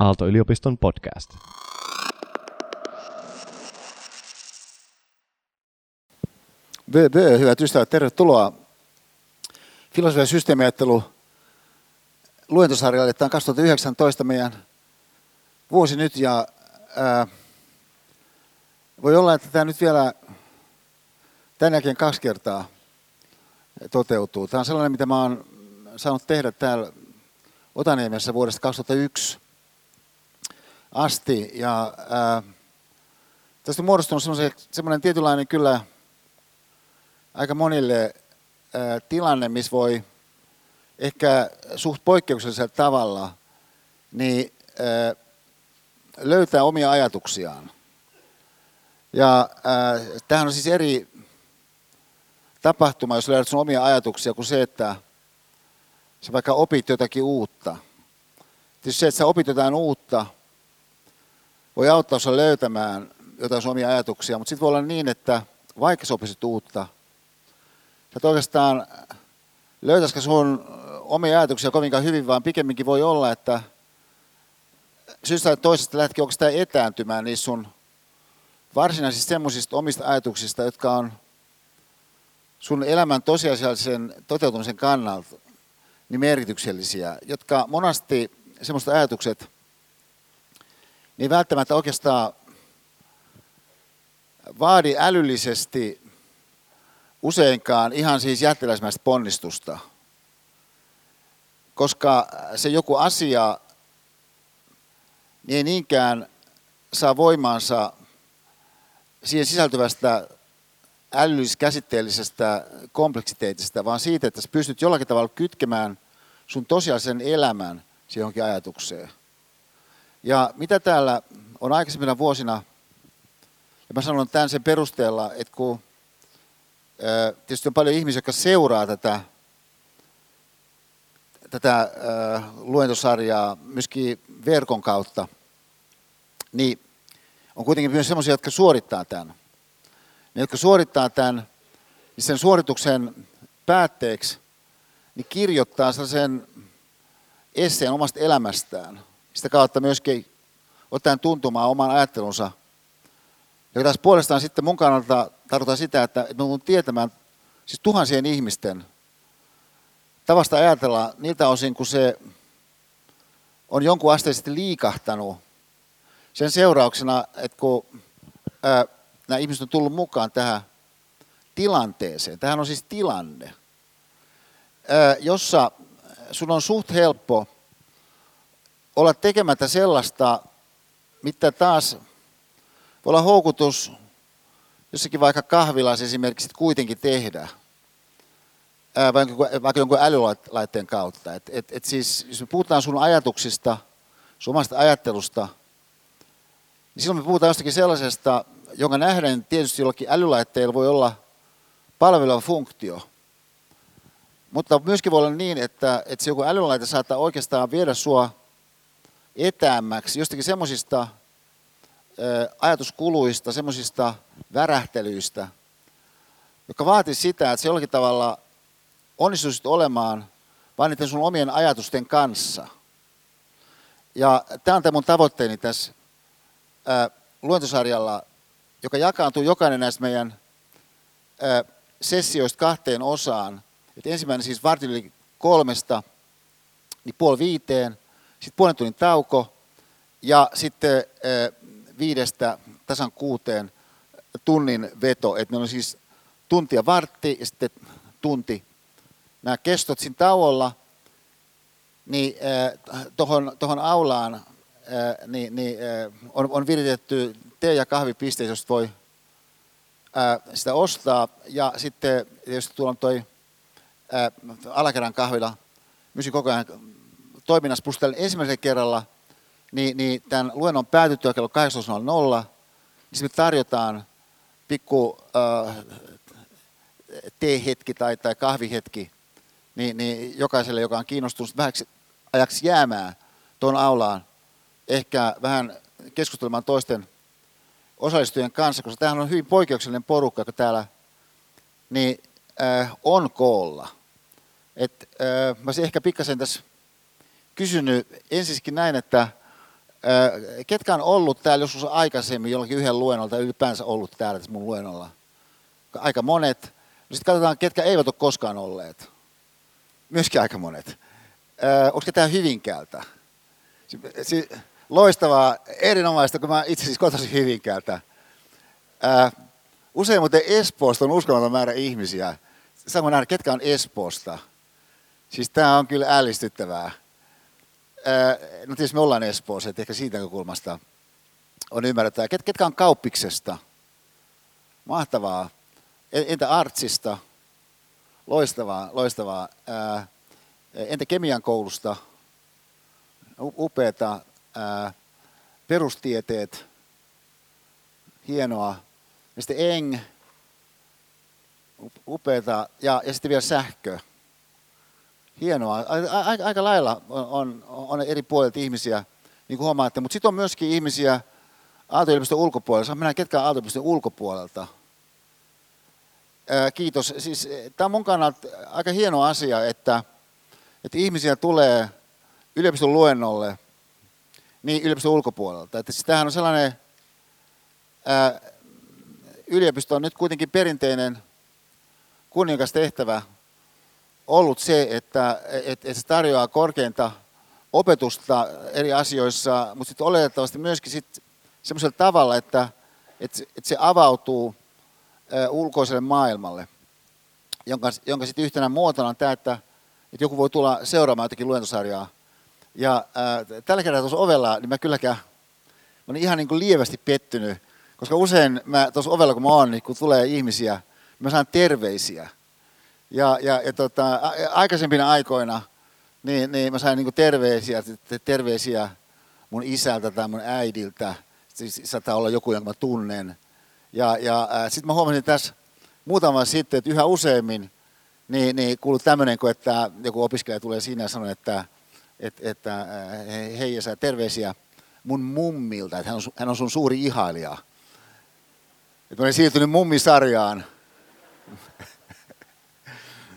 Aalto-yliopiston podcast. Bö, bö, hyvät ystävät, tervetuloa filosofian systeemiajattelu luentosarjalle. Tämä on 2019 meidän vuosi nyt ja ää, voi olla, että tämä nyt vielä tämän jälkeen kaksi kertaa toteutuu. Tämä on sellainen, mitä mä oon saanut tehdä täällä Otaniemessä vuodesta 2001 asti. Ja ää, tästä on muodostunut semmoinen tietynlainen kyllä aika monille ää, tilanne, missä voi ehkä suht poikkeuksellisella tavalla niin, ää, löytää omia ajatuksiaan. Ja ää, tämähän on siis eri tapahtuma, jos löydät sun omia ajatuksia, kuin se, että sä vaikka opit jotakin uutta. Tietysti se, että sä opit jotain uutta, voi auttaa sinua löytämään jotain omia ajatuksia, mutta sitten voi olla niin, että vaikka sä opisit uutta, sä et oikeastaan löytäisikö sun omia ajatuksia kovinkaan hyvin, vaan pikemminkin voi olla, että syystä tai toisesta lähtikin oikeastaan etääntymään niistä sun varsinaisista semmoisista omista ajatuksista, jotka on sun elämän tosiasiallisen toteutumisen kannalta niin merkityksellisiä, jotka monasti semmoiset ajatukset, niin välttämättä oikeastaan vaadi älyllisesti useinkaan ihan siis jättiläismäistä ponnistusta. Koska se joku asia niin ei niinkään saa voimaansa siihen sisältyvästä älyllis-käsitteellisestä kompleksiteetista, vaan siitä, että sä pystyt jollakin tavalla kytkemään sun tosiasiallisen elämän siihen johonkin ajatukseen. Ja mitä täällä on aikaisemmina vuosina, ja mä sanon tämän sen perusteella, että kun tietysti on paljon ihmisiä, jotka seuraa tätä, tätä luentosarjaa myöskin verkon kautta, niin on kuitenkin myös sellaisia, jotka suorittaa tämän. Ne, jotka suorittaa tämän, niin sen suorituksen päätteeksi niin kirjoittaa sellaisen esseen omasta elämästään. Sitä kautta myöskin ottaen tuntumaan oman ajattelunsa. Ja taas puolestaan sitten mun kannalta tarkoittaa sitä, että mä tulen tietämään siis tuhansien ihmisten tavasta ajatella niiltä osin, kun se on jonkun asteisesti liikahtanut sen seurauksena, että kun ää, nämä ihmiset on tullut mukaan tähän tilanteeseen. Tähän on siis tilanne, jossa sun on suht helppo olla tekemättä sellaista, mitä taas voi olla houkutus jossakin vaikka kahvilassa esimerkiksi kuitenkin tehdä, vaikka jonkun älylaitteen kautta. Et, et, et siis, jos me puhutaan sun ajatuksista, sun omasta ajattelusta, niin silloin me puhutaan jostakin sellaisesta, jonka nähden tietysti jollakin älylaitteella voi olla palveleva funktio. Mutta myöskin voi olla niin, että, että se joku älylaite saattaa oikeastaan viedä sua etäämmäksi jostakin semmoisista ajatuskuluista, semmoisista värähtelyistä, jotka vaatii sitä, että se jollakin tavalla onnistuisit olemaan vain niiden sun omien ajatusten kanssa. Ja tämä on tämä mun tavoitteeni tässä ää, luentosarjalla joka jakaantuu jokainen näistä meidän ää, sessioista kahteen osaan. Et ensimmäinen siis vartin kolmesta, niin puoli viiteen, sitten puolen tunnin tauko ja sitten ää, viidestä tasan kuuteen tunnin veto. Et meillä on siis tuntia vartti ja sitten tunti. Nämä kestot siinä tauolla, niin tuohon aulaan ää, niin, niin, on, on viritetty tee- ja kahvipisteet, josta voi sitä ostaa. Ja sitten jos tuolla on toi alakerran kahvila, mysin koko ajan toiminnassa plus ensimmäisellä kerralla, niin, niin tämän luennon päätyttyä kello 18.00, niin me tarjotaan pikku äh, teehetki tai, tai kahvihetki niin, niin jokaiselle, joka on kiinnostunut vähäksi ajaksi jäämään tuon aulaan, ehkä vähän keskustelemaan toisten osallistujien kanssa, koska tämähän on hyvin poikkeuksellinen porukka, joka täällä niin, äh, on koolla. Et, äh, mä ehkä pikkasen tässä kysynyt ensisikin näin, että Ketkä on ollut täällä joskus aikaisemmin jollakin yhden luennolla tai ylipäänsä ollut täällä tässä mun luennolla? Aika monet. No sitten katsotaan, ketkä eivät ole koskaan olleet. Myöskin aika monet. Onko ketään Hyvinkäältä? Loistavaa, erinomaista, kun mä itse siis kotoisin Hyvinkäältä. Usein muuten Espoosta on uskomaton määrä ihmisiä. Saanko nähdä, ketkä on Espoosta? Siis tämä on kyllä ällistyttävää. No tietysti me ollaan Espoossa, että ehkä siitä kulmasta on ymmärrettävää. Ket, ketkä on kauppiksesta? Mahtavaa. Entä artsista? Loistavaa, loistavaa. Entä kemian koulusta? Upeata. Perustieteet? Hienoa. Ja sitten Eng, upeata. Ja, ja sitten vielä sähkö. Hienoa. Aika, lailla on, on, on eri puolet ihmisiä, niin kuin huomaatte. Mutta sitten on myöskin ihmisiä Aalto-yliopiston ulkopuolella. Saa mennä ketkä Aalto-yliopiston ulkopuolelta. kiitos. Siis, tämä on mun kannalta aika hieno asia, että, että ihmisiä tulee yliopiston luennolle niin yliopiston ulkopuolelta. Että siis tämähän on sellainen ää, yliopisto on nyt kuitenkin perinteinen kuningas tehtävä ollut se, että, että, se tarjoaa korkeinta opetusta eri asioissa, mutta sitten oletettavasti myöskin sit semmoisella tavalla, että, että, että se avautuu ulkoiselle maailmalle, jonka, jonka sitten yhtenä muotona on tämä, että, että joku voi tulla seuraamaan jotakin luentosarjaa. Ja ää, tällä kertaa tuossa ovella, niin mä kylläkään, mä olin ihan niin kuin lievästi pettynyt, koska usein mä tuossa ovella kun mä oon, niin kun tulee ihmisiä, niin mä saan terveisiä. Ja, ja, ja tota, aikaisempina aikoina niin, niin mä sain niin terveisiä, terveisiä mun isältä tai mun äidiltä. Siis saattaa olla joku, jonka mä tunnen. Ja, ja sitten mä huomasin tässä muutama sitten, että yhä useammin niin, niin kuuluu tämmöinen, kun että joku opiskelija tulee siinä ja sanoo, että, että, että hei ja sä terveisiä mun mummilta, että hän on, hän on sun suuri ihailija. Että mä olen siirtynyt mummisarjaan.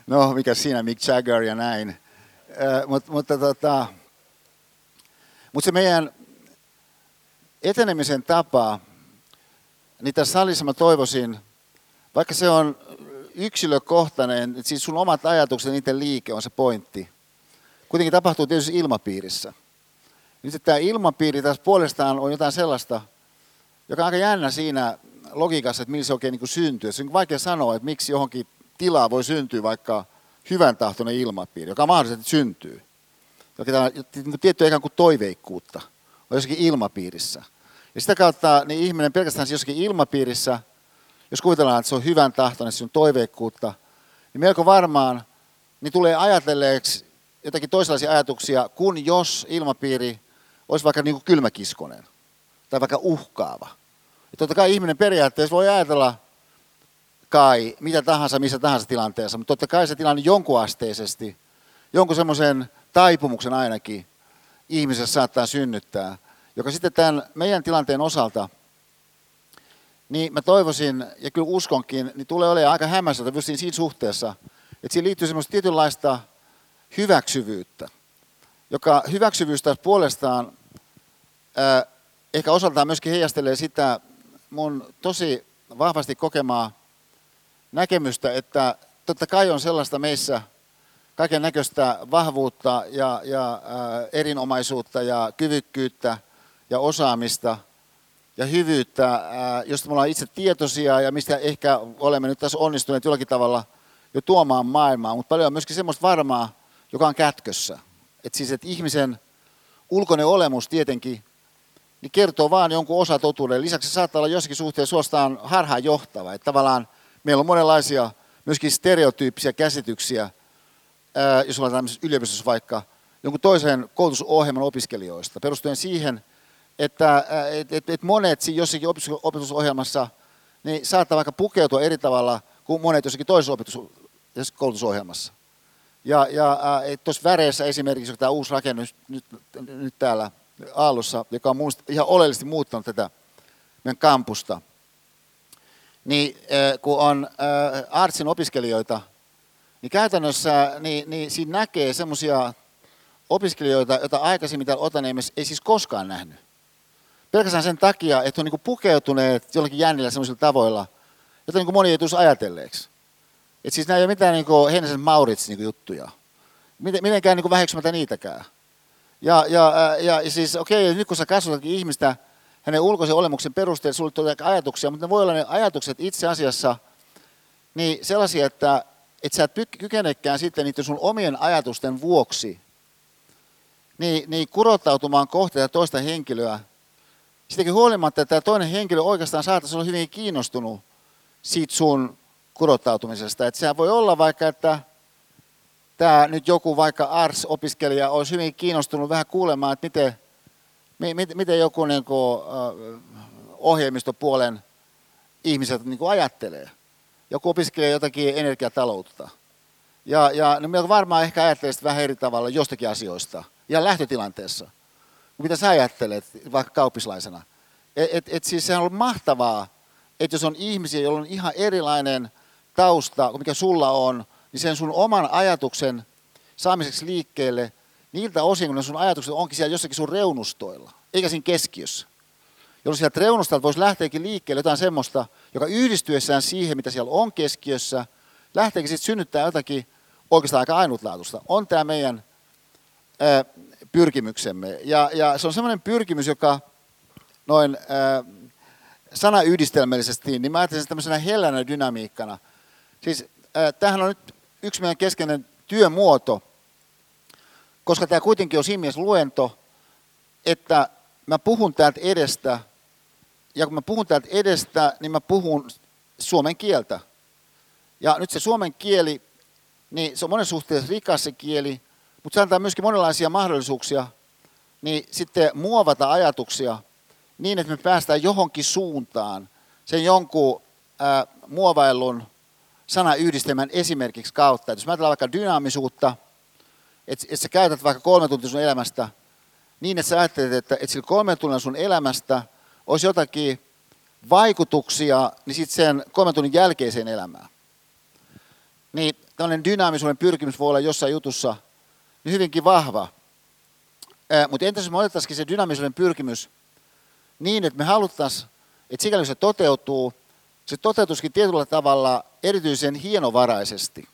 No, mikä siinä, Mick Jagger ja näin. Äh, mutta, mutta, tota, mutta se meidän etenemisen tapa, niin tässä salissa mä toivoisin, vaikka se on yksilökohtainen, siis sun omat ajatukset, niiden liike on se pointti. Kuitenkin tapahtuu tietysti ilmapiirissä. Nyt tämä ilmapiiri taas puolestaan on jotain sellaista, joka on aika jännä siinä logiikassa, että millä se oikein niin syntyy. Se on vaikea sanoa, että miksi johonkin tilaa voi syntyä vaikka hyvän tahtoinen ilmapiiri, joka mahdollisesti syntyy. Joka niin tiettyä ikään kuin toiveikkuutta on jossakin ilmapiirissä. Ja sitä kautta niin ihminen pelkästään jossakin ilmapiirissä, jos kuvitellaan, että se on hyvän tahtoinen, se on toiveikkuutta, niin melko varmaan niin tulee ajatelleeksi jotakin toisenlaisia ajatuksia, kuin jos ilmapiiri olisi vaikka niin kuin kylmäkiskonen tai vaikka uhkaava. Ja totta kai ihminen periaatteessa voi ajatella kai mitä tahansa, missä tahansa tilanteessa, mutta totta kai se tilanne jonkunasteisesti, jonkun semmoisen taipumuksen ainakin ihmisessä saattaa synnyttää, joka sitten tämän meidän tilanteen osalta, niin mä toivoisin, ja kyllä uskonkin, niin tulee olemaan aika hämmäistä just siinä suhteessa, että siihen liittyy semmoista tietynlaista hyväksyvyyttä, joka hyväksyvyys taas puolestaan ää, ehkä osaltaan myöskin heijastelee sitä mun tosi vahvasti kokemaa näkemystä, että totta kai on sellaista meissä kaiken näköistä vahvuutta ja, ja ää, erinomaisuutta ja kyvykkyyttä ja osaamista ja hyvyyttä, ää, josta me ollaan itse tietoisia ja mistä ehkä olemme nyt tässä onnistuneet jollakin tavalla jo tuomaan maailmaa, mutta paljon on myöskin semmoista varmaa, joka on kätkössä. Että siis, että ihmisen ulkoinen olemus tietenkin niin kertoo vaan jonkun osa totuuden. Lisäksi se saattaa olla jossakin suhteessa suostaan harhaan johtava. Että tavallaan meillä on monenlaisia myöskin stereotyyppisiä käsityksiä, jos ollaan tämmöisessä yliopistossa vaikka, jonkun toisen koulutusohjelman opiskelijoista, perustuen siihen, että et, et, et monet jossakin opetusohjelmassa niin saattaa vaikka pukeutua eri tavalla kuin monet jossakin toisessa opetus, koulutusohjelmassa. Ja, ja tuossa väreissä esimerkiksi, tämä uusi rakennus nyt, nyt täällä Aallossa, joka on ihan oleellisesti muuttanut tätä meidän kampusta, niin kun on artsin opiskelijoita, niin käytännössä niin, niin siinä näkee semmoisia opiskelijoita, joita aikaisemmin täällä Otaniemessä ei siis koskaan nähnyt. pelkästään sen takia, että on niin pukeutuneet jollakin jännillä sellaisilla tavoilla, jota niin moni ei tulisi ajatelleeksi. Että siis nämä ei ole mitään niin Heinäsen Maurits niin juttuja. Mitenkään niin väheksymättä niitäkään. Ja, ja, ja, ja siis okei, okay, nyt kun sä kasvatatkin ihmistä hänen ulkoisen olemuksen perusteella, sulle tulee ajatuksia, mutta ne voi olla ne ajatukset itse asiassa niin sellaisia, että, että sä et kykenekään sitten niiden sun omien ajatusten vuoksi niin, niin kurottautumaan kohti toista henkilöä. Sitäkin huolimatta, että tämä toinen henkilö oikeastaan saattaisi olla hyvin kiinnostunut siitä sun kurottautumisesta. Että sehän voi olla vaikka, että tämä nyt joku vaikka ARS-opiskelija olisi hyvin kiinnostunut vähän kuulemaan, että miten, miten, joku niin kuin, ohjelmistopuolen ihmiset niin kuin ajattelee. Joku opiskelee jotakin energiataloutta. Ja, ja no varmaan ehkä ajattelee vähän eri tavalla jostakin asioista ja lähtötilanteessa. Mitä sä ajattelet vaikka kauppislaisena? Et, et, et siis sehän on mahtavaa, että jos on ihmisiä, joilla on ihan erilainen tausta mikä sulla on, niin sen sun oman ajatuksen saamiseksi liikkeelle, niiltä osin, kun ne sun ajatukset onkin siellä jossakin sun reunustoilla, eikä siinä keskiössä. Jolloin sieltä reunustalta voisi lähteäkin liikkeelle jotain semmoista, joka yhdistyessään siihen, mitä siellä on keskiössä, lähteekin sitten synnyttää jotakin oikeastaan aika ainutlaatuista. On tämä meidän ää, pyrkimyksemme. Ja, ja se on semmoinen pyrkimys, joka noin ää, sanayhdistelmällisesti, niin mä ajattelen tämmöisenä hellänä dynamiikkana. Siis äh, tämähän on nyt yksi meidän keskeinen työmuoto, koska tämä kuitenkin on siinä luento, että mä puhun täältä edestä, ja kun mä puhun täältä edestä, niin mä puhun suomen kieltä. Ja nyt se suomen kieli, niin se on monen suhteessa rikas se kieli, mutta se antaa myöskin monenlaisia mahdollisuuksia niin sitten muovata ajatuksia niin, että me päästään johonkin suuntaan sen jonkun ää, muovailun sanayhdistelmän esimerkiksi kautta. Et jos mä ajatellaan vaikka dynaamisuutta, että et sä käytät vaikka kolme tuntia sun elämästä niin, että sä ajattelet, että, että sillä kolme tunnin sun elämästä olisi jotakin vaikutuksia niin sitten sen kolmen tunnin jälkeiseen elämään. Niin tällainen dynaamisuuden pyrkimys voi olla jossain jutussa niin hyvinkin vahva. Mutta entäs me otettaisiin se dynaamisuuden pyrkimys niin, että me haluttaisiin, että sikäli se toteutuu, se toteutuisikin tietyllä tavalla erityisen hienovaraisesti.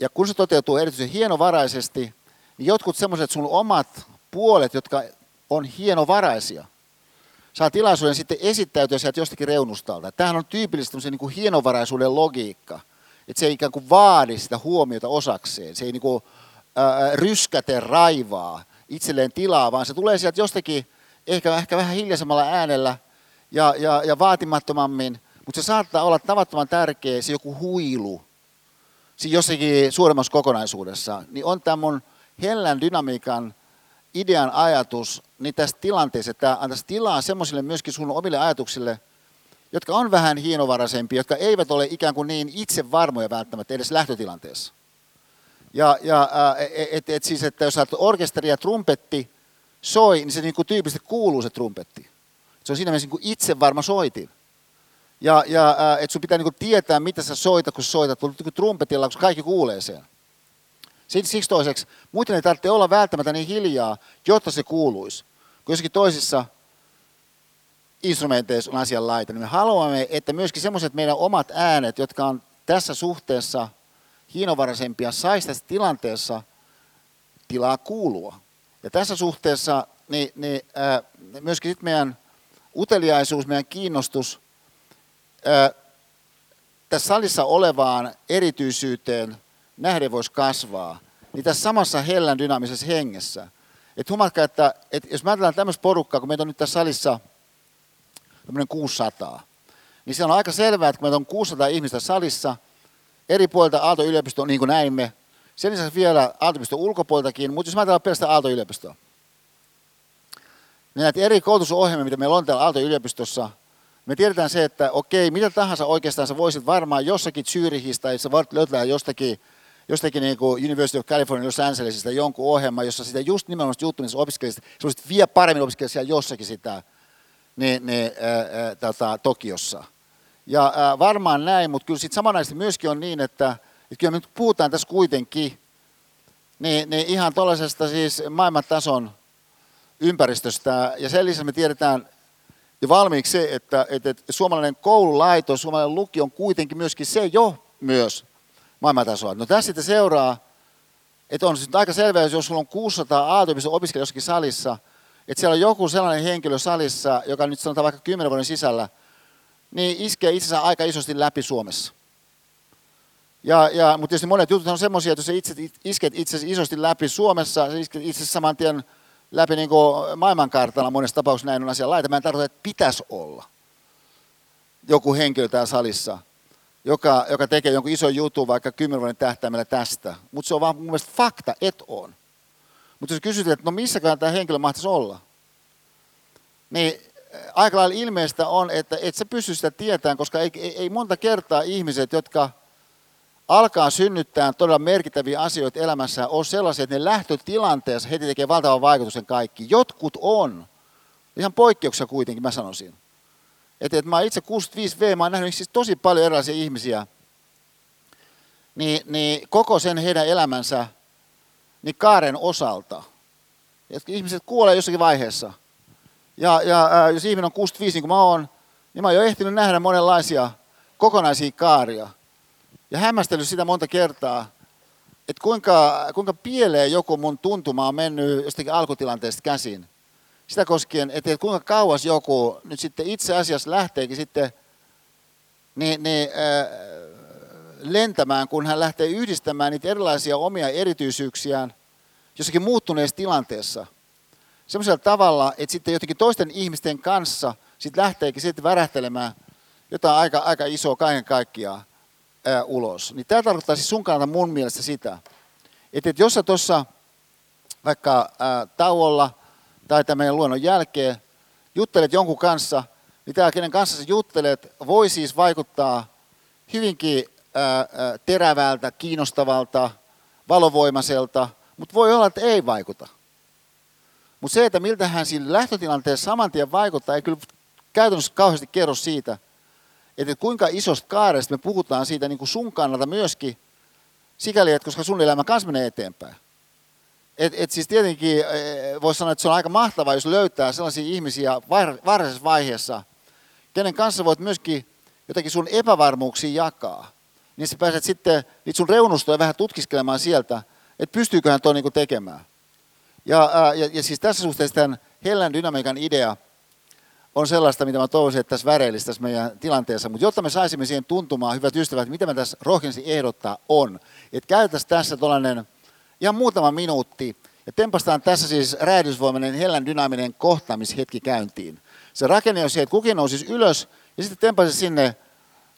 Ja kun se toteutuu erityisen hienovaraisesti, niin jotkut semmoiset sun omat puolet, jotka on hienovaraisia, saa tilaisuuden sitten esittäytyä sieltä jostakin reunustalta. Tämähän on tyypillistä niin kuin hienovaraisuuden logiikka, että se ei ikään kuin vaadi sitä huomiota osakseen. Se ei niin kuin, ää, ryskäte raivaa itselleen tilaa, vaan se tulee sieltä jostakin ehkä, ehkä vähän hiljaisemmalla äänellä ja, ja, ja vaatimattomammin, mutta se saattaa olla tavattoman tärkeä se joku huilu siinä jossakin suuremmassa kokonaisuudessa. Niin on tämä mun hellän dynamiikan idean ajatus niin tässä tilanteessa, että antaisi tilaa semmoisille myöskin sun omille ajatuksille, jotka on vähän hienovaraisempia, jotka eivät ole ikään kuin niin itse varmoja välttämättä edes lähtötilanteessa. Ja, ja et, et siis, että jos orkesteri ja trumpetti soi, niin se niin kuin tyypillisesti kuuluu se trumpetti. Se on siinä mielessä niin itse varma soitin. Ja, ja että sun pitää niin kuin tietää, mitä sä soitat, kun soitat niin trumpetilla, koska kaikki kuulee sen. Sitten siksi toiseksi, muuten ei tarvitse olla välttämättä niin hiljaa, jotta se kuuluisi. Kun jossakin toisissa instrumenteissa on asian laita, niin me haluamme, että myöskin semmoiset meidän omat äänet, jotka on tässä suhteessa hienovaraisempia, saisi tässä tilanteessa tilaa kuulua. Ja tässä suhteessa niin, niin, ää, myöskin sit meidän uteliaisuus, meidän kiinnostus tässä salissa olevaan erityisyyteen nähden voisi kasvaa, niin tässä samassa hellän dynaamisessa hengessä. Että huomatkaa, että, että jos mä ajatellaan tämmöistä porukkaa, kun meitä on nyt tässä salissa tämmöinen 600, niin se on aika selvää, että kun meitä on 600 ihmistä salissa, eri puolilta Aalto-yliopistoa, niin kuin näimme, sen lisäksi vielä Aalto-yliopiston mutta jos mä ajatellaan pelkästään Aalto-yliopistoa, niin näitä eri koulutusohjelmia, mitä meillä on täällä Aalto-yliopistossa, me tiedetään se, että okei, mitä tahansa oikeastaan sä voisit varmaan jossakin Zürichistä, tai sä voit löytää jostakin, jostakin niin kuin University of California Los Angelesista jonkun ohjelma, jossa sitä just nimenomaan juttu, missä opiskelisit, sä voisit vielä paremmin opiskella siellä jossakin sitä niin, niin, ää, ää, tota, Tokiossa. Ja ää, varmaan näin, mutta kyllä sitten samanaisesti myöskin on niin, että että kyllä me nyt puhutaan tässä kuitenkin niin, niin ihan tuollaisesta siis maailmantason ympäristöstä. Ja sen lisäksi me tiedetään jo valmiiksi se, että, että, että suomalainen koululaitos, suomalainen lukio on kuitenkin myöskin se jo myös maailmantasoa. No tässä sitten seuraa, että on sitten aika selvää, jos sulla on 600 aalto opiskelijaa jossakin salissa, että siellä on joku sellainen henkilö salissa, joka nyt sanotaan vaikka 10 vuoden sisällä, niin iskee itsensä aika isosti läpi Suomessa. Ja, ja, mutta tietysti monet jutut on semmoisia, että jos sä itse isket itse isosti läpi Suomessa, sä isket itse saman tien läpi niin kuin maailmankartalla monessa tapauksessa näin on asia laita. Mä en tarkoita, että pitäisi olla joku henkilö täällä salissa, joka, joka tekee jonkun ison jutun vaikka kymmenen vuoden tähtäimellä tästä. Mutta se on vaan mun mielestä fakta, et on. Mutta jos kysytään, että no missäkään tämä henkilö mahtaisi olla, niin aika lailla ilmeistä on, että et sä pysty sitä tietämään, koska ei, ei, ei monta kertaa ihmiset, jotka alkaa synnyttää todella merkittäviä asioita elämässä, on sellaisia, että ne lähtötilanteessa heti tekee valtavan vaikutuksen kaikki. Jotkut on, ihan poikkeuksia kuitenkin mä sanoisin. Että, että mä itse 65V, mä oon nähnyt siis tosi paljon erilaisia ihmisiä, niin, niin koko sen heidän elämänsä niin kaaren osalta. Ja ihmiset kuolee jossakin vaiheessa. Ja, ja ää, jos ihminen on 65, niin kuin mä oon, niin mä oon jo ehtinyt nähdä monenlaisia kokonaisia kaaria – ja hämmästellyt sitä monta kertaa, että kuinka, kuinka pieleen joku mun tuntuma on mennyt jostakin alkutilanteesta käsin. Sitä koskien, että kuinka kauas joku nyt sitten itse asiassa lähteekin sitten niin, niin, äh, lentämään, kun hän lähtee yhdistämään niitä erilaisia omia erityisyyksiään jossakin muuttuneessa tilanteessa. Semmoisella tavalla, että sitten jotenkin toisten ihmisten kanssa sitten lähteekin sitten värähtelemään jotain aika, aika isoa kaiken kaikkiaan ää, ulos. Niin tämä tarkoittaa siis sun kannalta mun mielestä sitä, että, että jos sä tuossa vaikka ää, tauolla tai tämän meidän luonnon jälkeen juttelet jonkun kanssa, niin tämä, kenen kanssa sä juttelet, voi siis vaikuttaa hyvinkin ää, terävältä, kiinnostavalta, valovoimaiselta, mutta voi olla, että ei vaikuta. Mutta se, että miltä hän siinä lähtötilanteessa saman tien vaikuttaa, ei kyllä käytännössä kauheasti kerro siitä, että kuinka isosta kaaresta me puhutaan siitä niin kuin sun kannalta myöskin, sikäli, että koska sun elämä kanssa menee eteenpäin. Et, et siis tietenkin eh, voisi sanoa, että se on aika mahtavaa, jos löytää sellaisia ihmisiä varhaisessa vaiheessa, kenen kanssa voit myöskin jotakin sun epävarmuuksia jakaa. Niin sä pääset sitten niitä sun reunustoja vähän tutkiskelemaan sieltä, että pystyyköhän tuo niin tekemään. Ja, ja, ja siis tässä suhteessa tämän hellän dynamiikan idea – on sellaista, mitä mä toivoisin, että tässä väreilisi tässä meidän tilanteessa. Mutta jotta me saisimme siihen tuntumaan, hyvät ystävät, mitä me tässä rohkeasti ehdottaa on, että käytäisiin tässä tuollainen ihan muutama minuutti ja tempastaan tässä siis räjähdysvoimainen hellän dynaaminen kohtaamishetki käyntiin. Se rakenne on se, että kukin nousisi ylös ja sitten tempaisi sinne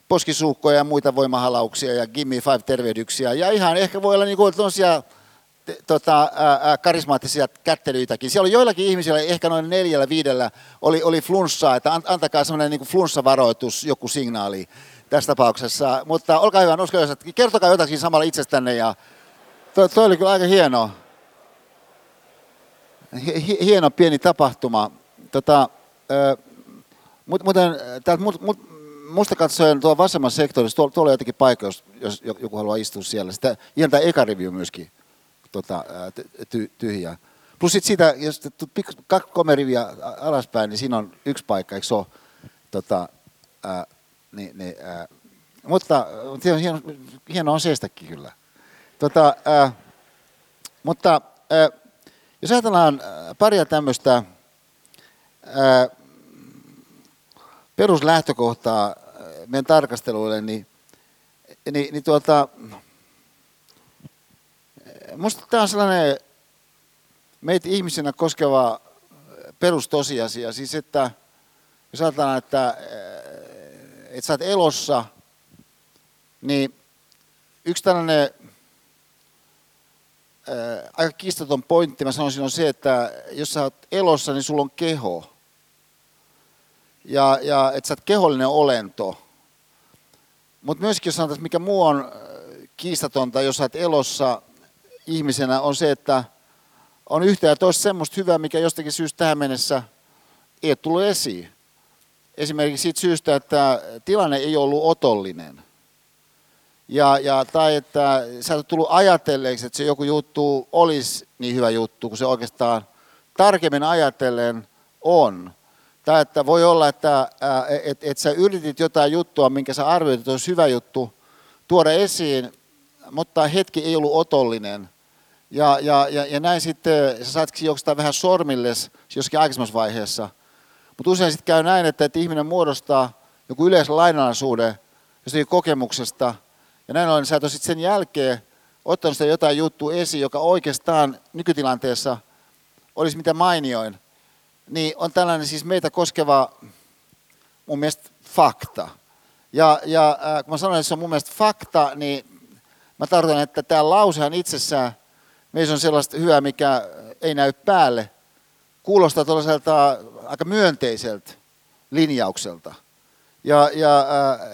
poskisuukkoja ja muita voimahalauksia ja gimme five tervehdyksiä. Ja ihan ehkä voi olla niin kuin tota, karismaattisia kättelyitäkin. Siellä oli joillakin ihmisillä, ehkä noin neljällä, viidellä, oli, oli flunssaa, että antakaa semmoinen niin flunssavaroitus, joku signaali tässä tapauksessa. Mutta olkaa hyvä, usko, että kertokaa jotakin samalla itsestänne. Ja toi, toi oli kyllä aika hieno, hieno pieni tapahtuma. Tota, mutta muuten täältä mut, mut, musta katsoen tuolla vasemmassa sektorissa, tuolla, tuolla on jotenkin paikka, jos, jos joku haluaa istua siellä. Sitä, ihan tämä eka review myöskin tota, ty, tyhjää. Plus sitten siitä, jos kolme riviä alaspäin, niin siinä on yksi paikka, eikö se ole? Tota, ää, niin, niin, ää, mutta hieno, hieno on seistäkin kyllä. Tota, ää, mutta ää, jos ajatellaan paria tämmöistä peruslähtökohtaa meidän tarkasteluille, niin, niin, niin tuota, Minusta tämä on sellainen meitä ihmisenä koskeva perustosiasia, siis että jos ajatellaan, että, että sä oot elossa, niin yksi tällainen ää, aika kiistaton pointti, mä sanoisin, on se, että jos sä oot elossa, niin sulla on keho. Ja, ja että sä oot kehollinen olento. Mutta myöskin jos sanotaan, mikä muu on kiistatonta, jos sä oot elossa, ihmisenä on se, että on yhtä ja toista semmoista hyvää, mikä jostakin syystä tähän mennessä ei ole tullut esiin. Esimerkiksi siitä syystä, että tilanne ei ollut otollinen. Ja, ja, tai että sä et tullut ajatelleeksi, että se joku juttu olisi niin hyvä juttu, kun se oikeastaan tarkemmin ajatellen on. Tai että voi olla, että et, et sä yritit jotain juttua, minkä sä arvioit, että olisi hyvä juttu tuoda esiin, mutta hetki ei ollut otollinen. Ja, ja, ja, ja näin sitten sä saatkin jostain vähän sormilles jossakin aikaisemmassa vaiheessa. Mutta usein sitten käy näin, että, että ihminen muodostaa joku yleisen lainalaisuuden jostakin kokemuksesta. Ja näin ollen sä et sitten sen jälkeen ottanut sitä jotain juttua esiin, joka oikeastaan nykytilanteessa olisi mitä mainioin. Niin on tällainen siis meitä koskeva mun mielestä fakta. Ja, ja äh, kun mä sanoin, että se on mun mielestä fakta, niin mä tarkoitan, että tämä lausehan itsessään, meissä on sellaista hyvää, mikä ei näy päälle, kuulostaa tällaiselta aika myönteiseltä linjaukselta. Ja, ja, äh,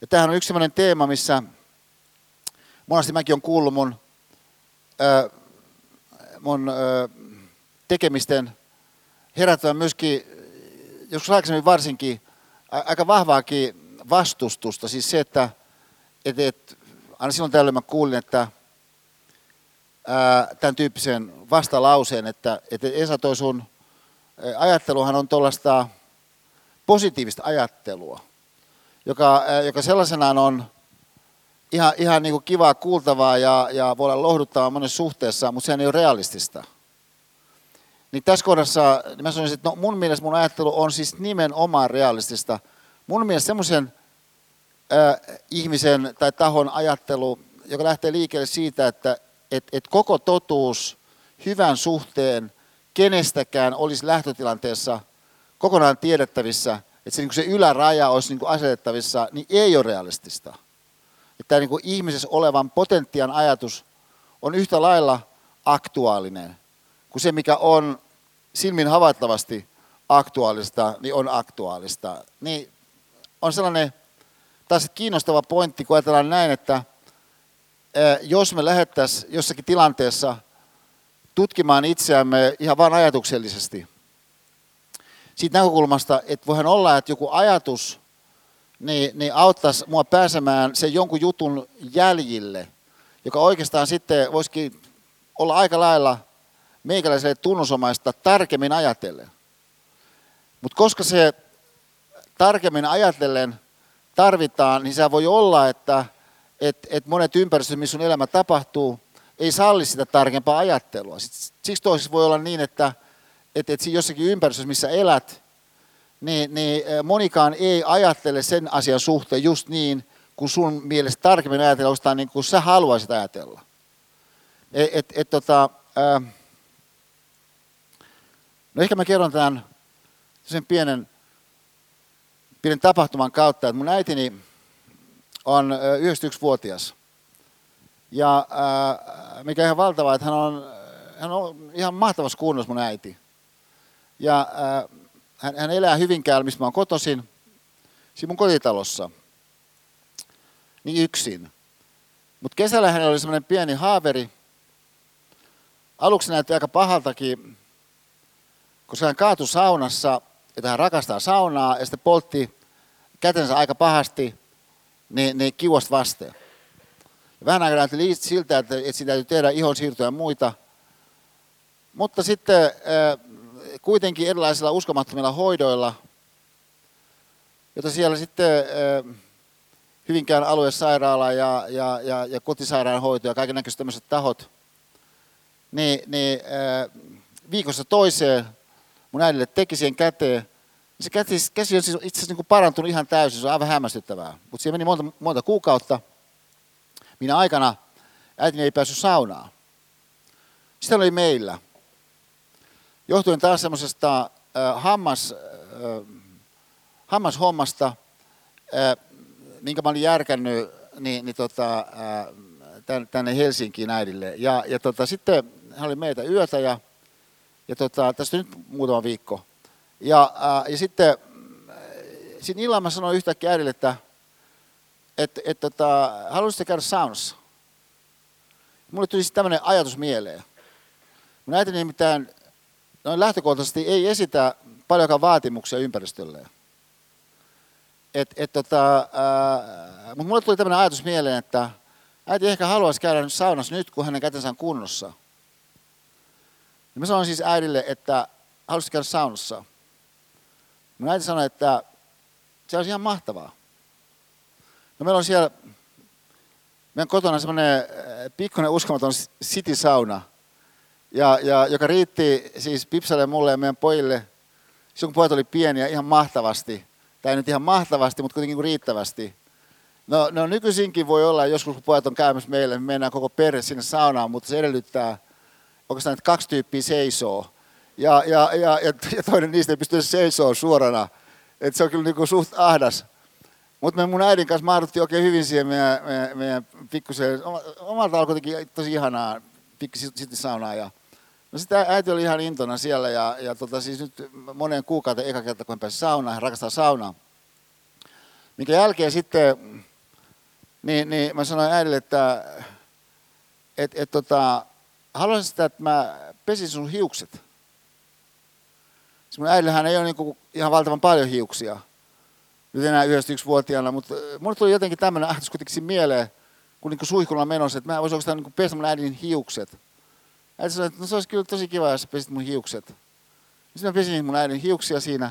ja tämähän on yksi sellainen teema, missä monesti mäkin olen kuullut mun, äh, mun äh, tekemisten herättävän myöskin, joskus aikaisemmin varsinkin, aika vahvaakin vastustusta. Siis se, että et, et, aina silloin tällöin mä kuulin, että tämän tyyppisen vastalauseen, että et Esa toi sun ajatteluhan on tuollaista positiivista ajattelua, joka, joka sellaisenaan on ihan, ihan niin kuin kivaa kuultavaa ja, ja voi olla lohduttavaa monessa suhteessa, mutta sehän ei ole realistista. Niin tässä kohdassa niin mä sanoisin, että no mun mielestä mun ajattelu on siis nimenomaan realistista. Mun mielestä semmoisen ihmisen tai tahon ajattelu, joka lähtee liikkeelle siitä, että et, et koko totuus hyvän suhteen kenestäkään olisi lähtötilanteessa kokonaan tiedettävissä, että se, niin se yläraja olisi niin asetettavissa, niin ei ole realistista. Että tämä niin ihmisessä olevan potentiaan ajatus on yhtä lailla aktuaalinen kuin se, mikä on silmin havaittavasti aktuaalista, niin on aktuaalista. Niin on sellainen taas kiinnostava pointti, kun ajatellaan näin, että jos me lähettäisiin jossakin tilanteessa tutkimaan itseämme ihan vain ajatuksellisesti, siitä näkökulmasta, että voihan olla, että joku ajatus niin, niin auttaisi mua pääsemään sen jonkun jutun jäljille, joka oikeastaan sitten voisikin olla aika lailla meikäläiselle tunnusomaista tarkemmin ajatellen. Mutta koska se tarkemmin ajatellen tarvitaan, niin se voi olla, että et, et monet ympäristöt, missä sun elämä tapahtuu, ei salli sitä tarkempaa ajattelua. Siksi toisessa voi olla niin, että et, et jossakin ympäristössä, missä elät, niin, niin monikaan ei ajattele sen asian suhteen just niin, kun sun mielestä tarkemmin ajatella, niin kuin sä haluaisit ajatella. Et, et, et, tota, No ehkä mä kerron tämän sen pienen, pienen tapahtuman kautta, että mun äitini on 91-vuotias. Ja mikä on ihan valtavaa, että hän on, hän on ihan mahtavassa kunnossa mun äiti. Ja hän, hän elää Hyvinkäällä, missä mä oon kotoisin, siinä mun kotitalossa. Niin yksin. Mutta kesällä hän oli semmoinen pieni haaveri. Aluksi näytti aika pahaltakin, koska hän kaatui saunassa, että hän rakastaa saunaa, ja sitten poltti kätensä aika pahasti, niin, niin kiuasta vasten. Vähän aikaa näytti siltä, että, että sitä täytyy tehdä ihon siirtoja ja muita. Mutta sitten äh, kuitenkin erilaisilla uskomattomilla hoidoilla, joita siellä sitten äh, Hyvinkään aluesairaala ja, ja, ja, ja kotisairaanhoito ja kaiken näköiset tämmöiset tahot, niin, niin äh, viikossa toiseen mun äidille teki siihen käteen. Se käsi, käsi on siis itse asiassa niin parantunut ihan täysin, se on aivan hämmästyttävää. Mutta siihen meni monta, monta kuukautta. Minä aikana äitini ei päässyt saunaan. Sitten oli meillä. Johtuen taas semmoisesta äh, hammas, äh, hammashommasta, äh, minkä mä olin järkännyt niin, niin tota, äh, tänne Helsinkiin äidille. Ja, ja tota, sitten hän oli meitä yötä ja ja tota, tästä nyt muutama viikko. Ja, ää, ja sitten siinä illalla mä sanoin yhtäkkiä äidille, että et, et, tota, haluaisitte käydä saunassa. Mulle tuli sitten tämmöinen ajatus mieleen. Mun äiti nimittäin noin lähtökohtaisesti ei esitä paljonkaan vaatimuksia ympäristölleen. Et, et, tota, mutta mulle tuli tämmöinen ajatus mieleen, että äiti ehkä haluaisi käydä saunassa nyt, kun hänen kätensä on kunnossa – Niin mä sanoin siis äidille, että haluaisit käydä saunassa. Mun äiti sanoi, että se olisi ihan mahtavaa. No meillä on siellä meidän kotona semmoinen äh, pikkuinen uskomaton city-sauna, ja, ja, joka riitti siis Pipsalle, mulle ja meidän pojille, silloin kun pojat oli pieniä, ihan mahtavasti. Tai nyt ihan mahtavasti, mutta kuitenkin riittävästi. No, no nykyisinkin voi olla, joskus kun pojat on käymässä meille, me mennään koko perhe sinne saunaan, mutta se edellyttää oikeastaan, että kaksi tyyppiä seisoo. Ja, ja, ja, ja toinen niistä ei pysty seisoo suorana. Et se on kyllä niin suht ahdas. Mutta me mun äidin kanssa mahduttiin oikein hyvin siihen meidän, meidän, meidän pikkuseen, omalta alkoi kuitenkin tosi ihanaa pikku sitten saunaa. Ja, no sitä äiti oli ihan intona siellä ja, ja tota, siis nyt moneen kuukauteen eka kerta, kun hän pääsi saunaan, hän rakastaa saunaa. Minkä jälkeen sitten, niin, niin mä sanoin äidille, että et, et, tota, haluaisin sitä, että mä pesin sun hiukset. Siis mun äidillähän ei ole niin ihan valtavan paljon hiuksia nyt enää 91-vuotiaana, mutta äh, mulle tuli jotenkin tämmöinen ajatus kuitenkin mieleen, kun niin suihkulla menossa, että mä voisin oikeastaan niin pestä mun äidin hiukset. Äiti sanoi, että no se olisi kyllä tosi kiva, jos pesit mun hiukset. Sitten mä pesin mun äidin hiuksia siinä.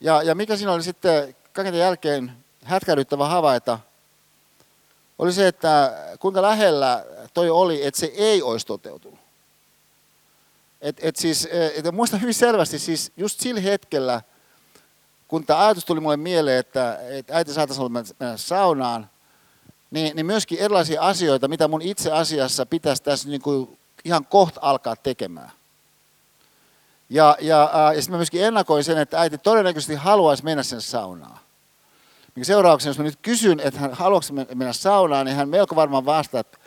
Ja, ja mikä siinä oli sitten kaiken jälkeen hätkäydyttävä havaita, oli se, että kuinka lähellä toi oli, että se ei olisi toteutunut. Et, et siis, et muistan hyvin selvästi, siis just sillä hetkellä, kun tämä ajatus tuli mulle mieleen, että, että äiti saataisiin olla mennä saunaan, niin, niin myöskin erilaisia asioita, mitä mun itse asiassa pitäisi tässä niin kuin ihan kohta alkaa tekemään. Ja, ja, ja sitten mä myöskin ennakoin sen, että äiti todennäköisesti haluaisi mennä sen saunaan. Minkä seurauksena, jos mä nyt kysyn, että hän haluaisi mennä saunaan, niin hän melko varmaan vastaa, että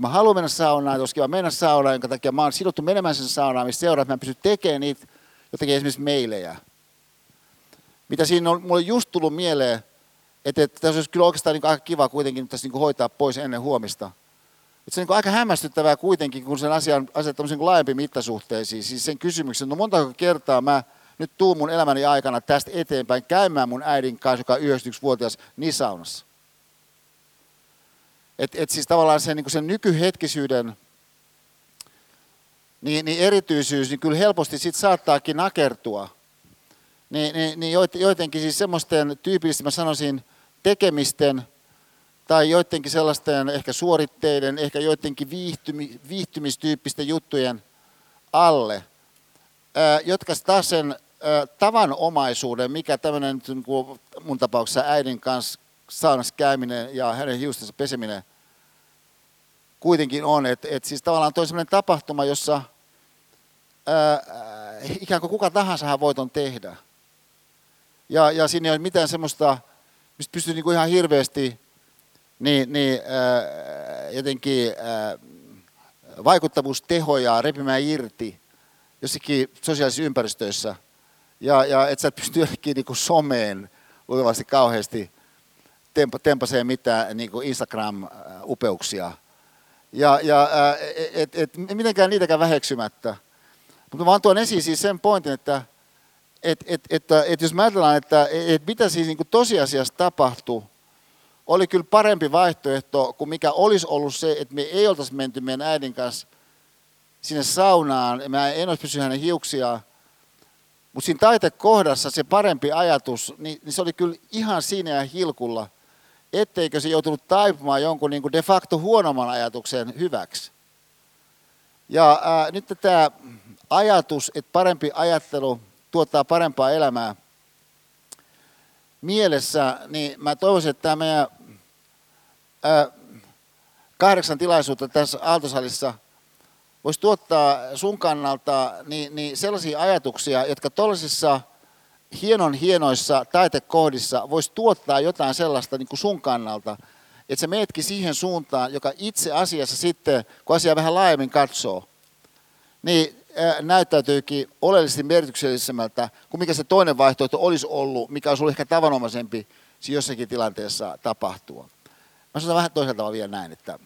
mä haluan mennä saunaan, että kiva mennä saunaan, jonka takia mä oon sidottu menemään sen saunaan, mistä seuraa, että mä pysyn tekemään niitä jotenkin esimerkiksi meilejä mitä siinä on mulle just tullut mieleen, että, että tässä olisi kyllä oikeastaan niin aika kiva kuitenkin tässä niin hoitaa pois ennen huomista. Että se on niin aika hämmästyttävää kuitenkin, kun sen asian asettaa niin laajempi mittasuhteisiin. Siis sen kysymyksen, no monta kertaa mä nyt tuun mun elämäni aikana tästä eteenpäin käymään mun äidin kanssa, joka on 91-vuotias, niin saunassa. Et, et siis tavallaan sen, niin sen nykyhetkisyyden niin, niin erityisyys, niin kyllä helposti sit saattaakin nakertua – niin, niin, niin joidenkin siis semmoisten tyypillisesti mä sanoisin tekemisten tai joidenkin sellaisten ehkä suoritteiden, ehkä joidenkin viihtymi, viihtymistyyppisten juttujen alle, ää, jotka taas sen tavanomaisuuden, mikä tämmöinen niin mun tapauksessa äidin kanssa saunassa käyminen ja hänen hiustensa peseminen kuitenkin on, että et siis tavallaan toi sellainen tapahtuma, jossa ää, ikään kuin kuka tahansa voiton tehdä. Ja, ja siinä ei ole mitään semmoista, mistä pystyy niin kuin ihan hirveästi niin, niin, ää, jotenkin ää, vaikuttavuustehoja repimään irti jossakin sosiaalisissa ympäristöissä. Ja, ja et sä et pysty jotenkin niin kuin someen luultavasti kauheasti tempa, tempaseen mitään niin Instagram-upeuksia. Ja, ja et, et, mitenkään niitäkään väheksymättä. Mutta vaan tuon esiin siis sen pointin, että että et, et, et jos mä ajatellaan, että et mitä siis niin tosiasiassa tapahtui, oli kyllä parempi vaihtoehto kuin mikä olisi ollut se, että me ei oltaisi menty meidän äidin kanssa sinne saunaan, mä en olisi pysynyt hänen hiuksiaan, mutta siinä taitekohdassa se parempi ajatus, niin, niin se oli kyllä ihan siinä ja hilkulla, etteikö se joutunut taipumaan jonkun niin kuin de facto huonomman ajatuksen hyväksi. Ja ää, nyt tämä ajatus, että parempi ajattelu tuottaa parempaa elämää mielessä, niin mä toivoisin, että tämä meidän ää, kahdeksan tilaisuutta tässä Aaltosalissa voisi tuottaa sun kannalta niin, niin sellaisia ajatuksia, jotka tuollaisissa hienon hienoissa taitekohdissa voisi tuottaa jotain sellaista niin kuin sun kannalta, että se meetkin siihen suuntaan, joka itse asiassa sitten, kun asia vähän laajemmin katsoo, niin näyttäytyykin oleellisesti merkityksellisemmältä kuin mikä se toinen vaihtoehto olisi ollut, mikä olisi ollut ehkä tavanomaisempi jossakin tilanteessa tapahtua. Mä sanon vähän toisella tavalla vielä näin, että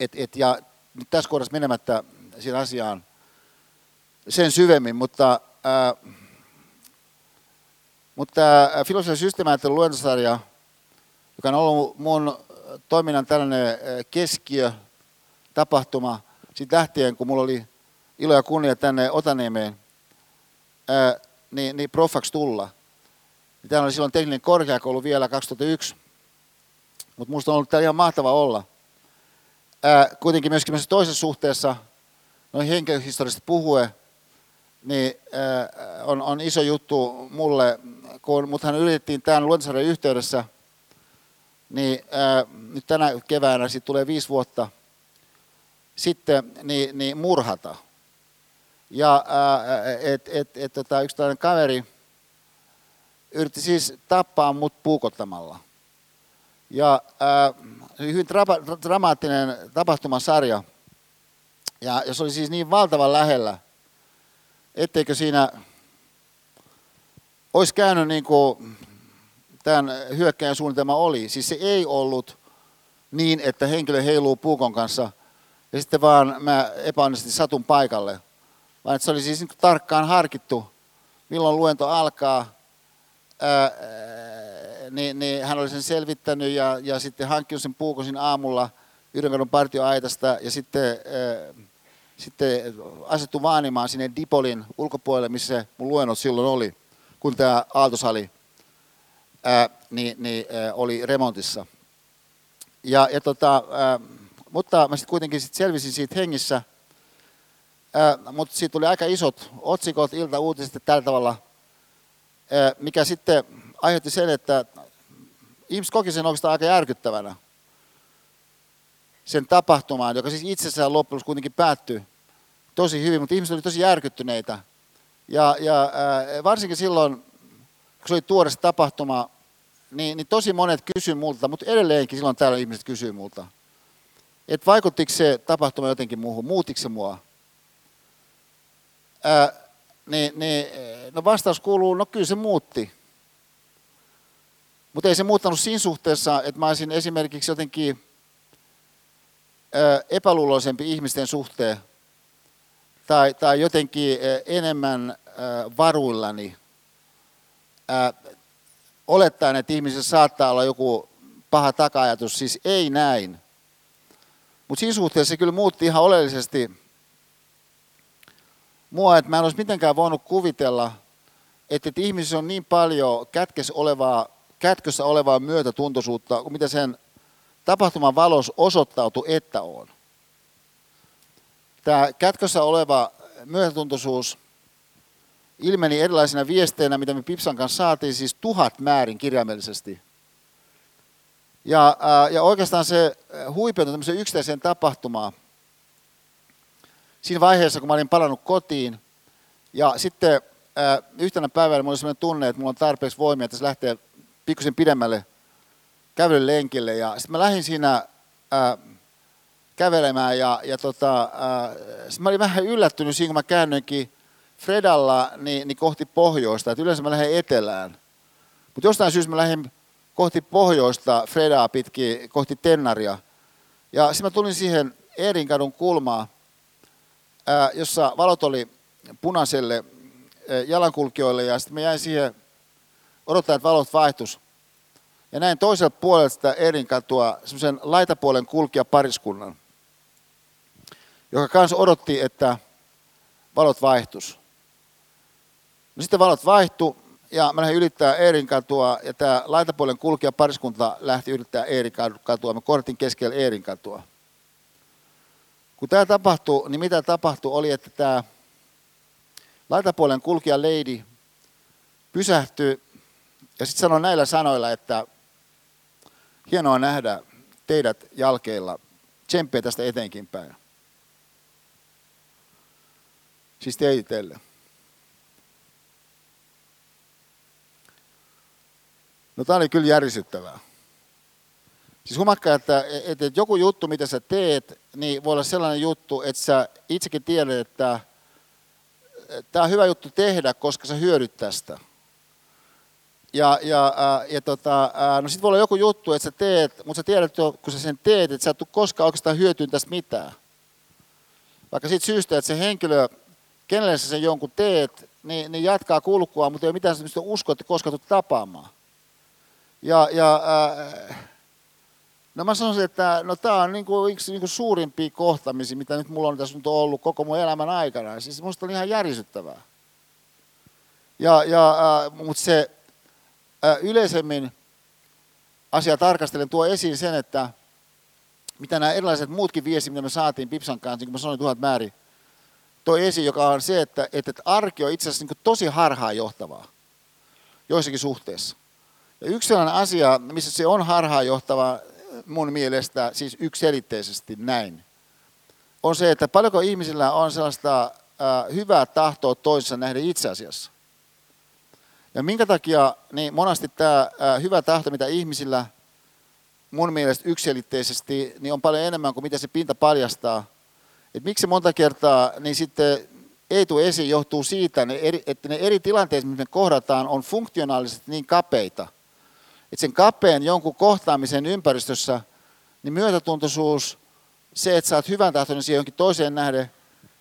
et, et, ja nyt tässä kohdassa menemättä siihen asiaan sen syvemmin, mutta, ää, mutta filosofian systeemiajattelun luentosarja, joka on ollut mun toiminnan tällainen keskiö, tapahtuma, siitä lähtien, kun mulla oli ilo ja kunnia tänne Otaniemeen niin, niin proffaksi tulla. Niin täällä oli silloin tekninen korkeakoulu vielä 2001, mutta minusta on ollut täällä ihan mahtava olla. Ää, kuitenkin myöskin toisessa suhteessa, noin henkilöhistoriasta puhuen, niin ää, on, on iso juttu mulle, kun muthan yritettiin tämän luontosarjan yhteydessä, niin ää, nyt tänä keväänä siitä tulee viisi vuotta sitten niin, niin murhata. Ja et, et, et, tota, yksi tällainen kaveri yritti siis tappaa mut puukottamalla. Ja ää, hyvin dra- dramaattinen tapahtumasarja. Ja jos oli siis niin valtavan lähellä, etteikö siinä olisi käynyt niin kuin tämän hyökkäjän suunnitelma oli. Siis se ei ollut niin, että henkilö heiluu puukon kanssa ja sitten vaan mä epäonnistin satun paikalle. Vaan että se oli siis niin tarkkaan harkittu, milloin luento alkaa. Ää, niin, niin hän oli sen selvittänyt ja, ja sitten hankkinut sen puukosin aamulla Yhdenkadun partioaitasta ja sitten, ää, sitten asettu vaanimaan sinne Dipolin ulkopuolelle, missä mun luennot silloin oli, kun tämä Aaltosali ää, niin, niin, ää, oli remontissa. Ja, ja tota, ää, mutta mä sitten kuitenkin sit selvisin siitä hengissä, mutta siitä tuli aika isot otsikot, ilta-uutiset tällä tavalla, ää, mikä sitten aiheutti sen, että ihmiset koki sen oikeastaan aika järkyttävänä sen tapahtumaan, joka siis itsessään loppujen kuitenkin päättyi tosi hyvin, mutta ihmiset oli tosi järkyttyneitä. Ja, ja ää, varsinkin silloin, kun se oli tuore tapahtuma, niin, niin tosi monet kysyivät multa, mutta edelleenkin silloin täällä ihmiset kysyivät multa, että vaikuttiko se tapahtuma jotenkin muuhun, muutiko se mua? Ää, niin, niin, no vastaus kuuluu, no kyllä se muutti. Mutta ei se muuttanut siinä suhteessa, että mä olisin esimerkiksi jotenkin epäluuloisempi ihmisten suhteen tai, tai jotenkin enemmän varuillani olettaen, että ihmisessä saattaa olla joku paha taka-ajatus, siis ei näin. Mutta siinä suhteessa se kyllä muutti ihan oleellisesti mua, että mä en olisi mitenkään voinut kuvitella, että, että ihmisissä on niin paljon kätkössä olevaa, kätkössä olevaa myötätuntoisuutta, kuin mitä sen tapahtuman valos osoittautui, että on. Tämä kätkössä oleva myötätuntoisuus ilmeni erilaisina viesteinä, mitä me Pipsan kanssa saatiin, siis tuhat määrin kirjaimellisesti. Ja, ja oikeastaan se huipeutui tämmöiseen yksittäiseen tapahtumaan. Siinä vaiheessa, kun mä olin palannut kotiin, ja sitten yhtenä päivänä mulla oli sellainen tunne, että mulla on tarpeeksi voimia, että se lähtee pikkusen pidemmälle kävelylenkille. Ja sitten mä lähdin siinä ää, kävelemään ja, ja tota, ää, mä olin vähän yllättynyt siinä, kun mä käännyinkin Fredalla niin, niin kohti pohjoista, että yleensä mä lähden etelään. Mutta jostain syystä mä lähdin kohti pohjoista Fredaa pitkin, kohti Tennaria. Ja sitten mä tulin siihen Eerinkadun kulmaan, ää, jossa valot oli punaiselle ää, jalankulkijoille ja sitten mä jäin siihen odottaa, että valot vaihtus. Ja näin toiselta puolelta sitä Eerinkatua semmoisen laitapuolen kulkija pariskunnan, joka kanssa odotti, että valot vaihtus. No sitten valot vaihtu ja mä lähdin ylittää Eerin katua ja tämä laitapuolen kulkija pariskunta lähti ylittää Eerin katua. Mä kortin keskellä Eerin katua. Kun tämä tapahtui, niin mitä tapahtui oli, että tämä laitapuolen kulkija lady pysähtyi ja sitten sanoi näillä sanoilla, että hienoa nähdä teidät jalkeilla. Tsemppiä tästä eteenkin päin. Siis teille. No tämä oli kyllä järisyttävää. Siis huomakkaa, että, että, että joku juttu, mitä sä teet, niin voi olla sellainen juttu, että sä itsekin tiedät, että tämä on hyvä juttu tehdä, koska sä hyödyt tästä. Ja, ja, ja tota, no sitten voi olla joku juttu, että sä teet, mutta sä tiedät jo, kun sä sen teet, että sä et tule koskaan oikeastaan hyötyyn tästä mitään. Vaikka siitä syystä, että se henkilö, kenelle sä sen jonkun teet, niin, niin jatkaa kulkua, mutta ei ole mitään sellaista uskoa, että koskaan tapaamaan. Ja, ja äh, No mä sanoisin, että no tämä on niinku yksi niinku suurimpia kohtamisia, mitä nyt mulla on tässä nyt ollut koko mun elämän aikana. Siis musta on ihan järisyttävää. Ja, ja, äh, mutta se äh, yleisemmin asia tarkastelen tuo esiin sen, että mitä nämä erilaiset muutkin viestit, mitä me saatiin Pipsan kanssa, niin kuin mä sanoin tuhat määrin, toi esiin, joka on se, että, että arki on itse asiassa niin tosi harhaanjohtavaa joissakin suhteissa. Ja yksi sellainen asia, missä se on harhaanjohtava mun mielestä, siis ykselitteisesti näin, on se, että paljonko ihmisillä on sellaista äh, hyvää tahtoa toisessa nähden itse asiassa. Ja minkä takia niin monasti tämä äh, hyvä tahto, mitä ihmisillä mun mielestä yksilitteisesti, niin on paljon enemmän kuin mitä se pinta paljastaa. Et miksi monta kertaa niin sitten ei tule esiin, johtuu siitä, että ne eri tilanteet, mitä me kohdataan, on funktionaalisesti niin kapeita. Että sen kapeen jonkun kohtaamisen ympäristössä, niin myötätuntoisuus, se, että sä oot hyvän tahtoinen siihen jonkin toiseen nähden,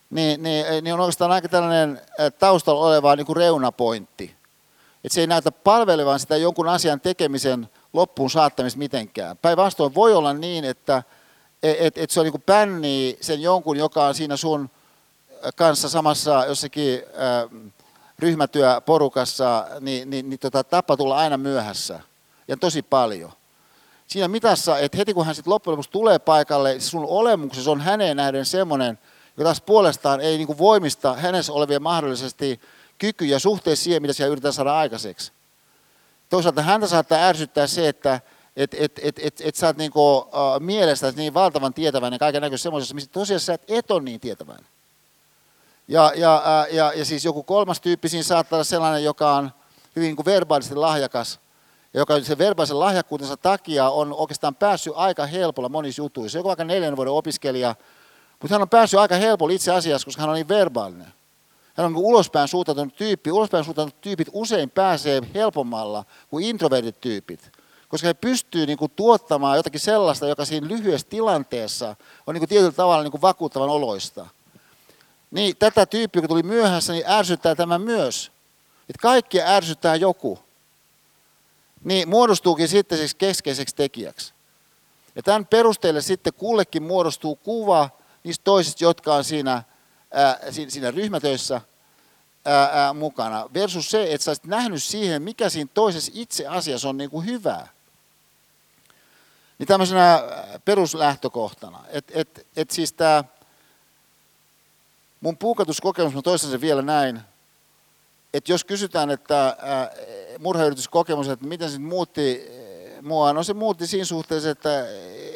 niin, niin, niin on oikeastaan aika tällainen taustalla oleva niin kuin reunapointti. Että se ei näytä palvelevan sitä jonkun asian tekemisen loppuun saattamista mitenkään. Päinvastoin voi olla niin, että et, et, se on niin kuin pännii sen jonkun, joka on siinä sun kanssa samassa jossakin äh, ryhmätyöporukassa, niin, niin, niin tota, tapa tulla aina myöhässä. Ja tosi paljon. Siinä mitassa, että heti kun hän sitten loppujen lopuksi tulee paikalle, sun olemuksessa on häneen nähden semmoinen, joka taas puolestaan ei niin voimista hänessä olevia mahdollisesti kykyjä suhteessa siihen, mitä siellä yritetään saada aikaiseksi. Toisaalta häntä saattaa ärsyttää se, että et, et, et, et, et sä oot niinku, uh, mielestä niin valtavan tietäväinen kaiken näköisessä semmoisessa, missä tosiaan sä et, et ole niin tietäväinen. Ja, ja, uh, ja, ja siis joku kolmas tyyppi siinä saattaa olla sellainen, joka on hyvin niin kuin verbaalisesti lahjakas, ja joka sen verbaalisen lahjakkuutensa takia on oikeastaan päässyt aika helpolla monissa jutuissa. Joku vaikka neljän vuoden opiskelija, mutta hän on päässyt aika helpolla itse asiassa, koska hän on niin verbaalinen. Hän on niin ulospäin suuntautunut tyyppi. Ulospäin suuntautunut tyypit usein pääsee helpommalla kuin introvertit tyypit, koska he pystyvät niin kuin tuottamaan jotakin sellaista, joka siinä lyhyessä tilanteessa on niin kuin tietyllä tavalla niin kuin vakuuttavan oloista. Niin tätä tyyppiä, kun tuli myöhässä, niin ärsyttää tämä myös. Että kaikki ärsyttää joku. Niin muodostuukin sitten siis keskeiseksi tekijäksi. Ja tämän perusteelle sitten kullekin muodostuu kuva niistä toisista, jotka on siinä ää, siinä ryhmätöissä ää, ää, mukana, versus se, että sä olisit nähnyt siihen, mikä siinä toisessa itse asiassa on niin kuin hyvää. Niin tämmöisenä peruslähtökohtana, että et, et siis tämä mun puukatuskokemus, mä toistan sen vielä näin, että jos kysytään, että murhayrityskokemus, että miten se muutti mua, no se muutti siinä suhteessa, että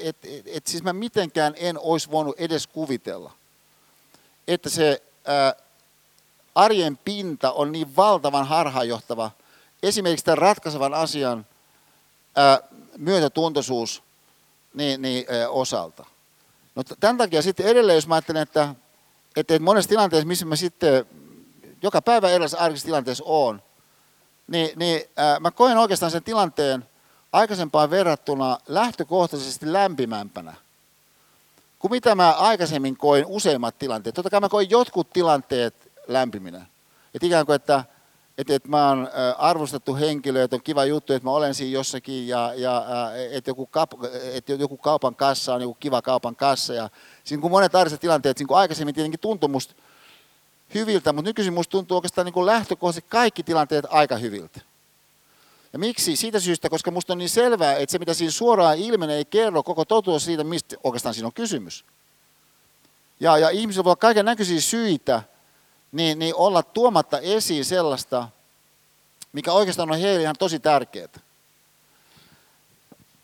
et, et, et siis mä mitenkään en olisi voinut edes kuvitella – että se ää, arjen pinta on niin valtavan harhaanjohtava. Esimerkiksi tämän ratkaisevan asian ää, myötätuntoisuus niin, niin, osalta. No, tämän takia sitten edelleen, jos mä ajattelen, että, että monessa tilanteessa, missä mä sitten joka päivä erilaisessa arkisessa tilanteessa on, niin, niin ää, mä koen oikeastaan sen tilanteen aikaisempaan verrattuna lähtökohtaisesti lämpimämpänä kuin mitä mä aikaisemmin koin useimmat tilanteet. Totta kai mä koin jotkut tilanteet lämpiminä. Että ikään kuin, että, että, että mä oon arvostettu henkilö, että on kiva juttu, että mä olen siinä jossakin ja, ja että, joku kap, että joku kaupan kassa on joku kiva kaupan kassa. Ja siinä kun monet arkiset tilanteet, siinä kun aikaisemmin tietenkin tuntui musta hyviltä, mutta nykyisin musta tuntuu oikeastaan niin lähtökohtaisesti kaikki tilanteet aika hyviltä. Ja miksi? Siitä syystä, koska minusta on niin selvää, että se mitä siinä suoraan ilmenee ei kerro koko totuus siitä, mistä oikeastaan siinä on kysymys. Ja, ja ihmisillä voi olla kaiken näköisiä syitä niin, niin olla tuomatta esiin sellaista, mikä oikeastaan on heille ihan tosi tärkeää.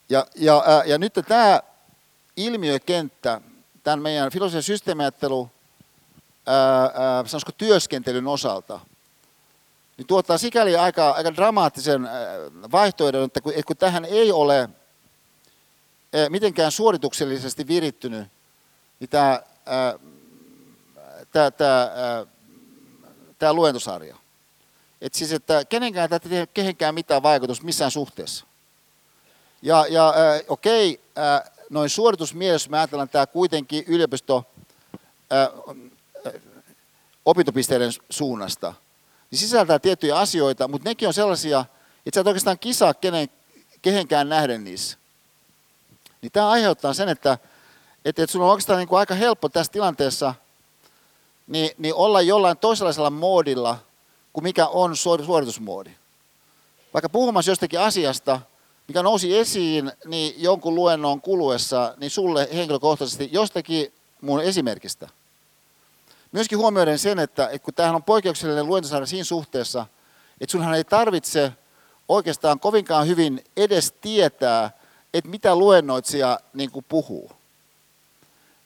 Ja, ja, ja nyt tämä ilmiökenttä, tämän meidän filosofian systeemiajattelu, sanoisiko työskentelyn osalta – niin tuottaa sikäli aika, aika dramaattisen vaihtoehdon, että kun, että kun tähän ei ole mitenkään suorituksellisesti virittynyt, niin tämä, tämä, tämä, tämä luentosarja. Että siis, että kenenkään tämä ei kehenkään mitään vaikutusta missään suhteessa. Ja, ja okei, noin suoritusmielessä me ajatellaan tämä kuitenkin yliopisto opintopisteiden suunnasta – niin sisältää tiettyjä asioita, mutta nekin on sellaisia, että sä et oikeastaan kisaa kenen, kehenkään nähden niissä. Niin tämä aiheuttaa sen, että, että, että sun on oikeastaan niin kuin aika helppo tässä tilanteessa niin, niin olla jollain toisenlaisella moodilla kuin mikä on suoritusmoodi. Vaikka puhumassa jostakin asiasta, mikä nousi esiin niin jonkun luennon kuluessa, niin sulle henkilökohtaisesti jostakin mun esimerkistä. Myöskin huomioiden sen, että, että kun tämähän on poikkeuksellinen luentosarja siinä suhteessa, että sunhan ei tarvitse oikeastaan kovinkaan hyvin edes tietää, että mitä luennoitsija niin kuin puhuu.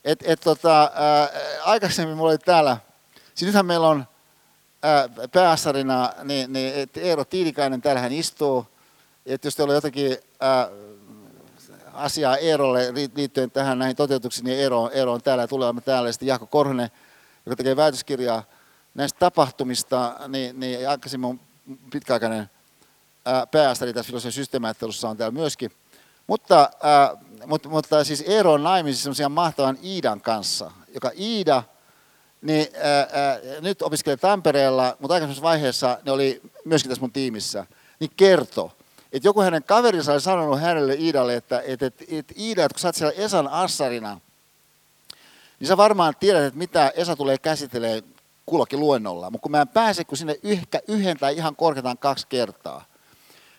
Et, et tota, ää, aikaisemmin mulla oli täällä, siis nythän meillä on ää, päässarina, niin, niin et Eero Tiilikainen täällähän istuu, että jos teillä on jotakin ää, asiaa Eerolle liittyen tähän näihin toteutuksiin, niin Eero, Eero on täällä ja tulee täällä. Ja sitten Jaakko Korhonen, joka tekee väitöskirjaa näistä tapahtumista, niin, niin aikaisemmin on pitkäaikainen päästari tässä filosofian systeemiajattelussa on täällä myöskin. Mutta, ää, mutta, mutta siis Eero on naimisissa semmoisia mahtavan Iidan kanssa, joka Iida niin, ää, ää, nyt opiskelee Tampereella, mutta aikaisemmassa vaiheessa ne oli myöskin tässä mun tiimissä, niin kertoo, että joku hänen kaverinsa oli sanonut hänelle Iidalle, että, että, että, että Iida, että kun sä oot siellä Esan assarina, niin sä varmaan tiedät, että mitä Esa tulee käsittelemään kullakin luennolla. Mutta kun mä en pääse kun sinne yhkä, yhden tai ihan korkeintaan kaksi kertaa,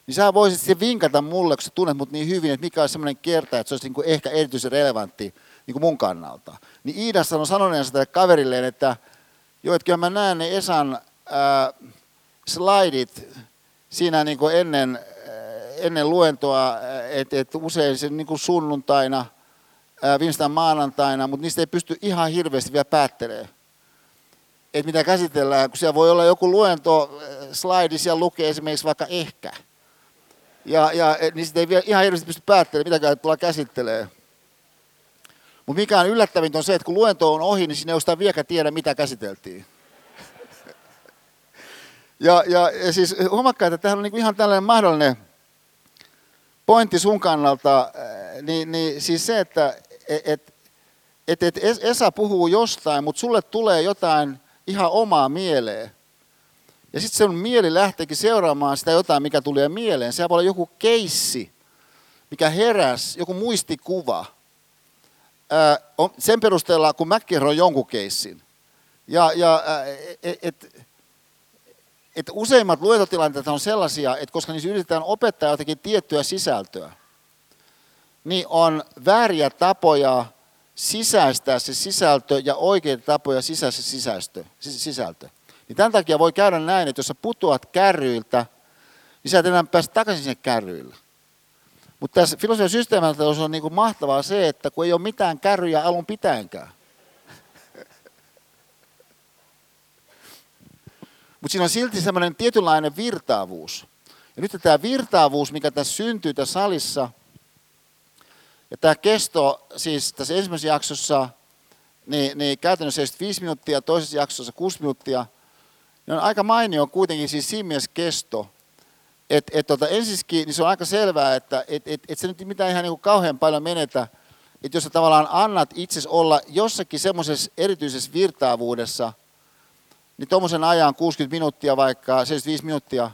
niin sä voisit sitten vinkata mulle, kun sä tunnet mut niin hyvin, että mikä olisi semmoinen kerta, että se olisi niin kuin ehkä erityisen relevantti niin mun kannalta. Niin Iida sanoi sanoneensa tälle kaverilleen, että joo, että kyllä mä näen ne Esan äh, slaidit siinä niin kuin ennen, äh, ennen luentoa, että et usein se niin sunnuntaina, äh, viimeistään maanantaina, mutta niistä ei pysty ihan hirveästi vielä päättelemään että mitä käsitellään, kun siellä voi olla joku luento, äh, slaidi, siellä lukee esimerkiksi vaikka ehkä. Ja, ja niin sitten ei vielä ihan hirveästi pysty päättelemään, mitä tullaan käsittelee. Mutta mikä on yllättävintä on se, että kun luento on ohi, niin sinne ei sitä vieläkään tiedä, mitä käsiteltiin. ja, ja, ja siis huomakkaa, että tähän on niinku ihan tällainen mahdollinen pointti sun kannalta, äh, niin, niin siis se, että et, et, et Esa puhuu jostain, mutta sulle tulee jotain ihan omaa mieleen. Ja sitten sun mieli lähteekin seuraamaan sitä jotain, mikä tulee mieleen. Se voi olla joku keissi, mikä heräs, joku muistikuva. Sen perusteella, kun mä kerron jonkun keissin. Ja, ja et, et, et useimmat luentotilanteet on sellaisia, että koska niissä yritetään opettaa jotakin tiettyä sisältöä, niin on vääriä tapoja sisäistää se sisältö ja oikeita tapoja sisäistä sisältö. sisältö. Niin tämän takia voi käydä näin, että jos sä putoat kärryiltä, niin sä et enää pääse takaisin sinne kärryille. Mutta tässä filosofian systeemiltä on niin kuin mahtavaa se, että kun ei ole mitään kärryjä alun pitäänkään. Mutta siinä on silti semmoinen tietynlainen virtaavuus. Ja nyt tämä virtaavuus, mikä tässä syntyy tässä salissa, ja tämä kesto, siis tässä ensimmäisessä jaksossa, niin, niin käytännössä 5 minuuttia, toisessa jaksossa 6 minuuttia – ne on aika mainio kuitenkin siis siinä mielessä kesto, että et tota, ensinnäkin niin se on aika selvää, että et, et, et se nyt mitään ihan niin kauhean paljon menetä, että jos sä tavallaan annat itse olla jossakin semmoisessa erityisessä virtaavuudessa, niin tuommoisen ajan 60 minuuttia vaikka 75 minuuttia,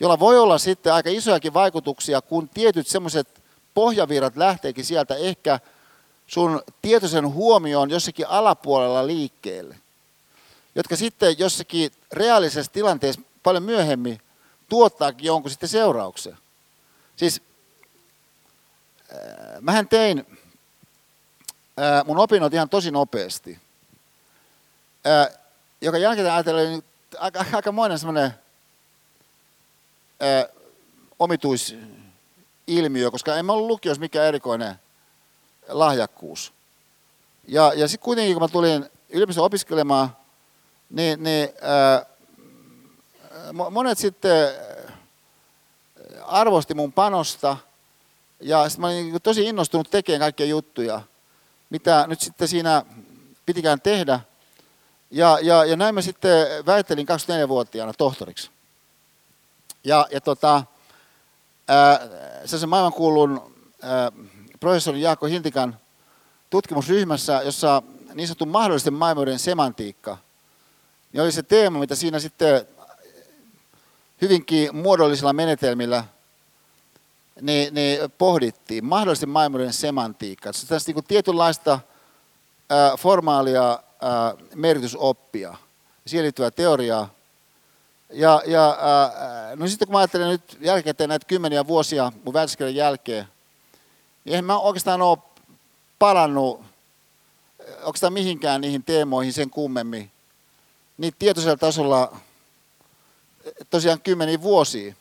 jolla voi olla sitten aika isojakin vaikutuksia, kun tietyt semmoiset pohjavirrat lähteekin sieltä ehkä sun tietoisen huomioon jossakin alapuolella liikkeelle jotka sitten jossakin reaalisessa tilanteessa paljon myöhemmin tuottaakin jonkun sitten seurauksen. Siis äh, mähän tein äh, mun opinnot ihan tosi nopeasti, äh, joka jälkeen ajatellen niin aika, aikamoinen semmoinen äh, omituisilmiö, koska en mä ollut lukiossa mikään erikoinen lahjakkuus. Ja, ja sitten kuitenkin, kun mä tulin yliopistoon opiskelemaan, niin, niin äh, monet sitten arvosti mun panosta ja sitten mä olin niin tosi innostunut tekemään kaikkia juttuja, mitä nyt sitten siinä pitikään tehdä. Ja, ja, ja näin mä sitten väittelin 24-vuotiaana tohtoriksi. Ja, ja tota, se maailmankuulun ää, professori Jaakko Hintikan tutkimusryhmässä, jossa niin sanottu mahdollisten maailmoiden semantiikka – niin oli se teema, mitä siinä sitten hyvinkin muodollisilla menetelmillä niin, niin pohdittiin mahdollisesti maailmoiden semantiikkaa. Se on tästä niin tietynlaista ää, formaalia ää, merkitysoppia, siihen liittyvää teoriaa. Ja, ja ää, no sitten kun mä ajattelen nyt jälkeen näitä kymmeniä vuosia mun väitöskirjan jälkeen, niin en mä oikeastaan ole palannut oikeastaan mihinkään niihin teemoihin sen kummemmin. Niin tietoisella tasolla tosiaan kymmeniä vuosia.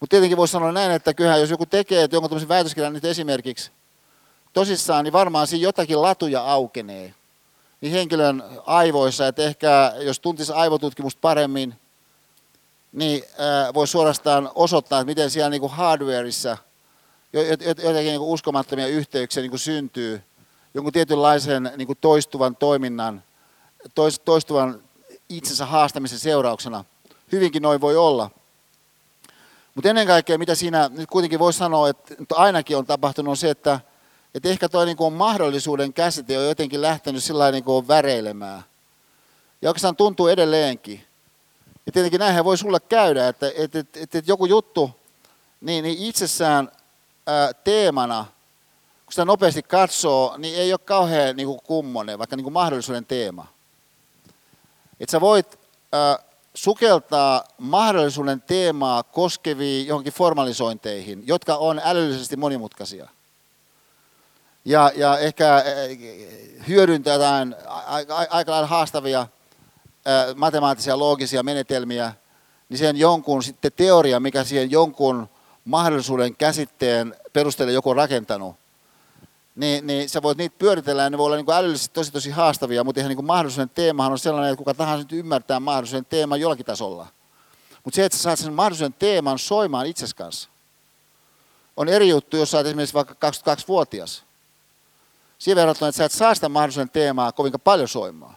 Mutta tietenkin voisi sanoa näin, että kyllähän jos joku tekee että jonkun tämmöisen väitöskirjan nyt esimerkiksi tosissaan, niin varmaan siinä jotakin latuja aukenee. Niin henkilön aivoissa, että ehkä jos tuntisi aivotutkimusta paremmin, niin voi suorastaan osoittaa, että miten siellä niin kuin hardwareissa jotakin niin kuin uskomattomia yhteyksiä niin kuin syntyy jonkun tietynlaisen niin kuin toistuvan toiminnan, toistuvan itsensä haastamisen seurauksena. Hyvinkin noin voi olla. Mutta ennen kaikkea, mitä siinä nyt kuitenkin voi sanoa, että ainakin on tapahtunut, on se, että, että ehkä tuo niin mahdollisuuden käsite on jotenkin lähtenyt sillä niin kuin väreilemään. Ja oikeastaan tuntuu edelleenkin. Ja tietenkin näinhän voi sulle käydä, että, että, että, että joku juttu niin, niin itsessään ää, teemana, kun sitä nopeasti katsoo, niin ei ole kauhean niin kuin kummonen, vaikka niin kuin mahdollisuuden teema. Että sä voit ää, sukeltaa mahdollisuuden teemaa koskeviin johonkin formalisointeihin, jotka on älyllisesti monimutkaisia. Ja, ja ehkä hyödyntää jotain aika lailla haastavia matemaattisia loogisia menetelmiä, niin sen jonkun sitten teoria, mikä siihen jonkun mahdollisuuden käsitteen perusteella joku on rakentanut, niin, niin sä voit niitä pyöritellä ja ne voi olla niin älyllisesti tosi tosi haastavia, mutta ihan niin kuin mahdollisuuden teemahan on sellainen, että kuka tahansa nyt ymmärtää mahdollisuuden teeman jollakin tasolla. Mutta se, että sä saat sen mahdollisuuden teeman soimaan itses kanssa, on eri juttu, jos sä oot esimerkiksi vaikka 22-vuotias. Siihen verrattuna, että sä et saa sitä mahdollisuuden teemaa kovinkaan paljon soimaan.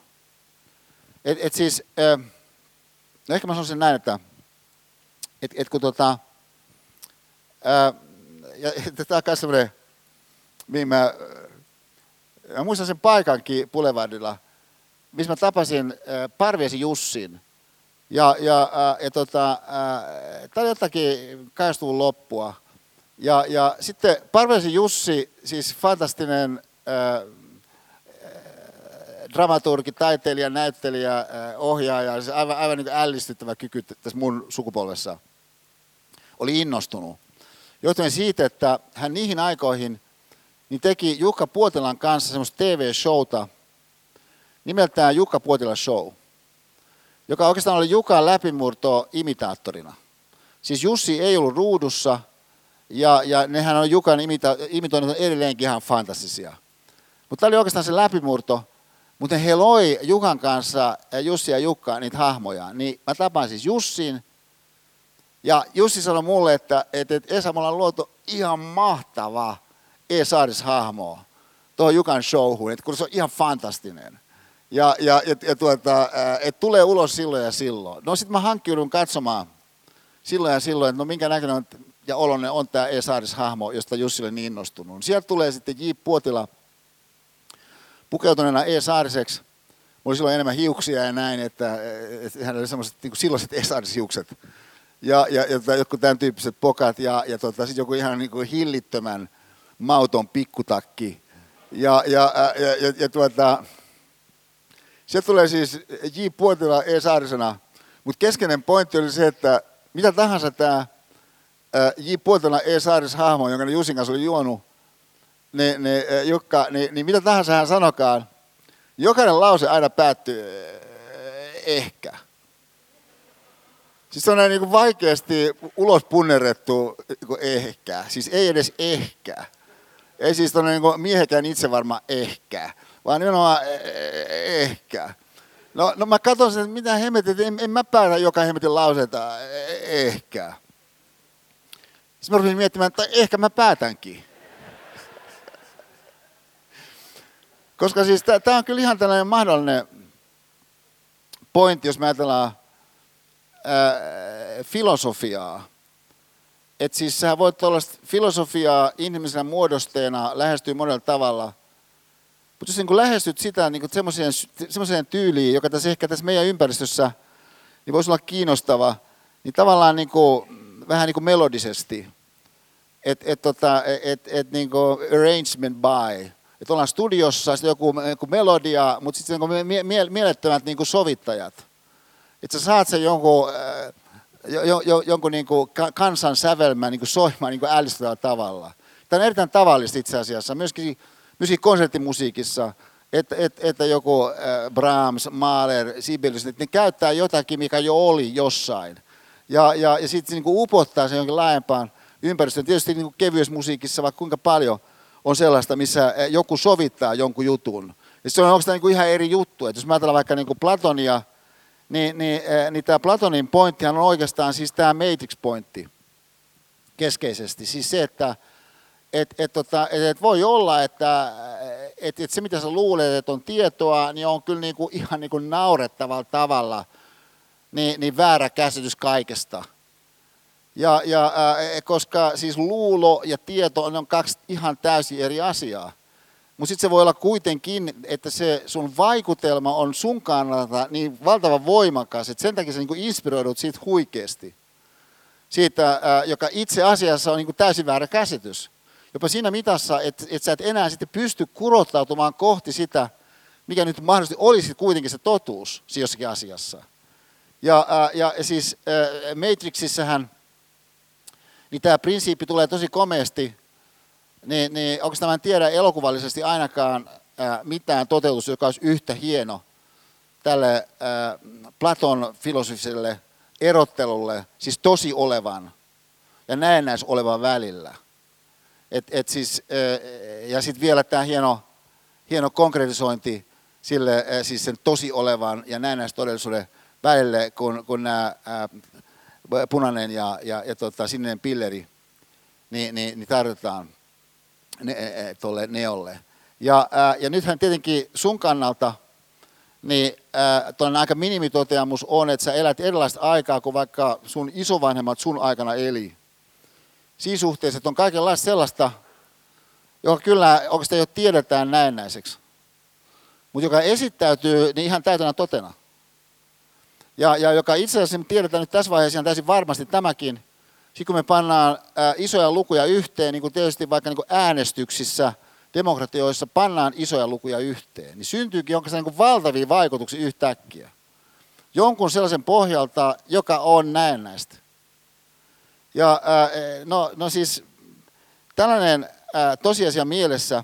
Et, et siis, no ehkä mä sanoisin näin, että et, et kun tota, ää, ja tämä on myös sellainen mihin mä, mä muistan sen paikankin Boulevardilla, missä mä tapasin äh, Parviesi Jussin. Ja, ja, äh, ja tota, äh, tämä oli jotakin kaistuvun loppua. Ja, ja sitten Parviesi Jussi, siis fantastinen dramaturgi, taiteilija, näyttelijä, ohjaaja, siis aivan, aivan niin ällistyttävä kyky tässä mun sukupolvessa, oli innostunut. Johtuen siitä, että hän niihin aikoihin – niin teki Jukka Puotilan kanssa semmoista TV-showta nimeltään Jukka Puotila Show, joka oikeastaan oli Jukan läpimurto imitaattorina. Siis Jussi ei ollut ruudussa, ja, ja nehän on Jukan imita, imitoinnit on edelleenkin ihan fantastisia. Mutta tämä oli oikeastaan se läpimurto, mutta he loi Jukan kanssa, Jussi ja Jukka, niitä hahmoja. Niin mä tapaan siis Jussin, ja Jussi sanoi mulle, että, että, että Esa, me ollaan luotu ihan mahtava e hahmoa tuohon Jukan showhun, että kun se on ihan fantastinen. Ja, ja, ja, ja tuota, et tulee ulos silloin ja silloin. No sitten mä hankkiudun katsomaan silloin ja silloin, että no minkä näköinen on ja oloinen on tämä e hahmo josta Jussi oli niin innostunut. Sieltä tulee sitten J. Puotila pukeutuneena E-Saariseksi. Mulla oli silloin enemmän hiuksia ja näin, että, että hänellä oli semmoiset niin silloiset E-Saaris-hiukset. Ja, ja, ja joku tämän tyyppiset pokat ja, ja tota, sitten joku ihan niin kuin hillittömän mauton pikkutakki. Ja, ja, ja, ja, ja tuota, se tulee siis J. Puotila E. Saarisena, mutta keskeinen pointti oli se, että mitä tahansa tämä J. Puotila E. Saaris hahmo, jonka ne Jusin kanssa oli juonut, ne, ne, Jukka, niin, niin mitä tahansa hän sanokaan, jokainen lause aina päättyy ehkä. Siis on niin kuin vaikeasti ulos punnerrettu niin ehkä. Siis ei edes ehkä. Ei siis tuonne niin miehekään itse varmaan ehkä, vaan nimenomaan e, e, ehkä. No, no mä katson sen, että mitä hemmetin, että en, en mä päätä joka hemmetin lauseita e, ehkä. Sitten mä rupesin miettimään, että ehkä mä päätänkin. Koska siis tämä on kyllä ihan tällainen mahdollinen pointti, jos me ajatellaan ää, filosofiaa että siis sä voit tuollaista filosofiaa ihmisenä muodosteena lähestyä monella tavalla. Mutta jos niin lähestyt sitä niin semmoiseen, semmoiseen tyyliin, joka tässä ehkä tässä meidän ympäristössä niin voisi olla kiinnostava, niin tavallaan niin kuin, vähän niin kuin melodisesti, et, et, tota, et, et, niin arrangement by. Että ollaan studiossa, sitten joku, joku melodia, mutta sitten niin mie, mie, mielettömät niin sovittajat. Että sä saat sen jonkun, äh, jo, jo, jonkun niin kuin kansan sävelmän niin soimaan niin ällistävällä tavalla. Tämä on erittäin tavallista itse asiassa, myöskin, myöskin konserttimusiikissa, että, että, että joku äh, Brahms, Mahler, Sibelius, että ne käyttää jotakin, mikä jo oli jossain. Ja, ja, ja sitten niin upottaa sen jonkin laajempaan ympäristöön. Tietysti niin kevyessä musiikissa vaikka kuinka paljon on sellaista, missä äh, joku sovittaa jonkun jutun. Ja se on oikeastaan niin ihan eri juttu. Että jos mä ajatellaan vaikka niin Platonia, niin, niin, äh, niin tämä Platonin pointtihan on oikeastaan siis tämä matrix-pointti keskeisesti. Siis se, että et, et, tota, et, et voi olla, että et, et se mitä sä luulet, että on tietoa, niin on kyllä niinku, ihan niinku naurettavalla tavalla niin, niin väärä käsitys kaikesta. Ja, ja, äh, koska siis luulo ja tieto on kaksi ihan täysin eri asiaa. Mutta sitten se voi olla kuitenkin, että se sun vaikutelma on sun kannalta niin valtavan voimakas, että sen takia sä niinku inspiroidut siitä huikeasti. Siitä, äh, joka itse asiassa on niinku täysin väärä käsitys jopa siinä mitassa, että, että sä et enää sitten pysty kurottautumaan kohti sitä, mikä nyt mahdollisesti olisi kuitenkin se totuus jossakin asiassa. Ja, ja, ja siis Matrixissähän niin tämä prinsiippi tulee tosi komeasti, niin, niin onko tämä en tiedä elokuvallisesti ainakaan ää, mitään toteutus, joka olisi yhtä hieno tälle ää, Platon filosofiselle erottelulle, siis tosi olevan ja näennäis olevan välillä – et, et siis, ja sitten vielä tämä hieno, hieno konkretisointi sille, siis sen tosi olevan ja näennäistodellisuuden välille, kun, kun nämä punainen ja, ja, ja tota, sininen pilleri niin, niin, niin tarjotaan ne, tuolle neolle. Ja, ja nythän tietenkin sun kannalta niin tuollainen aika minimitoteamus on, että sä elät erilaista aikaa kuin vaikka sun isovanhemmat sun aikana eli siinä suhteessa, että on kaikenlaista sellaista, joka kyllä oikeastaan jo tiedetään näennäiseksi, mutta joka esittäytyy niin ihan täytänä totena. Ja, ja joka itse asiassa tiedetään nyt tässä vaiheessa ihan täysin varmasti tämäkin, sitten kun me pannaan ää, isoja lukuja yhteen, niin kuin tietysti vaikka niin kuin äänestyksissä, demokratioissa pannaan isoja lukuja yhteen, niin syntyykin jonkinlaisia niin valtavia vaikutuksia yhtäkkiä. Jonkun sellaisen pohjalta, joka on näennäistä. Ja no, no siis tällainen tosiasia mielessä,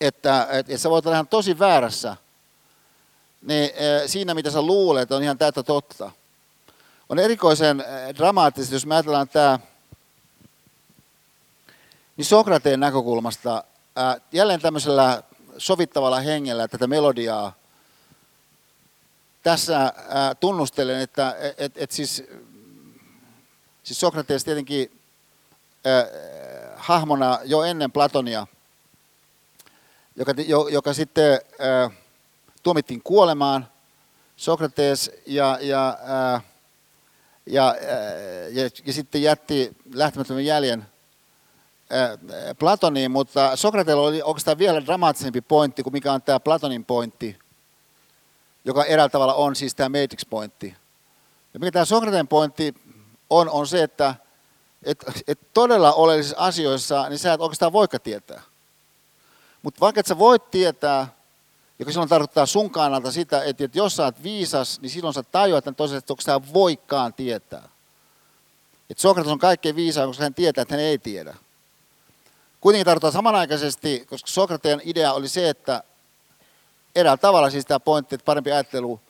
että, että sä voit olla ihan tosi väärässä, niin siinä mitä sä luulet on ihan täyttä totta. On erikoisen dramaattista, jos ajatellaan tämä niin Sokrateen näkökulmasta jälleen tämmöisellä sovittavalla hengellä tätä melodiaa tässä tunnustelen, että et, et siis Siis Sokrates tietenkin äh, hahmona jo ennen Platonia, joka, jo, joka sitten äh, tuomittiin kuolemaan. Sokrates ja, ja, äh, ja, äh, ja, ja sitten jätti lähtemättömän jäljen äh, Platoniin, mutta Sokratella oli oikeastaan vielä dramaattisempi pointti kuin mikä on tämä Platonin pointti, joka eräällä tavalla on siis tämä matrix-pointti. Ja mikä tämä Sokrateen pointti on, on se, että et, et todella oleellisissa asioissa, niin sä et oikeastaan voika tietää. Mutta vaikka et sä voit tietää, joka silloin tarkoittaa sun kannalta sitä, että, että jos sä oot viisas, niin silloin sä tajuat, että tosiaan, että onko sä voikaan tietää. Että Sokrates on kaikkein viisaan, koska hän tietää, että hän ei tiedä. Kuitenkin tarkoittaa samanaikaisesti, koska Sokrateen idea oli se, että eräällä tavalla siis tämä pointti, että parempi ajattelu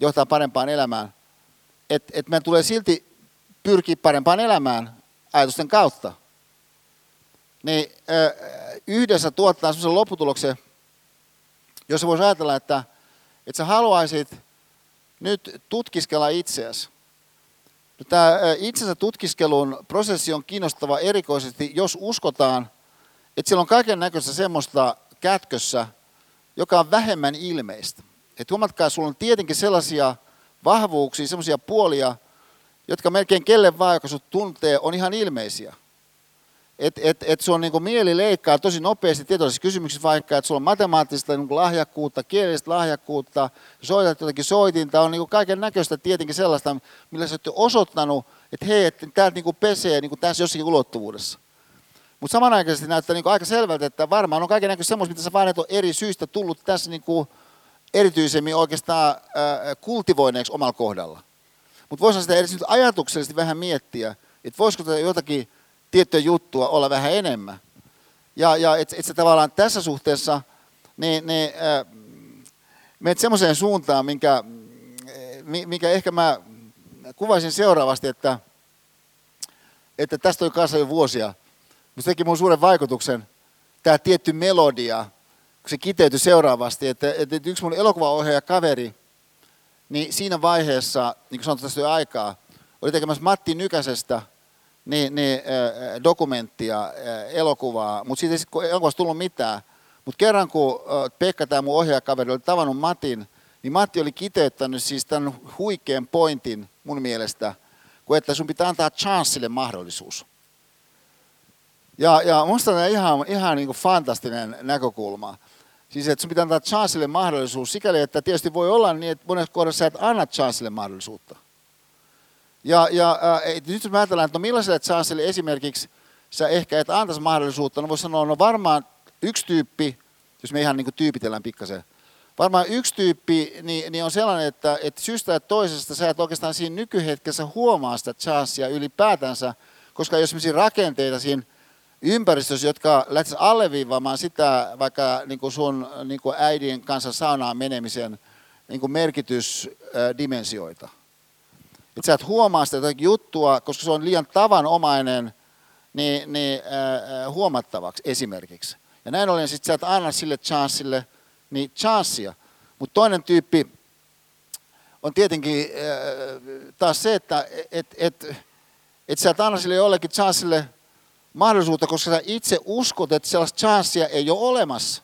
johtaa parempaan elämään, että, että meidän tulee silti pyrkiä parempaan elämään ajatusten kautta. Niin yhdessä tuottaa sellaisen lopputuloksen, jossa voisi ajatella, että, että sä haluaisit nyt tutkiskella itseäsi. No, Tämä itsensä tutkiskelun prosessi on kiinnostava erikoisesti, jos uskotaan, että siellä on kaiken näköistä semmoista kätkössä, joka on vähemmän ilmeistä. Että huomatkaa, sulla on tietenkin sellaisia vahvuuksia, sellaisia puolia, jotka melkein kelle vaan, joka sut tuntee, on ihan ilmeisiä. Että et, et sun niin mieli leikkaa tosi nopeasti tietoisissa kysymyksissä vaikka, että sulla on matemaattista niin lahjakkuutta, kielellistä lahjakkuutta, soitat jotakin soitinta, on niin kaiken näköistä tietenkin sellaista, millä sä oot osoittanut, että hei, että täältä niin pesee niin tässä jossakin ulottuvuudessa. Mutta samanaikaisesti näyttää niin aika selvältä, että varmaan on kaiken näköistä semmoista, mitä sä vaan et ole eri syistä tullut tässä niin erityisemmin oikeastaan äh, kultivoineeksi omalla kohdalla. Mutta voisi sitä edes nyt ajatuksellisesti vähän miettiä, että voisiko tätä jotakin tiettyä juttua olla vähän enemmän. Ja, ja että et se tavallaan tässä suhteessa niin, niin, äh, menet semmoiseen suuntaan, minkä, minkä ehkä mä kuvaisin seuraavasti, että, että tästä on kanssa jo vuosia. Se teki mun suuren vaikutuksen, tämä tietty melodia, kun se kiteytyi seuraavasti, että, että yksi mun elokuvaohjaaja kaveri, niin siinä vaiheessa, niin kuin sanotaan tästä jo aikaa, oli tekemässä Matti Nykäsestä niin, niin, äh, dokumenttia, äh, elokuvaa, mutta siitä ei sitten elokuvasta tullut mitään. Mutta kerran kun äh, Pekka, tämä mun ohjaajakaveri, oli tavannut Matin, niin Matti oli kiteyttänyt siis tämän huikean pointin mun mielestä, kun että sun pitää antaa chanssille mahdollisuus. Ja, ja musta tämä ihan, ihan niin kuin fantastinen näkökulma. Siis että sun pitää antaa chansille mahdollisuus, sikäli että tietysti voi olla niin, että monessa kohdassa sä et anna chansille mahdollisuutta. Ja, ja äh, nyt jos ajatellaan, että no millaiselle chansille esimerkiksi sä ehkä et antaisi mahdollisuutta, no voisi sanoa, no varmaan yksi tyyppi, jos me ihan niin kuin tyypitellään pikkasen, varmaan yksi tyyppi niin, niin on sellainen, että, että syystä että toisesta sä et oikeastaan siinä nykyhetkessä huomaa sitä chanssia ylipäätänsä, koska jos rakenteita siinä ympäristössä, jotka lähtisivät alleviivaamaan sitä vaikka niin kuin sun niin kuin äidin kanssa saunaan menemisen niin kuin merkitysdimensioita. Että sä et huomaa sitä juttua, koska se on liian tavanomainen niin, niin, äh, huomattavaksi esimerkiksi. Ja näin ollen sitten sä et anna sille chanssille niin chanssia. Mutta toinen tyyppi on tietenkin äh, taas se, että et, et, et sä et anna sille jollekin chanssille mahdollisuutta, koska sä itse uskot, että sellaista chanssia ei ole olemassa.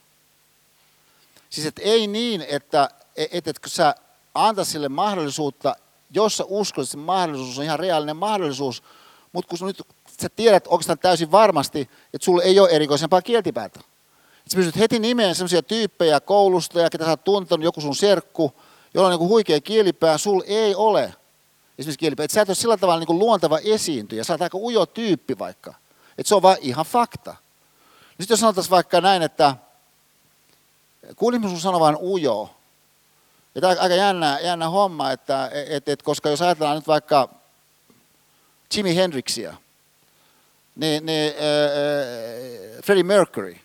Siis että ei niin, että et, et, kun sä anta sille mahdollisuutta, jos sä uskot, että se mahdollisuus on ihan reaalinen mahdollisuus, mutta kun nyt sä tiedät oikeastaan täysin varmasti, että sulla ei ole erikoisempaa kieltipäätä. Että sä pystyt heti nimeen sellaisia tyyppejä koulusta, ja ketä sä oot tuntenut, joku sun serkku, jolla on niin huikea kielipää, sulla ei ole esimerkiksi kielipää. Että sä et ole sillä tavalla niin luonteva esiintyjä, sä oot aika ujo tyyppi vaikka. Että se on vain ihan fakta. Sitten jos sanotaan vaikka näin, että kuulimme sun sanovan ujo. Että aika, jännä, jännä homma, että et, et, koska jos ajatellaan nyt vaikka Jimi Hendrixia, niin, niin äh, Freddie Mercury,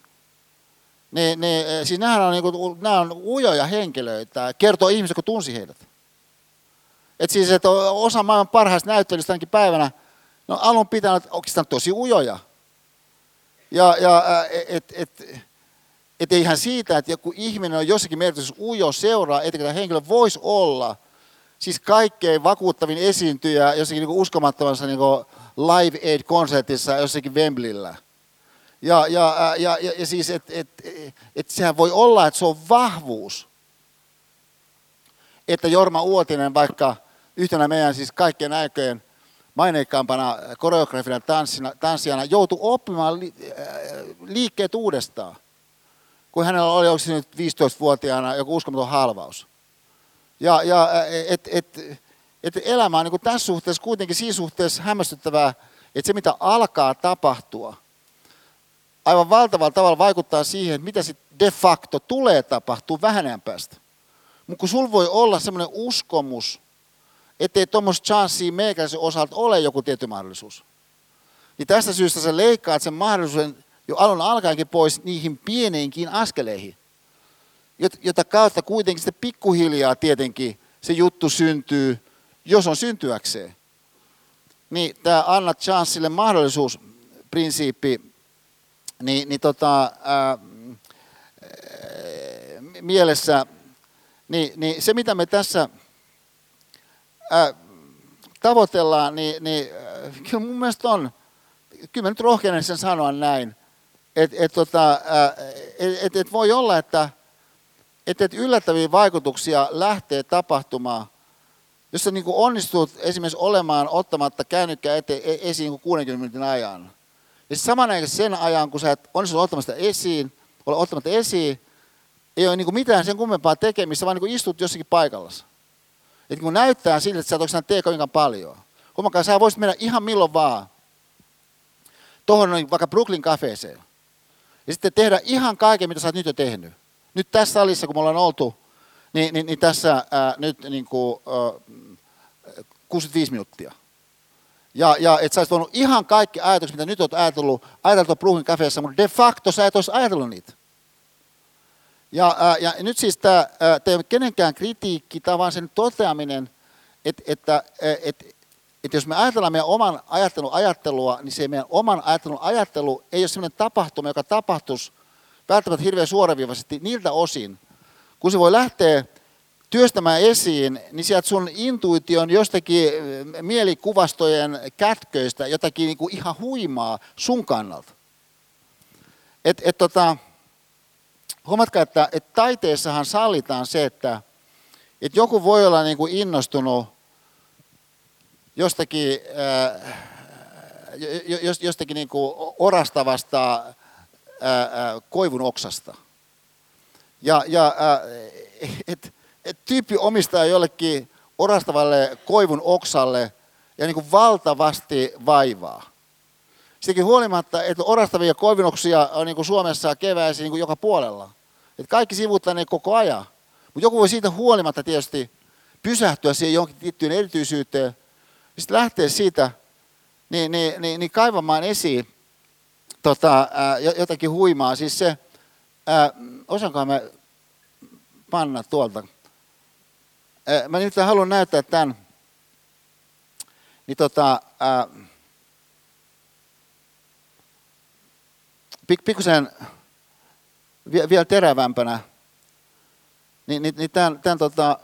niin, niin siis nämä on, niin kuin, nämä on ujoja henkilöitä, kertoo ihmiset, kun tunsi heidät. Et siis, että osa maailman parhaista näyttelyistä tänäkin päivänä – No alun pitänyt oikeastaan tosi ujoja. Ja, ja et, et, et, et eihän siitä, että joku ihminen on jossakin merkityksessä ujo seuraa, että tämä henkilö voisi olla siis kaikkein vakuuttavin esiintyjä jossakin niin uskomattomassa niin Live Aid-konsertissa jossakin Wembleyllä. Ja, ja, ja, ja, ja siis, että et, et, et sehän voi olla, että se on vahvuus. Että Jorma Uotinen vaikka yhtenä meidän siis kaikkien aikojen maineikkaampana koreografina tanssijana joutui oppimaan äh, liikkeet uudestaan, kun hänellä oli onko nyt 15-vuotiaana joku uskomaton halvaus. Ja, ja et, et, et elämä on niin tässä suhteessa kuitenkin siinä suhteessa hämmästyttävää, että se mitä alkaa tapahtua, aivan valtavalla tavalla vaikuttaa siihen, että mitä sitten de facto tulee tapahtua vähän päästä. Mutta kun sulla voi olla semmoinen uskomus, ettei tuommoista chanssia meikäläisen osalta ole joku tietty mahdollisuus. Niin tästä syystä sä leikkaat sen mahdollisuuden jo alun alkaenkin pois niihin pieneinkin askeleihin, jota kautta kuitenkin sitten pikkuhiljaa tietenkin se juttu syntyy, jos on syntyäkseen. Niin tämä anna chanssille mahdollisuus prinsiippi, niin, niin tota, ää, mielessä, niin, niin se mitä me tässä äh, tavoitellaan, niin, niin kyllä mun mielestä on, kyllä mä nyt rohkenen sen sanoa näin, että et, tota, et, et, et voi olla, että et, et yllättäviä vaikutuksia lähtee tapahtumaan, jos sä niin onnistut esimerkiksi olemaan ottamatta kännykkää ete, esiin kuin 60 minuutin ajan. Ja samanaikaisesti sen ajan, kun sä et onnistu ottamasta esiin, ole ottamatta esiin, ei ole niin mitään sen kummempaa tekemistä, vaan niin istut jossakin paikallassa. Et kun näyttää siltä, että sä et oikeastaan tee kovinkaan paljon. Huomakaa, sä voisit mennä ihan milloin vaan tuohon vaikka Brooklyn kafeeseen. Ja sitten tehdä ihan kaiken, mitä sä oot nyt jo tehnyt. Nyt tässä salissa, kun me ollaan oltu, niin, niin, niin tässä ää, nyt niin kuin, ää, 65 minuuttia. Ja, ja että sä olisit voinut ihan kaikki ajatukset, mitä nyt olet ajatellut, ajateltu Brooklyn kafeessa, mutta de facto sä et olisi ajatellut niitä. Ja, ää, ja nyt siis tämä kenenkään kritiikki, tämä vaan sen toteaminen, että, että, että, että jos me ajatellaan meidän oman ajattelun ajattelua, niin se meidän oman ajattelun ajattelu ei ole sellainen tapahtuma, joka tapahtuisi välttämättä hirveän suoraviivaisesti niiltä osin, kun se voi lähteä työstämään esiin, niin sieltä sun intuition jostakin mielikuvastojen kätköistä jotakin niin kuin ihan huimaa sun kannalta. Et, et tota, huomatkaa, että, että taiteessahan sallitaan se, että, että joku voi olla niin kuin innostunut jostakin, jostakin niin kuin orastavasta koivun oksasta. Ja, ja et, et tyyppi omistaa jollekin orastavalle koivun oksalle ja niin kuin valtavasti vaivaa. Sitäkin huolimatta, että orastavia koivinoksia on niin kuin Suomessa keväisin niin kuin joka puolella. Että kaikki sivuttaa ne koko ajan. Mutta joku voi siitä huolimatta tietysti pysähtyä siihen johonkin tiettyyn erityisyyteen. Ja sitten lähtee siitä niin, niin, niin, niin kaivamaan esiin tota, ää, jotakin huimaa. Siis se, ää, me panna tuolta. Ää, mä nyt haluan näyttää tämän. Niin tota, pik, pikkusen vielä terävämpänä, niin, niin, niin tämän, tämän tota,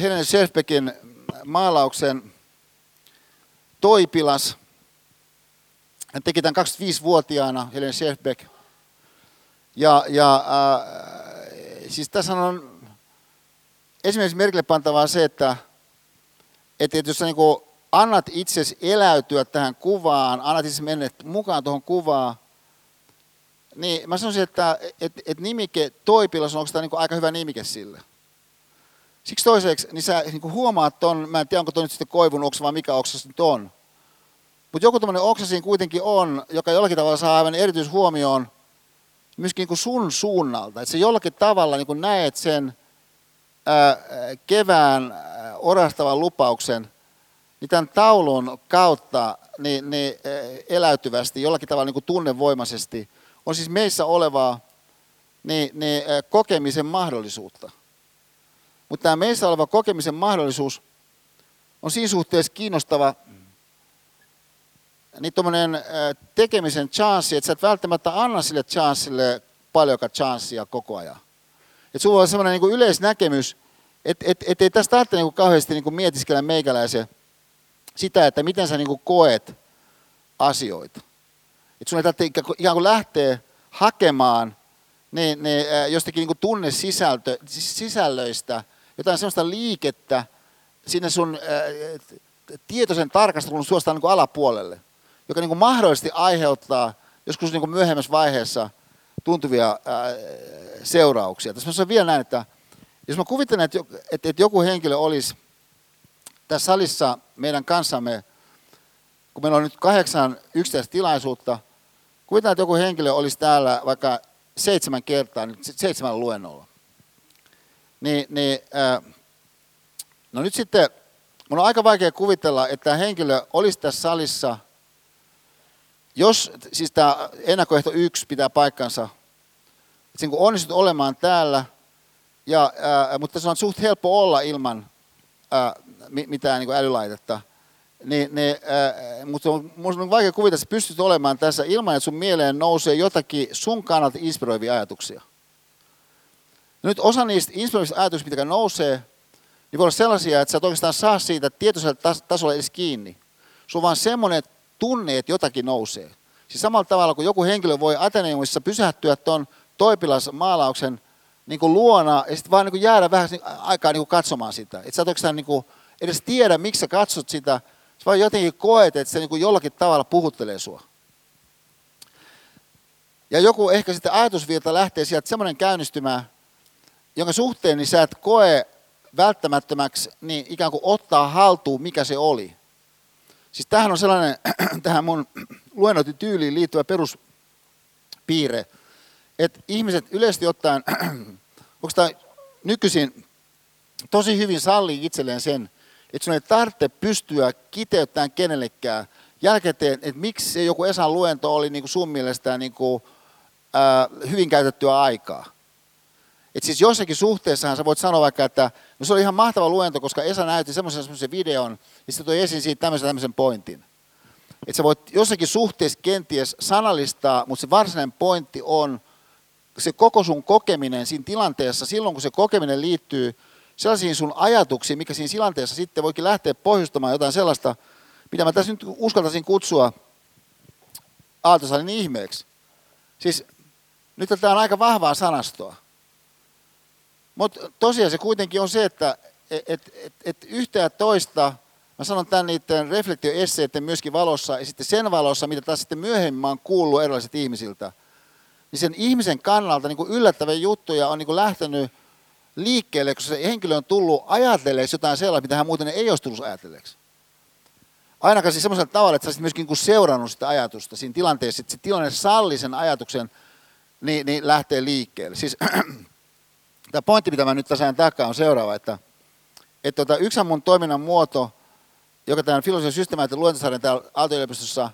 Helen Schäfbeckin maalauksen Toipilas, hän teki tämän 25-vuotiaana, Helen Schäfbeck. Ja, ja ää, siis tässä on esimerkiksi merkille pantavaa se, että, että jos sä niin annat itsesi eläytyä tähän kuvaan, annat itsesi mennä mukaan tuohon kuvaan, niin mä sanoisin, että et, et nimike Toipilas on tämä niin aika hyvä nimike sille. Siksi toiseksi, niin sä niin huomaat ton, mä en tiedä onko toi nyt sitten koivun oksa vai mikä oksa nyt on. Mutta joku tämmöinen oksa siinä kuitenkin on, joka jollakin tavalla saa aivan erityishuomioon myöskin niin sun suunnalta. Että sä jollakin tavalla niin näet sen ää, kevään ää, orastavan lupauksen niin tämän taulun kautta niin, niin eläytyvästi, jollakin tavalla niin kuin tunnevoimaisesti, on siis meissä olevaa niin, niin, kokemisen mahdollisuutta. Mutta tämä meissä oleva kokemisen mahdollisuus on siinä suhteessa kiinnostava niin tuommoinen tekemisen chanssi, että sä et välttämättä anna sille chanssille paljonkaan chanssia koko ajan. Että sulla on semmoinen niin yleisnäkemys, että et, et ei tästä tarvitse niin kauheasti niin mietiskellä meikäläisen sitä, että miten sä niin koet asioita. Että sun ei tarvitse ikään kuin lähteä hakemaan niin, niin, jostakin niin tunnesisältö, sisällöistä jotain sellaista liikettä sinne sun ää, tietoisen tarkastelun suostaan niin alapuolelle, joka niin mahdollisesti aiheuttaa joskus niin myöhemmässä vaiheessa tuntuvia ää, seurauksia. Tässä on vielä näin, että jos mä kuvittelen, että, että, että joku henkilö olisi tässä salissa meidän kanssamme, kun meillä on nyt kahdeksan yksittäistä tilaisuutta, kuvitellaan, että joku henkilö olisi täällä vaikka seitsemän kertaa, niin seitsemän luennolla. Niin, niin, äh, no nyt sitten, mun on aika vaikea kuvitella, että tämä henkilö olisi tässä salissa, jos, siis tämä ennakkoehto yksi pitää paikkansa, että kun onnistut olemaan täällä, ja, ää, mutta se on suht helppo olla ilman ää, mitään niin kuin älylaitetta. Niin, niin, äh, mutta on, on vaikea kuvitella, että pystyt olemaan tässä ilman, että sun mieleen nousee jotakin sun kannalta inspiroivia ajatuksia. No nyt osa niistä inspiroivista ajatuksista, mitkä nousee, niin voi olla sellaisia, että sä et oikeastaan saa siitä tietoisella tas- tasolla edes kiinni. Se on vaan semmoinen tunne, että jotakin nousee. Siis samalla tavalla kuin joku henkilö voi Ateneumissa pysähtyä tuon Toipilas maalauksen niin kuin luona ja sitten vaan niin kuin jäädä vähän aikaa niin kuin katsomaan sitä. Että sä et oikeastaan niin kuin edes tiedä, miksi sä katsot sitä. Sä vaan jotenkin koet, että se niin kuin jollakin tavalla puhuttelee sua. Ja joku ehkä sitten ajatusvirta lähtee sieltä semmoinen käynnistymään, jonka suhteen niin sä et koe välttämättömäksi niin ikään kuin ottaa haltuun, mikä se oli. Siis tämähän on sellainen, tähän mun luennointityyliin liittyvä peruspiirre, että ihmiset yleisesti ottaen, onko tämä nykyisin tosi hyvin sallii itselleen sen, että sun ei tarvitse pystyä kiteyttämään kenellekään jälkikäteen, että miksi se joku Esan luento oli niin kuin sun mielestä niin kuin, ää, hyvin käytettyä aikaa. Et siis jossakin suhteessahan sä voit sanoa vaikka, että no se oli ihan mahtava luento, koska Esa näytti semmoisen, semmoisen videon, ja sitten toi esiin siitä tämmöisen, tämmöisen pointin. Että sä voit jossakin suhteessa kenties sanallistaa, mutta se varsinainen pointti on se koko sun kokeminen siinä tilanteessa, silloin kun se kokeminen liittyy sellaisiin sun ajatuksiin, mikä siinä tilanteessa sitten voikin lähteä pohjustamaan jotain sellaista, mitä mä tässä nyt uskaltaisin kutsua Aaltosalin ihmeeksi. Siis nyt tämä on aika vahvaa sanastoa. Mutta tosiaan se kuitenkin on se, että et, et, et, et yhtä ja toista, mä sanon tämän niiden reflektioesseiden myöskin valossa, ja sitten sen valossa, mitä taas sitten myöhemmin oon kuullut erilaiset ihmisiltä, niin sen ihmisen kannalta niin yllättäviä juttuja on niin lähtenyt liikkeelle, koska se henkilö on tullut ajatelleeksi jotain sellaista, mitä hän muuten ei olisi tullut ajatelleeksi. Ainakaan siis semmoisella tavalla, että sä olisit myöskin niin seurannut sitä ajatusta siinä tilanteessa, että se tilanne salli sen ajatuksen, niin, niin lähtee liikkeelle. Siis tämä pointti, mitä mä nyt tässä takaa, on seuraava, että, että tota, yksi mun toiminnan muoto, joka tämän filosofian systemaattinen luentosarjan täällä Aalto-yliopistossa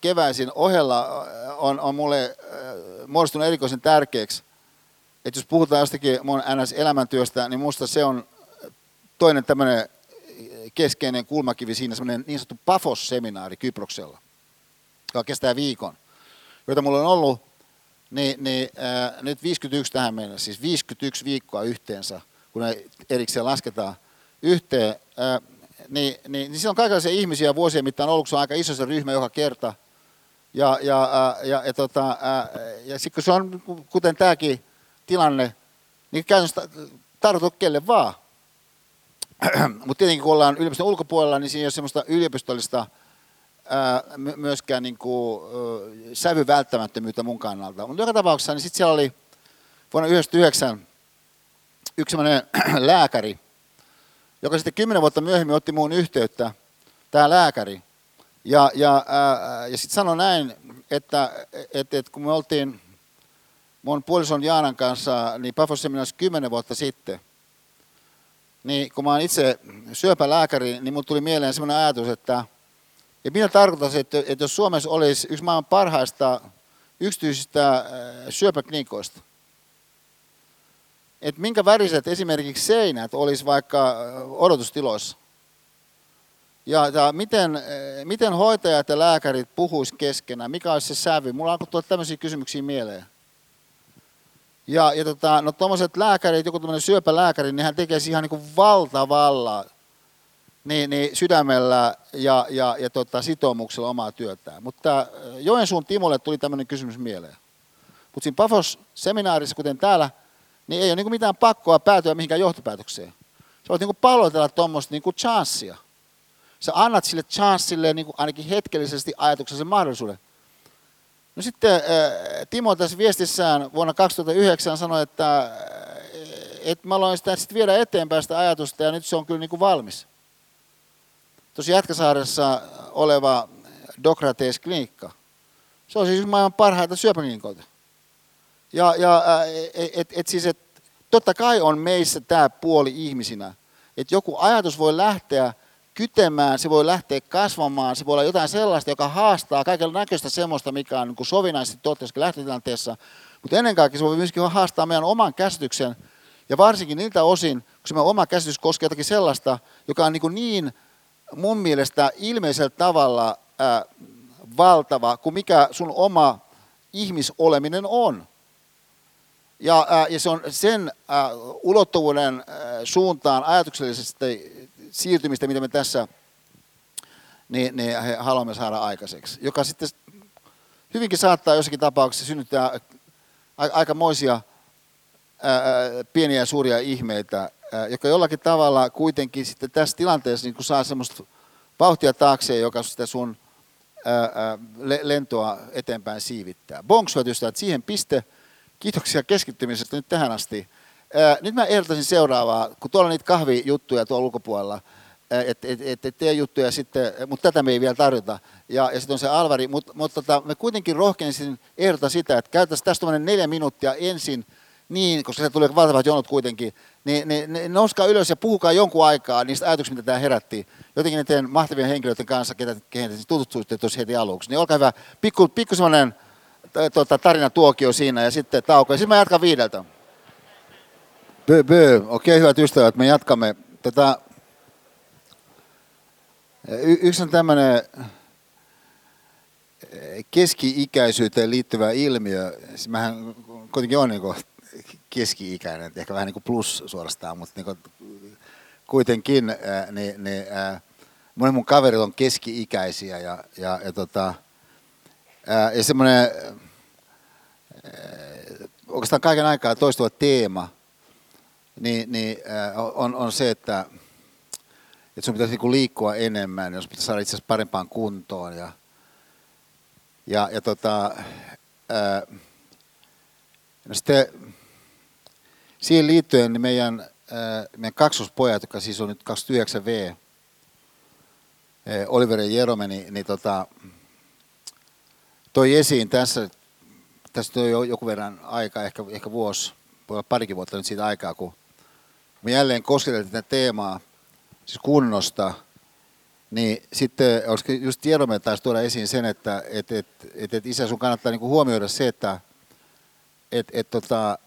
keväisin ohella on, on mulle ää, muodostunut erikoisen tärkeäksi. Että jos puhutaan jostakin mun NS-elämäntyöstä, niin musta se on toinen tämmöinen keskeinen kulmakivi siinä, semmoinen niin sanottu Pafos-seminaari Kyproksella, joka kestää viikon, joita mulla on ollut niin, niin äh, nyt 51 tähän mennessä, siis 51 viikkoa yhteensä, kun ne erikseen lasketaan yhteen, äh, niin, niin, niin siellä on kaikenlaisia ihmisiä vuosien mittaan ollut, se on aika iso se ryhmä joka kerta. Ja, ja, äh, ja, ja, tota, äh, ja sitten kun se on, kuten tämäkin tilanne, niin käytännössä tarkoitu kelle vaan. Mutta tietenkin kun ollaan yliopiston ulkopuolella, niin siinä ei ole semmoista yliopistollista myöskään niin kuin, sävy välttämättömyyttä mun kannalta. Mutta joka tapauksessa niin sitten siellä oli vuonna 1999 yksi lääkäri, joka sitten kymmenen vuotta myöhemmin otti muun yhteyttä, tämä lääkäri. Ja, ja, ää, ja sitten sanoi näin, että, että, että kun me oltiin mun puolison Jaanan kanssa niin Pafos kymmenen vuotta sitten, niin kun mä oon itse syöpälääkäri, niin mun tuli mieleen sellainen ajatus, että – ja minä tarkoitan että, että jos Suomessa olisi yksi maailman parhaista yksityisistä äh, syöpäklinikoista, että minkä väriset esimerkiksi seinät olisi vaikka äh, odotustiloissa. Ja, ja miten, äh, miten hoitajat ja lääkärit puhuisi keskenään, mikä olisi se sävy. Mulla alkoi tulla tämmöisiä kysymyksiä mieleen. Ja, ja tota, no tuommoiset lääkärit, joku tämmöinen syöpälääkäri, niin hän tekee ihan niin kuin valtavalla niin, niin sydämellä ja, ja, ja tota, sitoumuksella omaa työtään. Mutta äh, Joensuun Timolle tuli tämmöinen kysymys mieleen. Mutta siinä Pafos-seminaarissa, kuten täällä, niin ei ole niin mitään pakkoa päätyä mihinkään johtopäätökseen. Sä voit niin pallotella tuommoista niin chanssia. Sä annat sille chanssille niin ainakin hetkellisesti ajatuksen sen mahdollisuuden. No sitten äh, Timo tässä viestissään vuonna 2009 sanoi, että, äh, että mä aloin sitä sitten viedä eteenpäin sitä ajatusta ja nyt se on kyllä niin kuin valmis tuossa Jätkäsaaressa oleva Dokrates klinikka. Se on siis maailman parhaita syöpäklinikoita. Ja, ja et, et, et siis, et, totta kai on meissä tämä puoli ihmisinä, että joku ajatus voi lähteä kytemään, se voi lähteä kasvamaan, se voi olla jotain sellaista, joka haastaa kaikella näköistä semmoista, mikä on niin sovinnaisesti toivottavasti lähtötilanteessa, mutta ennen kaikkea se voi myöskin haastaa meidän oman käsityksen, ja varsinkin niiltä osin, kun se meidän oma käsitys koskee jotakin sellaista, joka on niin, niin mun mielestä ilmeisellä tavalla ää, valtava kuin mikä sun oma ihmisoleminen on. Ja, ää, ja se on sen ää, ulottuvuuden ää, suuntaan ajatuksellisesti siirtymistä, mitä me tässä niin, niin haluamme saada aikaiseksi. Joka sitten hyvinkin saattaa jossakin tapauksessa synnyttää aikamoisia ää, pieniä ja suuria ihmeitä joka jollakin tavalla kuitenkin sitten tässä tilanteessa niin saa semmoista vauhtia taakse, joka sitä sun lentoa eteenpäin siivittää. Bonks, että siihen piste. Kiitoksia keskittymisestä nyt tähän asti. Nyt mä ehdottaisin seuraavaa, kun tuolla on niitä kahvijuttuja tuolla ulkopuolella, että et, et, et tee juttuja sitten, mutta tätä me ei vielä tarjota. Ja, ja sitten on se Alvari, mutta mut, tota, me kuitenkin rohkenisin ehdota sitä, että käytäisiin tästä neljä minuuttia ensin niin, koska se tulee valtavat jonot kuitenkin, niin, niin, niin nouskaa ylös ja puhukaa jonkun aikaa niistä ajatuksista, mitä tämä herätti. Jotenkin niiden mahtavien henkilöiden kanssa, ketä, ketä tutustuitte tuossa heti aluksi. Niin olkaa hyvä, pikku, pikku semmoinen tota, tarinatuokio siinä ja sitten tauko. Ja sitten mä jatkan viideltä. Bö, bö. Okei, hyvät ystävät, me jatkamme. Tätä, y- yksi on tämmöinen keski-ikäisyyteen liittyvä ilmiö. Siis mähän kuitenkin on niin keski-ikäinen, ehkä vähän niin kuin plus suorastaan, mutta niin kuin kuitenkin niin, niin, monen mun kaverit on keski-ikäisiä ja, ja, ja, tota, ja semmoinen oikeastaan kaiken aikaa toistuva teema niin, niin on, on se, että, että sun pitäisi niin liikkua enemmän, jos pitäisi saada itse asiassa parempaan kuntoon ja, ja, ja tota, ää, no sitten Siihen liittyen niin meidän, äh, meidän kaksospojat, jotka siis on nyt 29V, äh, Oliver ja Jerome, niin, niin tota, toi esiin tässä, tästä on jo joku verran aikaa, ehkä, ehkä vuosi, voi olla parikin vuotta nyt siitä aikaa, kun me jälleen kosketeltiin tätä teemaa, siis kunnosta, niin sitten olisiko just Jerome taisi tuoda esiin sen, että et, et, et, et isä sun kannattaa niinku huomioida se, että et, et, tota,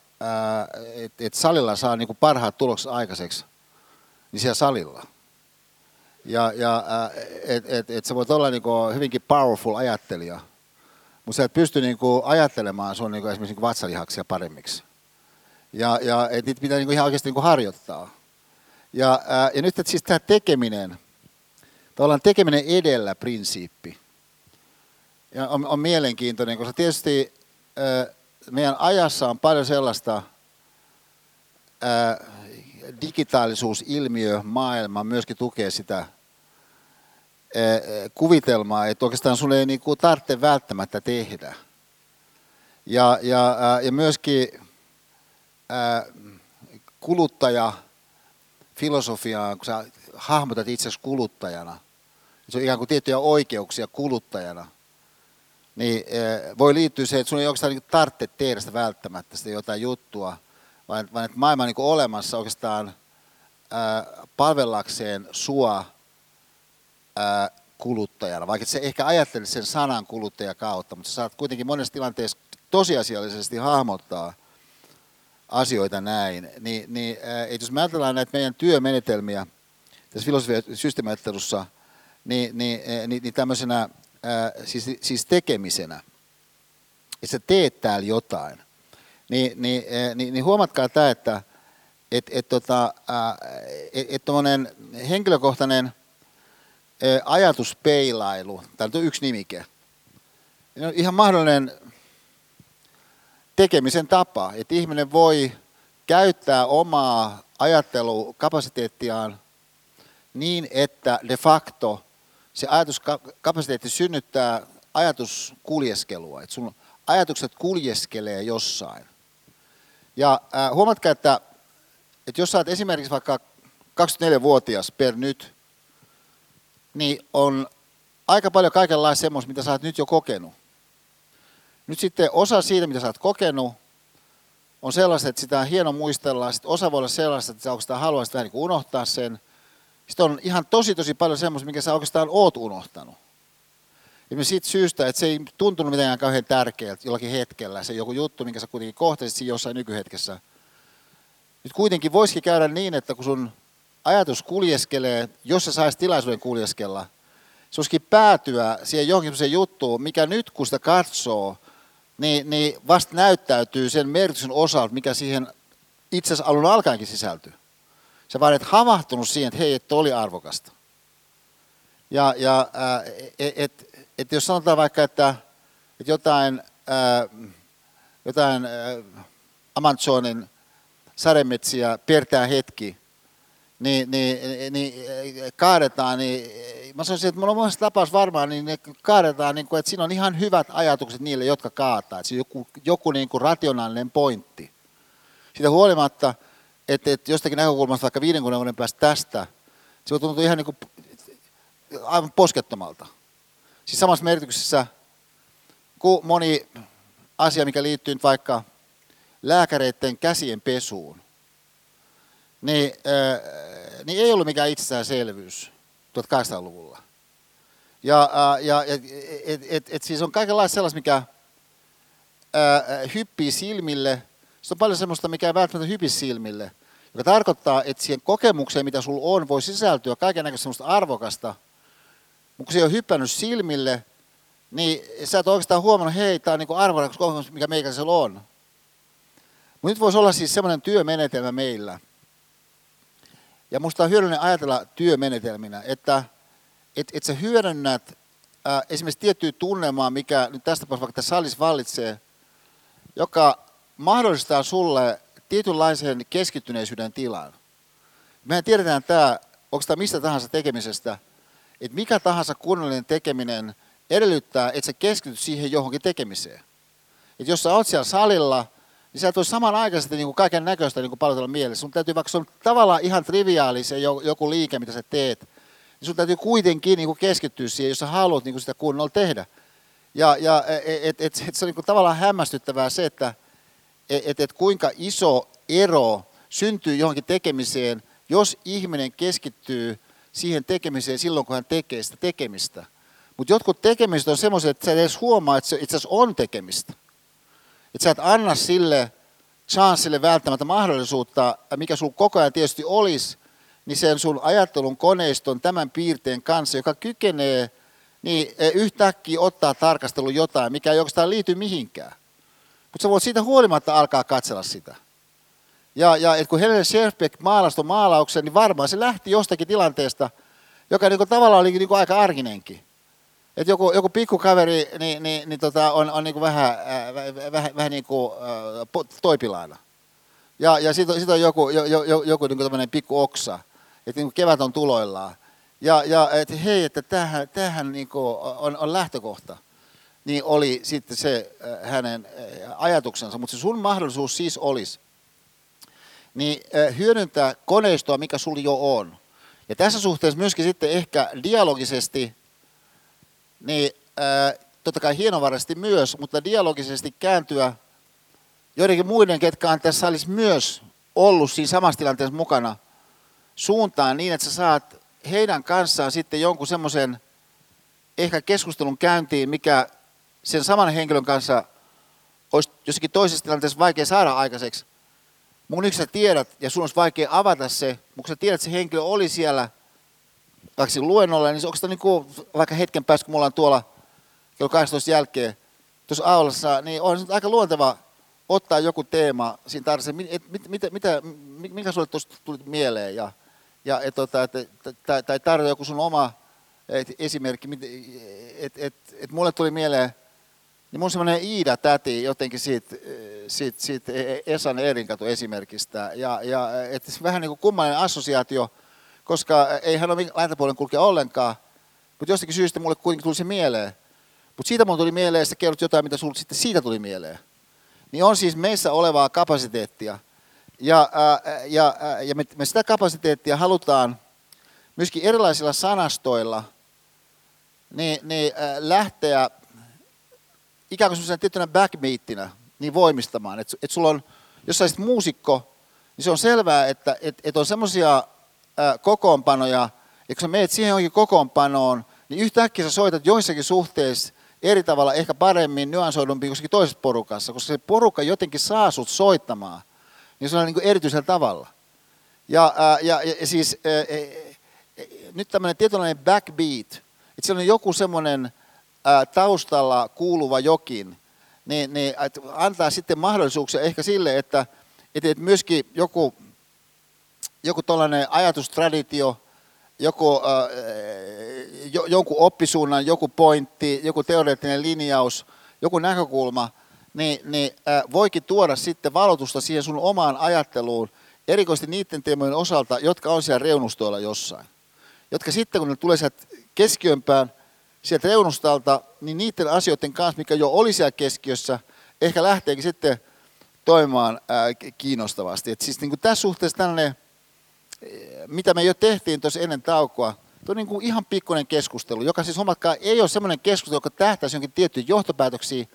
että et salilla saa niinku parhaat tulokset aikaiseksi, niin siellä salilla. Ja, ja että et, et sä voit olla niinku hyvinkin powerful ajattelija, mutta sä et pysty niinku ajattelemaan sun niinku esimerkiksi niinku vatsalihaksia paremmiksi. Ja, ja et niitä pitää niinku ihan oikeasti niinku harjoittaa. Ja, ja nyt että siis tämä tekeminen, tavallaan tekeminen edellä prinsiippi, ja on, on mielenkiintoinen, koska tietysti ää, meidän ajassa on paljon sellaista ää, digitaalisuusilmiö, maailma myöskin tukee sitä ää, kuvitelmaa, että oikeastaan sinulle ei niin kuin tarvitse välttämättä tehdä. Ja, ja, ää, ja myöskin ää, kuluttaja filosofiaan, kun sä hahmotat itsesi kuluttajana, se on ikään kuin tiettyjä oikeuksia kuluttajana – niin eh, voi liittyä se, että sun ei oikeastaan niin tarvitse tehdä sitä välttämättä sitä jotain juttua, vaan, vaan että maailma on niin olemassa oikeastaan ää, palvellakseen sua ää, kuluttajana, vaikka se ehkä ajattelet sen sanan kuluttaja kautta, mutta sä saat kuitenkin monessa tilanteessa tosiasiallisesti hahmottaa asioita näin, niin, niin ää, jos me ajatellaan näitä meidän työmenetelmiä tässä filosofian systeemiajattelussa, niin, niin, niin, niin tämmöisenä siis, siis tekemisenä, ja sä teet täällä jotain, niin, niin, niin, niin huomatkaa tämä, että et, et, tota, et, et henkilökohtainen ajatuspeilailu, tämä on yksi nimike, niin on ihan mahdollinen tekemisen tapa, että ihminen voi käyttää omaa ajattelukapasiteettiaan niin, että de facto – se ajatuskapasiteetti synnyttää ajatuskuljeskelua, että sun ajatukset kuljeskelee jossain. Ja äh, huomatkaa, että, että jos sä oot esimerkiksi vaikka 24-vuotias per nyt, niin on aika paljon kaikenlaista semmoista, mitä sä oot nyt jo kokenut. Nyt sitten osa siitä, mitä sä oot kokenut, on sellaista, että sitä on hieno muistella. Sitten osa voi olla sellaista, että sä oikeastaan haluaisit vähän niin unohtaa sen. Sitten on ihan tosi tosi paljon semmoista, mikä sä oikeastaan oot unohtanut. Ja siitä syystä, että se ei tuntunut mitenkään kauhean tärkeältä jollakin hetkellä, se joku juttu, minkä sä kuitenkin kohtasit siinä jossain nykyhetkessä. Nyt kuitenkin voisikin käydä niin, että kun sun ajatus kuljeskelee, jos sä saisi tilaisuuden kuljeskella, se olisikin päätyä siihen johonkin sellaiseen juttuun, mikä nyt kun sitä katsoo, niin, niin vasta näyttäytyy sen merkityksen osalta, mikä siihen itse asiassa alun alkaenkin sisältyy. Sä vaan et havahtunut siihen, että hei, että oli arvokasta. Ja, ja äh, et, et, et jos sanotaan vaikka, että, että jotain, äh, jotain äh, Amazonin sademetsiä piertää hetki, niin, niin, niin kaadetaan, niin mä sanoisin, että mulla on monessa tapaus varmaan, niin ne kaadetaan, niin kuin, että siinä on ihan hyvät ajatukset niille, jotka kaataa. Että siinä on joku, joku niin kuin rationaalinen pointti. Siitä huolimatta, että, että jostakin näkökulmasta vaikka 50 vuoden päästä tästä, se voi tuntua ihan niin kuin, aivan poskettomalta. Siis samassa merkityksessä kuin moni asia, mikä liittyy nyt vaikka lääkäreiden käsien pesuun, niin, äh, niin ei ollut mikään itsestäänselvyys 1800-luvulla. Ja, äh, ja et, et, et, et siis on kaikenlaista sellaista, mikä äh, hyppii silmille. Se on paljon sellaista, mikä ei välttämättä hypi silmille, joka tarkoittaa, että siihen kokemukseen, mitä sulla on, voi sisältyä kaiken näköistä sellaista arvokasta, mutta kun se on hyppännyt silmille, niin sä et oikeastaan huomannut, hei, tämä on niin arvokas kokemus, mikä meikäisellä on. Mutta nyt voisi olla siis semmoinen työmenetelmä meillä. Ja musta on hyödyllinen ajatella työmenetelminä, että et, et sä hyödynnät ää, esimerkiksi tiettyä tunnelmaa, mikä nyt tästä tapauksessa vaikka tässä salissa vallitsee, joka mahdollistaa sulle tietynlaisen keskittyneisyyden tilan. Mehän tiedetään tämä, onko tämä mistä tahansa tekemisestä, että mikä tahansa kunnollinen tekeminen edellyttää, että sä keskityt siihen johonkin tekemiseen. Että jos sä oot siellä salilla, niin sä et voi samanaikaisesti niin kaiken näköistä niin kuin palotella mielessä. Sun täytyy, vaikka se on tavallaan ihan triviaali se joku liike, mitä sä teet, niin sun täytyy kuitenkin niin keskittyä siihen, jos sä haluat niin sitä kunnolla tehdä. Ja, ja et, et, et, et se on niin tavallaan hämmästyttävää se, että et, et kuinka iso ero syntyy johonkin tekemiseen, jos ihminen keskittyy siihen tekemiseen silloin, kun hän tekee sitä tekemistä. Mutta jotkut tekemiset on semmoiset, että sä edes huomaa, että se itse asiassa on tekemistä. Että sä et anna sille chanssille välttämättä mahdollisuutta, mikä sulla koko ajan tietysti olisi, niin sen sun ajattelun koneiston tämän piirteen kanssa, joka kykenee niin e, yhtäkkiä ottaa tarkastelu jotain, mikä ei oikeastaan liity mihinkään. Mutta sä voit siitä huolimatta alkaa katsella sitä. Ja, ja et kun Helene Scherfbeck maalasi maalauksen, niin varmaan se lähti jostakin tilanteesta, joka niin kuin tavallaan oli niin kuin aika arkinenkin. Että joku, joku pikkukaveri niin, niin, niin tota, on, on niin kuin vähän, äh, vähän, vähän niin kuin äh, toipilaana. Ja, ja sitten sit on joku, jo, jo, joku niin kuin pikku oksa, että niin kevät on tuloillaan. Ja, ja että hei, että tämähän, tämähän niin kuin on, on lähtökohta. Niin oli sitten se äh, hänen äh, ajatuksensa. Mutta se sun mahdollisuus siis olisi, niin äh, hyödyntää koneistoa, mikä sulla jo on. Ja tässä suhteessa myöskin sitten ehkä dialogisesti, niin totta kai hienovaraisesti myös, mutta dialogisesti kääntyä joidenkin muiden, ketkä on tässä salissa myös ollut siinä samassa tilanteessa mukana, suuntaan niin, että sä saat heidän kanssaan sitten jonkun semmoisen ehkä keskustelun käyntiin, mikä sen saman henkilön kanssa olisi jossakin toisessa tilanteessa vaikea saada aikaiseksi. Mun yksi sä tiedät, ja sun olisi vaikea avata se, mutta sä tiedät, että se henkilö oli siellä vaikka luennolla, niin onko se niin kuin, vaikka hetken päästä, kun mulla on tuolla kello 18 jälkeen tuossa aulassa, niin on aika luonteva ottaa joku teema siinä tarvitsee, että mit, mit, mitä, mikä sulle tuosta tuli mieleen ja, ja et, tota, et, tai, tai joku sun oma et, esimerkki, että et, et mulle tuli mieleen, niin mun semmoinen Iida-täti jotenkin siitä, siitä, siitä Esan Erinkatu esimerkistä. Ja, ja että vähän niin kuin kummallinen assosiaatio, koska ei hän ole läntäpuolen kulkea ollenkaan, mutta jostakin syystä mulle kuitenkin tuli se mieleen. Mutta siitä mulle tuli mieleen, että kerrot jotain, mitä sulle sitten siitä tuli mieleen. Niin on siis meissä olevaa kapasiteettia. Ja, ää, ja, ää, ja me, me sitä kapasiteettia halutaan myöskin erilaisilla sanastoilla niin, niin ää, lähteä ikään kuin semmoisena tiettynä backbeattinä niin voimistamaan. Että et sulla on, jos sä muusikko, niin se on selvää, että et, et on semmoisia kokoonpanoja, ja kun sä meet siihen johonkin kokoonpanoon, niin yhtäkkiä sä soitat joissakin suhteissa eri tavalla, ehkä paremmin nyansoidumpi kuin toisessa porukassa, koska se porukka jotenkin saa sut soittamaan, niin se on niin kuin erityisellä tavalla. Ja, ja, ja, ja siis ää, ää, nyt tämmöinen tietynlainen backbeat, että siellä on joku semmoinen taustalla kuuluva jokin, niin, niin antaa sitten mahdollisuuksia ehkä sille, että, että myöskin joku, joku tällainen ajatustraditio, joku, äh, jo, jonkun oppisuunnan, joku pointti, joku teoreettinen linjaus, joku näkökulma, niin, niin äh, voikin tuoda sitten valotusta siihen sun omaan ajatteluun, erikoisesti niiden teemojen osalta, jotka on siellä reunustoilla jossain. jotka sitten kun ne tulee sieltä keskiömpään, sieltä reunustalta, niin niiden asioiden kanssa, mikä jo oli siellä keskiössä, ehkä lähteekin sitten toimimaan kiinnostavasti. Et siis niin kuin tässä suhteessa tällainen, mitä me jo tehtiin tuossa ennen taukoa, tuo on niin kuin ihan pikkuinen keskustelu, joka siis huomatkaa ei ole semmoinen keskustelu, joka tähtäisi jonkin tiettyyn johtopäätöksiin.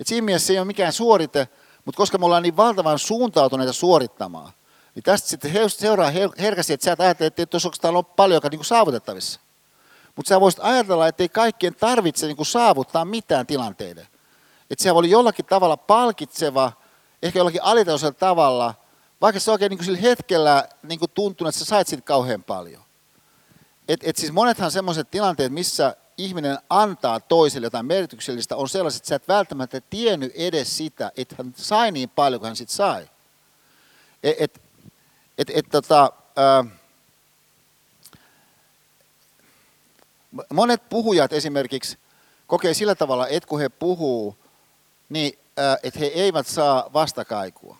Et siinä mielessä se ei ole mikään suorite, mutta koska me ollaan niin valtavan suuntautuneita suorittamaan, niin tästä sitten seuraa herkästi, että sä et ajattele, että tuossa on paljon joka niin saavutettavissa. Mutta sä voisit ajatella, että ei kaikkien tarvitse niin saavuttaa mitään tilanteiden. Että se oli jollakin tavalla palkitseva, ehkä jollakin alitasoisella tavalla, vaikka se oikein niin sillä hetkellä niin tuntuu, että sä sait siitä kauhean paljon. Et, et siis monethan semmoiset tilanteet, missä ihminen antaa toiselle jotain merkityksellistä, on sellaiset, että sä et välttämättä tiennyt edes sitä, että hän sai niin paljon kuin hän sitten sai. Et, et, et, et, tota, äh, monet puhujat esimerkiksi kokee sillä tavalla, että kun he puhuu, niin äh, että he eivät saa vastakaikua.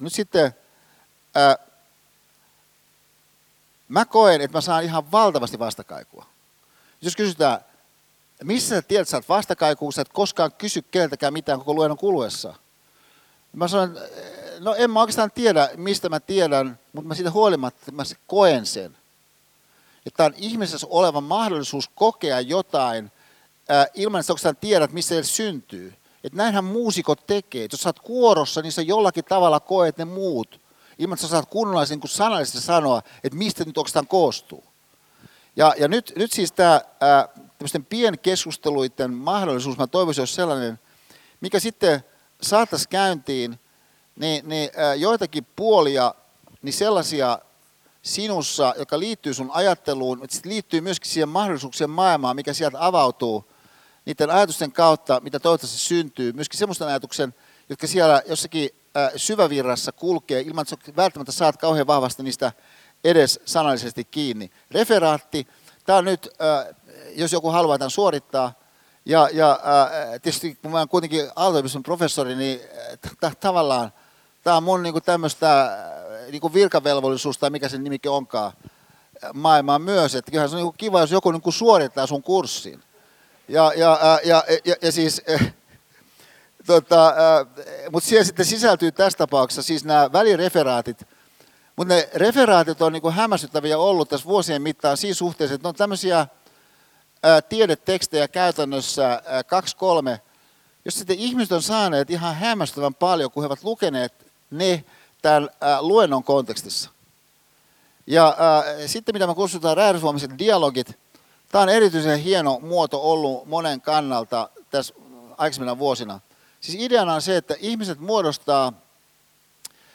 Nyt sitten äh, mä koen, että mä saan ihan valtavasti vastakaikua. Jos kysytään, missä sä tiedät, että sä oot vastakaikua, sä et koskaan kysy keneltäkään mitään koko luennon kuluessa. Mä sanon, no en mä oikeastaan tiedä, mistä mä tiedän, mutta mä siitä huolimatta mä koen sen. Että on ihmisessä oleva mahdollisuus kokea jotain ää, ilman, että sä tiedät, missä se syntyy. Että näinhän muusikot tekee. Että jos sä oot kuorossa, niin sä jollakin tavalla koet ne muut. Ilman, että sä saat kunnolla niin sanallisesti sanoa, että mistä nyt oikeastaan koostuu. Ja, ja nyt, nyt siis tämä tämmöisten pienkeskusteluiden mahdollisuus, mä toivoisin, jos sellainen, mikä sitten saataisiin käyntiin, niin, niin ää, joitakin puolia, niin sellaisia sinussa, joka liittyy sun ajatteluun, mutta sitten liittyy myöskin siihen mahdollisuuksien maailmaan, mikä sieltä avautuu niiden ajatusten kautta, mitä toivottavasti syntyy. Myöskin semmoisten ajatuksen, jotka siellä jossakin äh, syvävirrassa kulkee, ilman että välttämättä saat kauhean vahvasti niistä edes sanallisesti kiinni. Referaatti, tämä on nyt, äh, jos joku haluaa tämän suorittaa, ja, ja äh, tietysti kun mä olen kuitenkin aalto professori, niin tavallaan tämä on mun niinku tämmöistä niinku virkavelvollisuus tai mikä sen nimikin onkaan maailmaan myös, että kyllähän se on niinku kiva, jos joku niinku suorittaa sun kurssin. Ja, ja, ja, ja, ja, ja siis, tota, mutta siihen sitten sisältyy tässä tapauksessa siis nämä välireferaatit, mutta ne referaatit on niinku hämmästyttäviä ollut tässä vuosien mittaan siinä suhteessa, että ne on tämmöisiä tiedetekstejä käytännössä kaksi kolme, jos sitten ihmiset on saaneet ihan hämmästyttävän paljon, kun he ovat lukeneet ne tämän luennon kontekstissa. Ja äh, sitten mitä me kutsutaan räjähdysvoimaiset dialogit, tämä on erityisen hieno muoto ollut monen kannalta tässä aikaisemmina vuosina. Siis ideana on se, että ihmiset muodostaa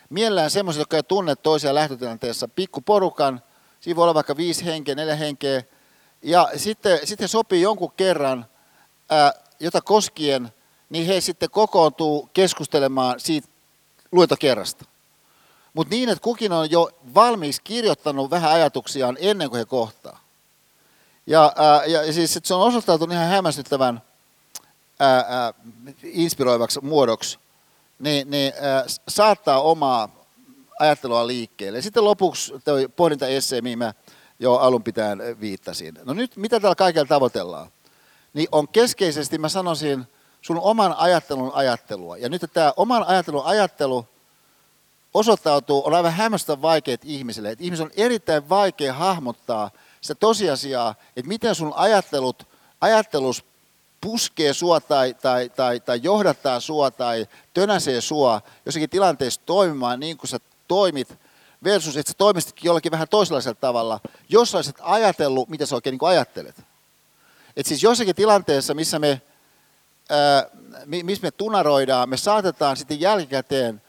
mielellään semmoiset, jotka ei tunne toisia lähtötilanteessa, pikkuporukan, siinä voi olla vaikka viisi henkeä, neljä henkeä, ja sitten, sitten sopii jonkun kerran, ää, jota koskien, niin he sitten kokoontuu keskustelemaan siitä luentokerrasta. Mutta niin, että kukin on jo valmiiksi kirjoittanut vähän ajatuksiaan ennen kuin he kohtaa. Ja, ää, ja siis se on osoittautunut ihan hämmästyttävän ää, ää, inspiroivaksi muodoksi, niin, niin ää, saattaa omaa ajattelua liikkeelle. Sitten lopuksi pohdinta essee, mihin mä jo alun pitäen viittasin. No nyt, mitä tällä kaikella tavoitellaan? Niin on keskeisesti, mä sanoisin, sun oman ajattelun ajattelua. Ja nyt tämä oman ajattelun ajattelu osoittautuu, on aivan hämmästä vaikeat ihmisille. Että ihmisen on erittäin vaikea hahmottaa sitä tosiasiaa, että miten sun ajattelut, ajattelus puskee sua tai, tai, tai, tai johdattaa sua tai tönäsee sua jossakin tilanteessa toimimaan niin kuin sä toimit, versus että sä toimisitkin jollakin vähän toisenlaisella tavalla, jos sä olisit ajatellut, mitä sä oikein niin ajattelet. Että siis jossakin tilanteessa, missä me missä me tunaroidaan, me saatetaan sitten jälkikäteen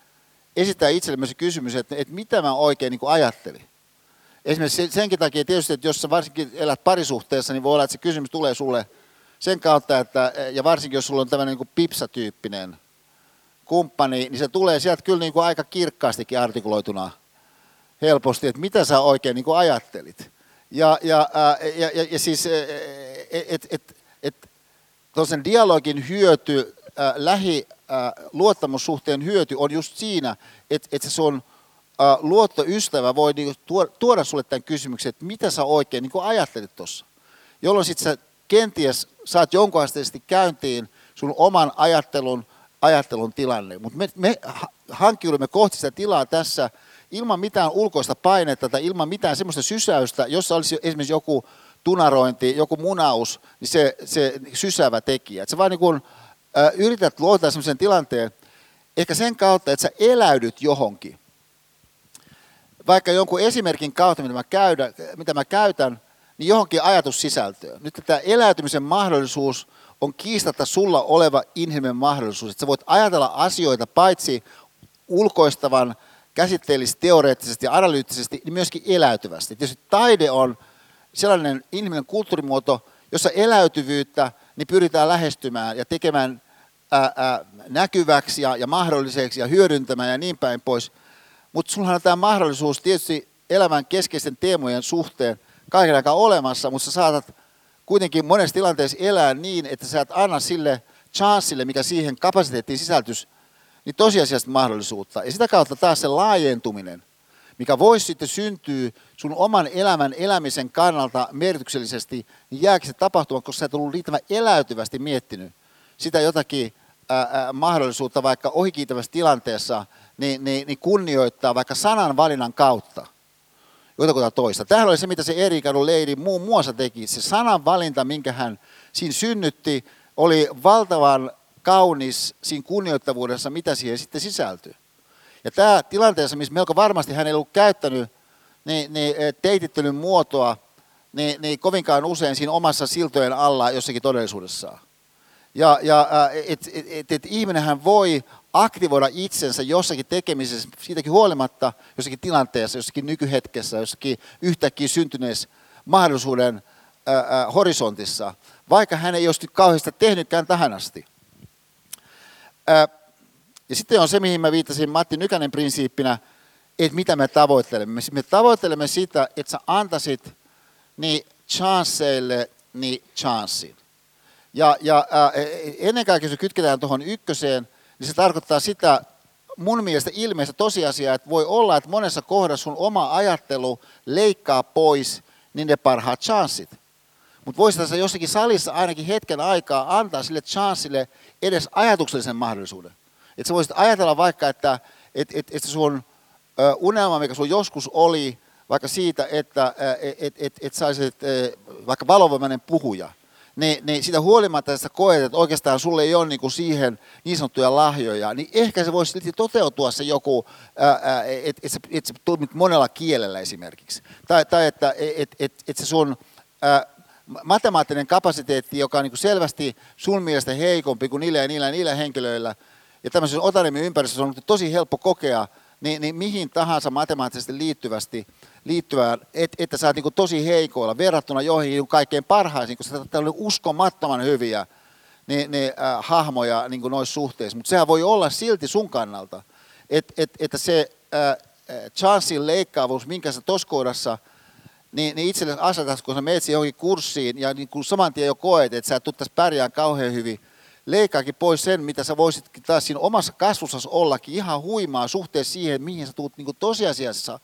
esittää itsellemme se kysymys, että, että mitä mä oikein niin kuin ajattelin. Esimerkiksi senkin takia tietysti, että jos sä varsinkin elät parisuhteessa, niin voi olla, että se kysymys tulee sulle sen kautta, että, ja varsinkin jos sulla on tämmöinen niin pipsatyyppinen kumppani, niin se tulee sieltä kyllä niin kuin aika kirkkaastikin artikuloituna helposti, että mitä sä oikein niin kuin ajattelit. Ja, ja, ja, ja, ja siis, että et, et, tuollaisen dialogin hyöty, äh, lähi luottamussuhteen hyöty on just siinä, että, että se sun luottoystävä voi niin tuoda, tuoda sulle tämän kysymyksen, että mitä sä oikein niin ajattelit tuossa. Jolloin sitten sä kenties saat jonkunasteisesti käyntiin sun oman ajattelun, ajattelun tilanne. Mutta me, me hankkiudumme kohti sitä tilaa tässä ilman mitään ulkoista painetta tai ilman mitään semmoista sysäystä, jossa olisi esimerkiksi joku tunarointi, joku munaus, niin se, se sysäävä tekijä. Että sä vaan niin äh, yrität luoda semmoisen tilanteen, ehkä sen kautta, että sä eläydyt johonkin. Vaikka jonkun esimerkin kautta, mitä mä, käydä, mitä mä käytän, niin johonkin ajatussisältöön. Nyt tämä eläytymisen mahdollisuus on kiistatta sulla oleva inhimillinen mahdollisuus, että sä voit ajatella asioita paitsi ulkoistavan, käsitteellisesti, teoreettisesti ja analyyttisesti, niin myöskin eläytyvästi. Tietysti taide on sellainen inhimillinen kulttuurimuoto, jossa eläytyvyyttä niin pyritään lähestymään ja tekemään ää, näkyväksi ja, ja mahdolliseksi ja hyödyntämään ja niin päin pois. Mutta sulla on tämä mahdollisuus tietysti elämän keskeisten teemojen suhteen kaiken aikaa olemassa, mutta sä saatat kuitenkin monessa tilanteessa elää niin, että sä et anna sille chanssille, mikä siihen kapasiteettiin sisältys, niin tosiasiasta mahdollisuutta. Ja sitä kautta taas se laajentuminen, mikä voisi sitten syntyä sun oman elämän elämisen kannalta merkityksellisesti, niin jääkö se tapahtumaan, koska sä et ollut riittävän eläytyvästi miettinyt sitä jotakin mahdollisuutta vaikka ohikiitävässä tilanteessa, niin, niin, niin kunnioittaa vaikka sanan valinnan kautta jotakuta toista. Tähän oli se, mitä se Erikadun leidi muun muassa teki. Se sanan valinta, minkä hän siinä synnytti, oli valtavan kaunis siinä kunnioittavuudessa, mitä siihen sitten sisältyy. Ja tämä tilanteessa, missä melko varmasti hän ei ollut käyttänyt niin, niin eh, teitittelyn muotoa, niin, niin kovinkaan usein siinä omassa siltojen alla jossakin todellisuudessaan. Ja, ja että et, et, et ihminenhän voi aktivoida itsensä jossakin tekemisessä, siitäkin huolimatta jossakin tilanteessa, jossakin nykyhetkessä, jossakin yhtäkkiä syntyneessä mahdollisuuden ää, ää, horisontissa, vaikka hän ei olisi kauheasti tehnytkään tähän asti. Ää, ja sitten on se, mihin mä viittasin Matti Nykänen prinsiippinä, että mitä me tavoittelemme. Me tavoittelemme sitä, että sä antaisit niin chanceille niin chanssin. Ja, ja ää, ennen kaikkea, jos kytketään tuohon ykköseen, niin se tarkoittaa sitä mun mielestä ilmeistä tosiasiaa, että voi olla, että monessa kohdassa sun oma ajattelu leikkaa pois niin ne parhaat chanssit. Mutta voisi tässä jossakin salissa ainakin hetken aikaa antaa sille chanssille edes ajatuksellisen mahdollisuuden. Että sä voisit ajatella vaikka, että et, et, et sun unelma, mikä sun joskus oli, vaikka siitä, että et, et, et saisit vaikka valovoimainen puhuja, niin, niin sitä huolimatta, että sä koet, että oikeastaan sulle ei ole niin kuin siihen niin sanottuja lahjoja, niin ehkä se voisi silti toteutua se joku, että et, et sä toimit monella kielellä esimerkiksi. Tai, tai että et, et, et se sun ää, matemaattinen kapasiteetti, joka on niin kuin selvästi sun mielestä heikompi kuin niillä ja niillä ja niillä henkilöillä, ja tämmöisessä otanemin ympäristössä on tosi helppo kokea, niin, niin mihin tahansa matemaattisesti liittyvästi, liittyvään, et, että sä oot niin tosi heikoilla verrattuna joihin kaikkein parhaisiin, koska sä oot uskomattoman hyviä niin, niin, äh, hahmoja niin noissa suhteissa. Mutta sehän voi olla silti sun kannalta, et, et, että se äh, chanssin leikkaavuus, minkä sä tuossa kohdassa niin, niin itsellesi asetat, kun sä menet johonkin kurssiin ja niin kun saman tien jo koet, että sä et tässä pärjään kauhean hyvin, leikkaakin pois sen, mitä sä voisit taas siinä omassa kasvussasi ollakin ihan huimaa suhteessa siihen, mihin sä tulet niin tosiasiassa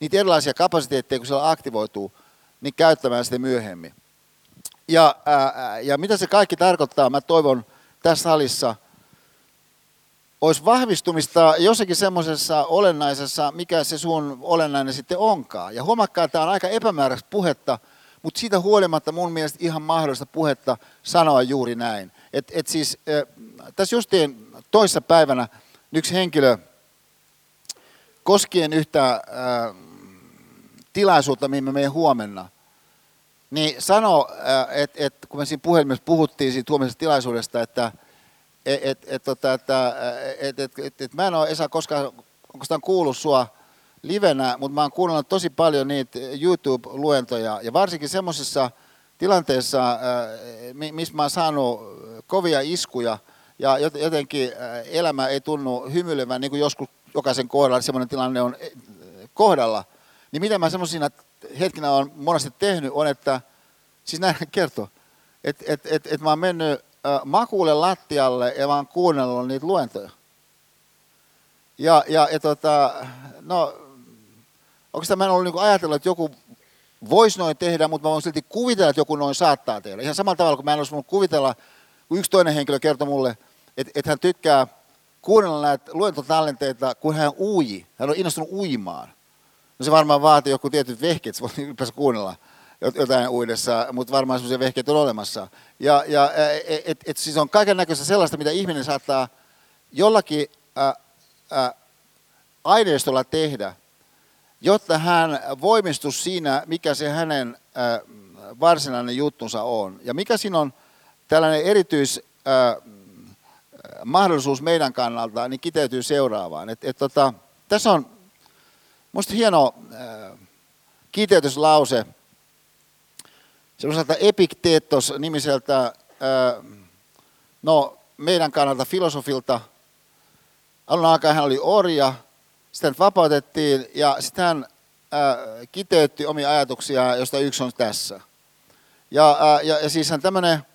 niitä erilaisia kapasiteetteja, kun siellä aktivoituu, niin käyttämään sitä myöhemmin. Ja, ää, ja mitä se kaikki tarkoittaa, mä toivon tässä salissa, olisi vahvistumista jossakin semmoisessa olennaisessa, mikä se sun olennainen sitten onkaan. Ja huomakkaa, että tämä on aika epämääräistä puhetta, mutta siitä huolimatta mun mielestä ihan mahdollista puhetta sanoa juuri näin. Et, et siis, tässä justiin toissa päivänä yksi henkilö koskien yhtä äh, tilaisuutta, mihin me menen huomenna, niin sanoi, äh, että et, kun me siinä puhelimessa puhuttiin siitä huomisesta tilaisuudesta, että et, et, et, tota, että, et, et, et, et mä en ole Esa koskaan oikeastaan kuullut sua livenä, mutta mä oon kuunnellut tosi paljon niitä YouTube-luentoja. Ja varsinkin semmoisessa tilanteessa, äh, missä mä oon saanut kovia iskuja ja jotenkin äh, elämä ei tunnu hymyilevän, niin kuin joskus jokaisen kohdalla semmoinen tilanne on äh, kohdalla. Niin mitä mä semmoisina hetkinä olen monesti tehnyt on, että, siis näin kertoo, että et, et, et mä oon mennyt makuulle lattialle ja vaan kuunnellut niitä luentoja. Ja, ja, ja tota, no, oikeastaan mä en ollut niin ajatellut, että joku voisi noin tehdä, mutta mä voin silti kuvitella, että joku noin saattaa tehdä. Ihan samalla tavalla kuin mä en olisi voinut kuvitella, kun yksi toinen henkilö kertoi mulle, että, että hän tykkää kuunnella näitä luentotallenteita, kun hän uiji. Hän on innostunut uimaan. No se varmaan vaatii joku tietyt vehkeet, voi ylipäänsä kuunnella jotain uudessa, mutta varmaan sellaisia vehkeitä on olemassa. Ja, ja et, et, et siis on kaiken näköistä sellaista, mitä ihminen saattaa jollakin ä, ä, aineistolla tehdä, jotta hän voimistus siinä, mikä se hänen ä, varsinainen juttunsa on. Ja mikä siinä on tällainen erityis... Mahdollisuus meidän kannalta, niin kiteytyy seuraavaan. Et, et tota, tässä on minusta hieno äh, kiteytyslause sellaiselta Epikteetos nimiseltä, äh, no meidän kannalta filosofilta. Alun alkaen hän oli orja, sitten vapautettiin ja sitten hän äh, kiteytti omia ajatuksia, joista yksi on tässä. Ja, äh, ja, ja siis hän tämmöinen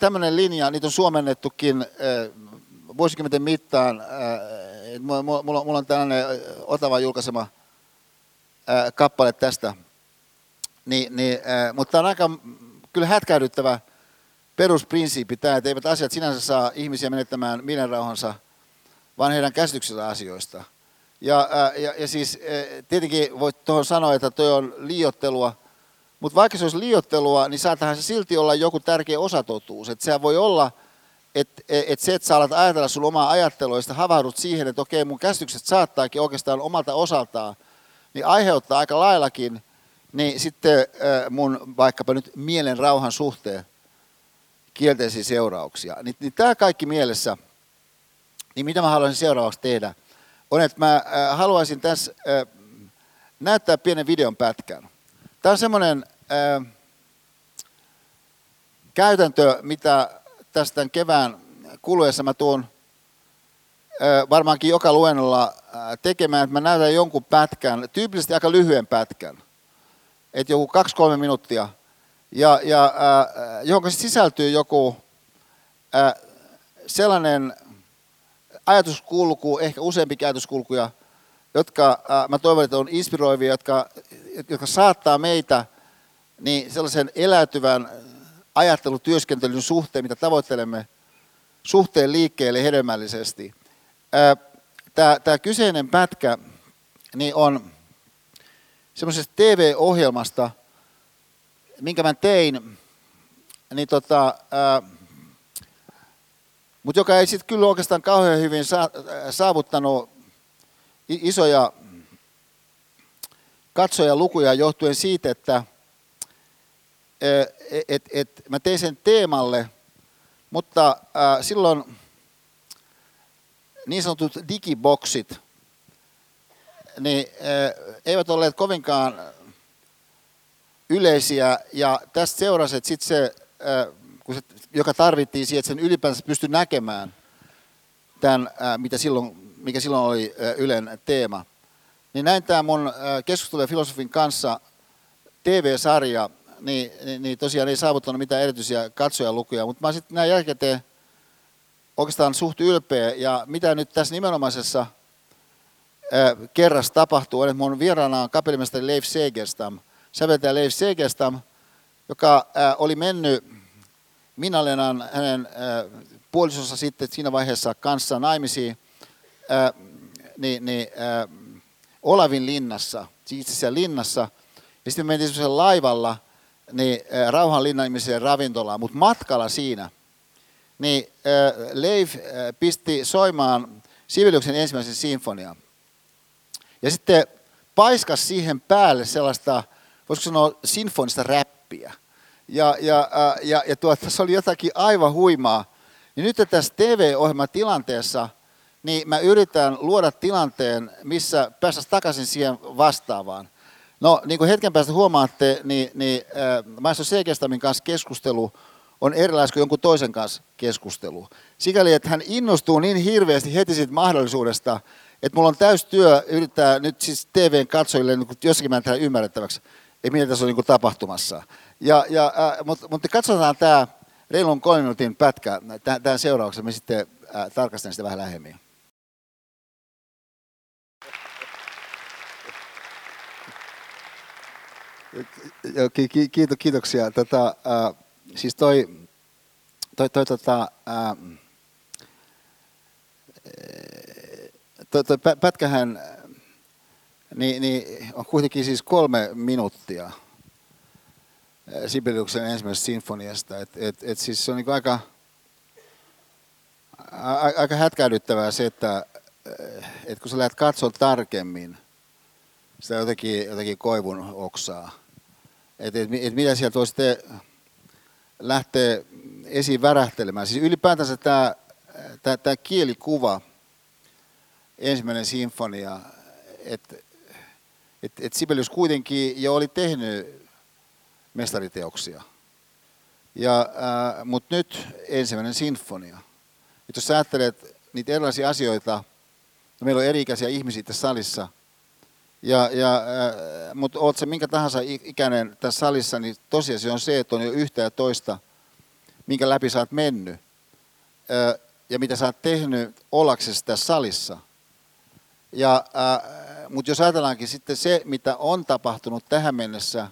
tämmöinen linja, niitä on suomennettukin vuosikymmenten mittaan. Mulla, mulla on tällainen Otava julkaisema kappale tästä. Niin, niin, mutta tämä on aika kyllä hätkäydyttävä perusprinsiippi tämä, että eivät asiat sinänsä saa ihmisiä menettämään mielenrauhansa, vaan heidän käsityksensä asioista. Ja, ja, ja siis tietenkin voit tuohon sanoa, että tuo on liiottelua – mutta vaikka se olisi liiottelua, niin saattahan se silti olla joku tärkeä osatotuus. Että sehän voi olla, että et se, että sä alat ajatella sun omaa ajattelua ja havahdut siihen, että okei, mun käsitykset saattaakin oikeastaan omalta osaltaan, niin aiheuttaa aika laillakin niin sitten mun vaikkapa nyt mielen rauhan suhteen kielteisiä seurauksia. Niin, niin tämä kaikki mielessä, niin mitä mä haluaisin seuraavaksi tehdä, on, että mä haluaisin tässä näyttää pienen videon pätkän. Tämä on semmoinen äh, käytäntö, mitä tästä kevään kuluessa mä tuon äh, varmaankin joka luennolla äh, tekemään, että mä näytän jonkun pätkän, tyypillisesti aika lyhyen pätkän, että joku kaksi-kolme minuuttia, ja, ja äh, johon sisältyy joku äh, sellainen ajatuskulku, ehkä useampi ajatuskulkuja, jotka mä toivon, että on inspiroivia, jotka jotka saattaa meitä niin sellaisen eläytyvän ajattelutyöskentelyn suhteen, mitä tavoittelemme, suhteen liikkeelle hedelmällisesti. Tämä kyseinen pätkä niin on semmoisesta TV-ohjelmasta, minkä mä tein, niin tota, mutta joka ei sitten kyllä oikeastaan kauhean hyvin saavuttanut isoja katsojalukuja johtuen siitä, että et, et, mä tein sen teemalle, mutta äh, silloin niin sanotut digiboksit niin, äh, eivät olleet kovinkaan yleisiä. Ja tästä seurasi, että sit se, äh, kun se, joka tarvittiin siihen, että sen ylipäänsä pystyi näkemään tämän, mitä silloin, mikä silloin oli Ylen teema – niin näin tämä mun keskusteluja filosofin kanssa TV-sarja, niin, niin, niin tosiaan ei saavuttanut mitään erityisiä katsojalukuja, mutta mä sitten näin jälkikäteen oikeastaan suht ylpeä, ja mitä nyt tässä nimenomaisessa kerrassa tapahtuu, että mun vieraana on kapellimestari Leif Segerstam, säveltäjä Leif Segerstam, joka oli mennyt Minalenan hänen puolisonsa sitten siinä vaiheessa kanssa naimisiin, ää, niin, niin ää, Olavin linnassa, itse asiassa linnassa, ja sitten mentiin semmoisella laivalla niin, Rauhan linnan ravintolaan, mutta matkalla siinä, niin Leif pisti soimaan Siviliuksen ensimmäisen sinfonian. Ja sitten paiskas siihen päälle sellaista, voisiko sanoa, sinfonista räppiä. Ja, ja, ja, ja tuota, se oli jotakin aivan huimaa. Ja nyt tässä TV-ohjelmatilanteessa niin mä yritän luoda tilanteen, missä päästäisiin takaisin siihen vastaavaan. No, niin kuin hetken päästä huomaatte, niin, niin äh, maestro Seegestamin kanssa keskustelu on erilaista kuin jonkun toisen kanssa keskustelu. Sikäli, että hän innostuu niin hirveästi heti siitä mahdollisuudesta, että mulla on täys työ yrittää nyt siis TVn katsojille niin jossakin määrin tehdä ymmärrettäväksi, että mitä tässä on niin tapahtumassa. Ja, ja, äh, mutta, mutta katsotaan tämä reilun kolmen minuutin pätkä tämän seurauksena, me sitten äh, tarkastan sitä vähän lähemmin. Kiito, kiitoksia. Tota, äh, siis toi, toi, toi, tota, äh, toi, toi pätkähän niin, niin on kuitenkin siis kolme minuuttia Sibeliuksen ensimmäisestä sinfoniasta. Et, et, et siis se on niin aika, aika hätkäydyttävää se, että et kun sä lähdet katsoa tarkemmin sitä jotenkin, jotenkin koivun oksaa, että et, et mitä sieltä voi sitten lähteä esiin värähtelemään. Siis ylipäätänsä tämä, tämä, tämä kielikuva, ensimmäinen sinfonia, että et, et Sibelius kuitenkin jo oli tehnyt mestariteoksia. Ja, äh, Mutta nyt ensimmäinen sinfonia. Et jos sä ajattelet niitä erilaisia asioita, no meillä on eri-ikäisiä ihmisiä tässä salissa, ja, ja, äh, mutta oot se minkä tahansa ikäinen tässä salissa, niin tosiasia on se, että on jo yhtä ja toista, minkä läpi sä oot mennyt. Äh, ja mitä sä oot tehnyt ollaksesi tässä salissa. Ja, äh, mutta jos ajatellaankin sitten se, mitä on tapahtunut tähän mennessä,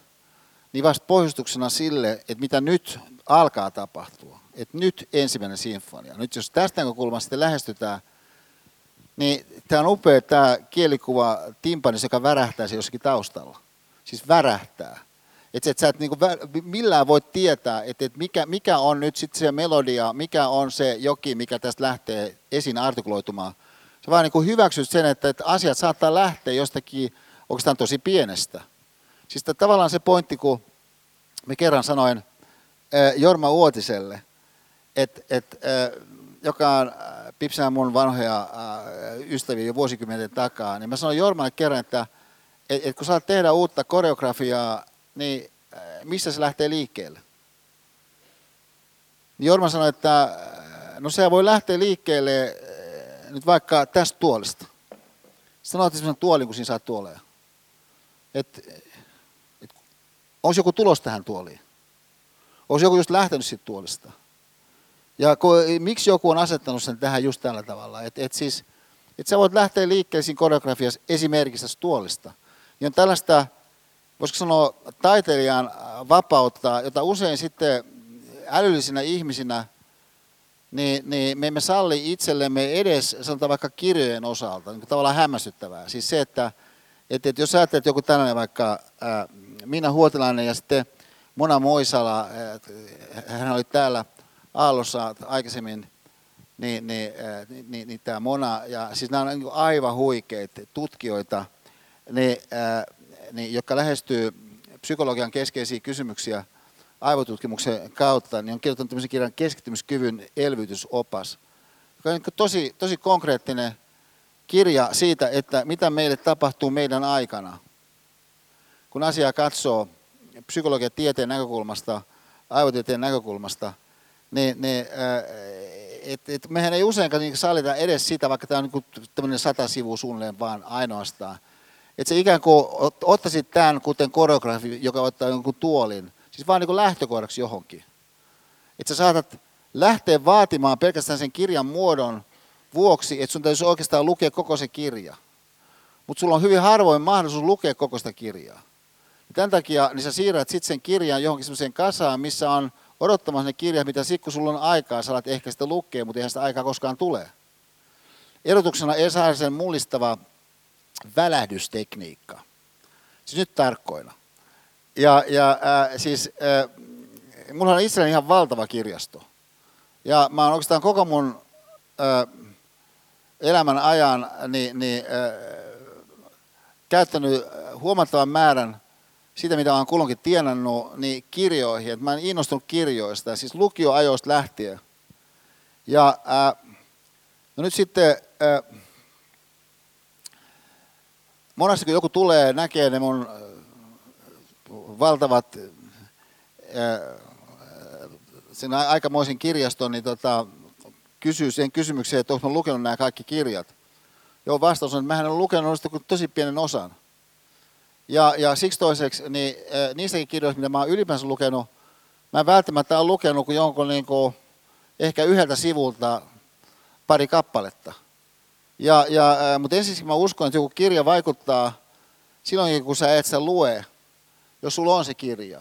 niin vasta pohjustuksena sille, että mitä nyt alkaa tapahtua. Että nyt ensimmäinen sinfonia. Nyt jos tästä näkökulmasta sitten lähestytään, niin tämä on upea tämä kielikuva timpanis, joka värähtää se jossakin taustalla. Siis värähtää. Että et sä et niinku millään voi tietää, että et mikä, mikä on nyt sitten se melodia, mikä on se joki, mikä tästä lähtee esiin artikuloitumaan. Sä vaan niinku hyväksyt sen, että, että asiat saattaa lähteä jostakin oikeastaan tosi pienestä. Siis tavallaan se pointti, kun me kerran sanoin Jorma Uotiselle, että et, joka on Pipsää mun vanhoja ystäviä jo vuosikymmenten takaa, niin mä sanoin Jormalle kerran, että et, et kun saat tehdä uutta koreografiaa, niin missä se lähtee liikkeelle? Niin Jorma sanoi, että no se voi lähteä liikkeelle nyt vaikka tästä tuolista. Sanoit sellaisen tuolin, kun siinä saat tuoleja. Et, et, olisi joku tulos tähän tuoliin? Olisi joku just lähtenyt siitä tuolista? Ja kun, miksi joku on asettanut sen tähän just tällä tavalla? Että et siis, et sä voit lähteä liikkeelle siinä koreografiassa esimerkiksi tuolista. Niin on tällaista, voisiko sanoa, taiteilijan vapautta, jota usein sitten älyllisinä ihmisinä – niin, niin me emme salli itsellemme edes, sanotaan vaikka kirjojen osalta, niin tavallaan hämmästyttävää. Siis se, että, että, että jos ajattelet joku tällainen vaikka ää, Minna Huotilainen ja sitten Mona Moisala, ää, hän oli täällä Aallossa aikaisemmin, niin, niin, ää, niin, niin, niin tämä Mona, ja siis nämä on niin aivan huikeita tutkijoita, niin, niin, jotka lähestyy psykologian keskeisiä kysymyksiä – aivotutkimuksen kautta, niin on kirjoittanut tämmöisen kirjan keskittymiskyvyn elvytysopas, joka on tosi, tosi konkreettinen kirja siitä, että mitä meille tapahtuu meidän aikana. Kun asiaa katsoo psykologian tieteen näkökulmasta, aivotieteen näkökulmasta, niin, niin et, et mehän ei useinkaan niin sallita edes sitä, vaikka tämä on niin tämmöinen sata sivua suunnilleen vaan ainoastaan. Että se ikään kuin ottaisit tämän, kuten koreografi, joka ottaa jonkun tuolin, Siis vaan niin lähtökohdaksi johonkin. Että sä saatat lähteä vaatimaan pelkästään sen kirjan muodon vuoksi, että sun täytyisi oikeastaan lukea koko se kirja. Mutta sulla on hyvin harvoin mahdollisuus lukea koko sitä kirjaa. Ja tämän takia niin sä siirrät sitten sen kirjan johonkin sellaiseen kasaan, missä on odottamassa ne kirjat, mitä sitten kun sulla on aikaa, sä alat ehkä sitä lukea, mutta eihän sitä aikaa koskaan tule. Erotuksena sen mullistava välähdystekniikka. Siis nyt tarkkoina. Ja, ja äh, siis äh, mulla on itselläni ihan valtava kirjasto. Ja mä oon oikeastaan koko mun äh, elämän ajan niin, niin, äh, käyttänyt huomattavan määrän sitä, mitä olen kulloinkin tienannut, niin kirjoihin. Et mä en innostunut kirjoista, siis lukioajoista lähtien. Ja äh, no nyt sitten äh, monesti kun joku tulee, näkee ne mun valtavat sen aikamoisen kirjaston, niin tota, kysyy sen kysymykseen, että onko lukenut nämä kaikki kirjat. Joo, vastaus on, että mä en ole lukenut niistä kuin tosi pienen osan. Ja, ja siksi toiseksi, niin niistäkin kirjoista, mitä mä oon ylipäänsä lukenut, mä en välttämättä ole lukenut kuin jonkun niin kuin, ehkä yhdeltä sivulta pari kappaletta. Ja, ja, mutta ensiksi mä uskon, että joku kirja vaikuttaa silloinkin, kun sä et sitä lue, jos sulla on se kirja.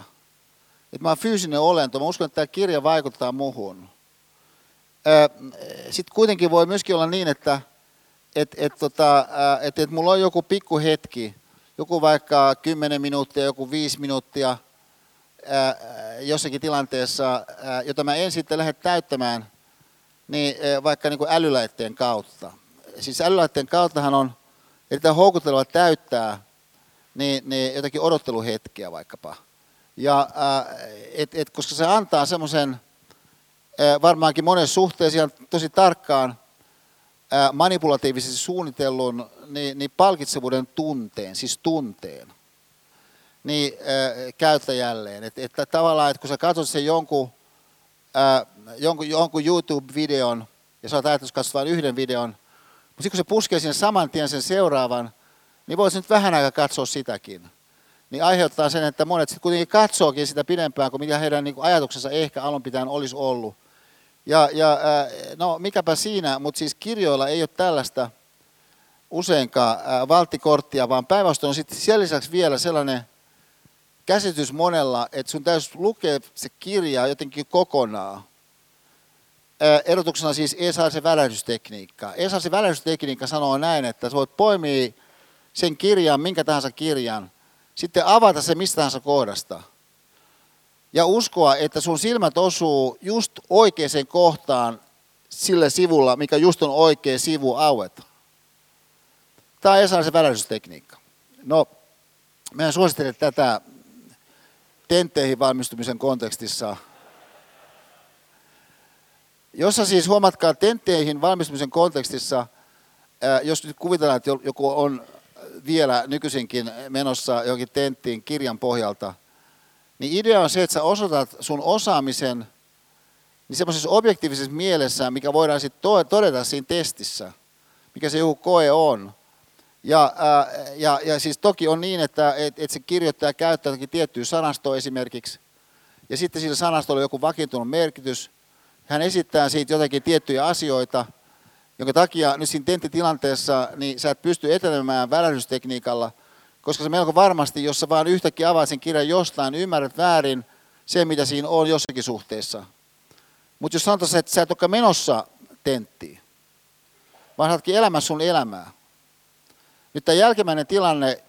Että mä oon fyysinen olento, mä uskon, että tämä kirja vaikuttaa muhun. Sitten kuitenkin voi myöskin olla niin, että et, et, tota, et, et mulla on joku pikku hetki, joku vaikka 10 minuuttia, joku 5 minuuttia jossakin tilanteessa, jota mä en sitten lähde täyttämään niin, vaikka niin kuin älylaitteen kautta. Siis älylaitteen kauttahan on erittäin houkutteleva täyttää niin, niin jotakin odotteluhetkiä vaikkapa. Ja, et, et, koska se antaa semmoisen varmaankin monessa suhteessa tosi tarkkaan manipulatiivisesti suunnitellun niin, niin palkitsevuuden tunteen, siis tunteen, niin äh, käyttäjälleen. Että et, tavallaan, että kun sä katsot sen jonkun, äh, jonkun, jonkun YouTube-videon, ja sä oot ajatellut, että vain yhden videon, mutta sitten kun se puskee sinne saman tien sen seuraavan, niin voisi nyt vähän aikaa katsoa sitäkin. Niin aiheuttaa sen, että monet sitten kuitenkin katsookin sitä pidempään kuin mitä heidän niin ajatuksensa ehkä alun pitäen olisi ollut. Ja, ja no mikäpä siinä, mutta siis kirjoilla ei ole tällaista useinkaan valttikorttia, vaan päinvastoin on sitten sen lisäksi vielä sellainen käsitys monella, että sun täytyy lukea se kirja jotenkin kokonaan. Erotuksena siis Esaisen välähdystekniikka. Esaisen välähdystekniikka sanoo näin, että sä voit poimia sen kirjan, minkä tahansa kirjan, sitten avata se mistä tahansa kohdasta – ja uskoa, että sun silmät osuu just oikeaan kohtaan sillä sivulla, mikä just on oikea sivu aueta. Tämä on se välähdystekniikka. No, meidän suosittelen tätä tentteihin valmistumisen kontekstissa. Jossa siis huomatkaa tentteihin valmistumisen kontekstissa, jos nyt kuvitellaan, että joku on vielä nykyisinkin menossa johonkin tenttiin kirjan pohjalta – niin idea on se, että sä osoitat sun osaamisen niin semmoisessa objektiivisessa mielessä, mikä voidaan sitten todeta siinä testissä, mikä se joku koe on. Ja, ää, ja, ja siis toki on niin, että et, et se kirjoittaja käyttää jotakin tiettyä sanastoa esimerkiksi, ja sitten sillä sanastolla on joku vakiintunut merkitys. Hän esittää siitä jotakin tiettyjä asioita, jonka takia nyt siinä tenttitilanteessa niin sä et pysty etenemään välähdystekniikalla – koska se melko varmasti, jos sä vaan yhtäkkiä avaat sen kirjan jostain, ymmärrät väärin se, mitä siinä on jossakin suhteessa. Mutta jos sanotaan, että sä et olekaan menossa tenttiin, vaan saatkin elämä sun elämää. Nyt tämä jälkimmäinen tilanne,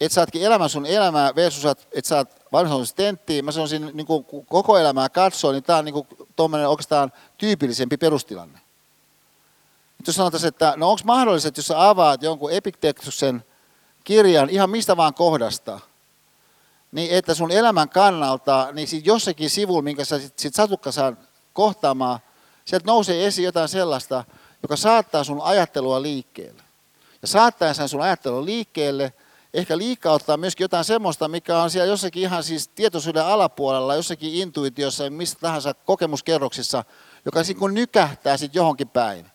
että saatkin elämä sun elämää versus, että sä oot valmistunut tenttiin, mä sanoisin niin kuin koko elämää katsoa, niin tämä on niin kuin oikeastaan tyypillisempi perustilanne. Nyt jos sanotaan, että no onko mahdollista, että jos sä avaat jonkun epiktektuksen kirjan ihan mistä vaan kohdasta, niin että sun elämän kannalta, niin sit jossakin sivulla, minkä sä sit, sit satukka saa kohtaamaan, sieltä nousee esiin jotain sellaista, joka saattaa sun ajattelua liikkeelle. Ja saattaa sen sun ajattelua liikkeelle, ehkä liikauttaa myöskin jotain semmoista, mikä on siellä jossakin ihan siis tietoisuuden alapuolella, jossakin intuitiossa, mistä tahansa kokemuskerroksissa, joka sitten kun nykähtää sitten johonkin päin.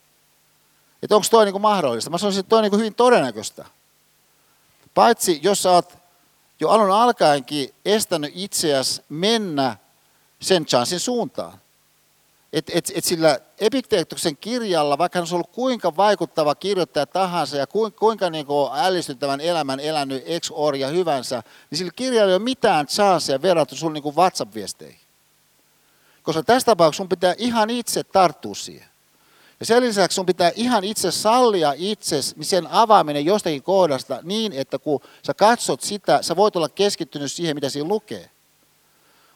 Että onko toi niinku mahdollista? Mä sanoisin, että toi on niinku hyvin todennäköistä. Paitsi jos oot jo alun alkaenkin estänyt itseäsi mennä sen chanssin suuntaan. Et, et, et sillä Epikteetuksen kirjalla, vaikka hän olisi ollut kuinka vaikuttava kirjoittaja tahansa ja kuinka, kuinka niin ällistyttävän elämän elänyt ex-orja hyvänsä, niin sillä kirjalla ei ole mitään chanssia verrattu sun niin WhatsApp-viesteihin. Koska tässä tapauksessa sun pitää ihan itse tarttua siihen. Ja sen lisäksi sun pitää ihan itse sallia niin sen avaaminen jostakin kohdasta niin, että kun sä katsot sitä, sä voit olla keskittynyt siihen, mitä siinä lukee.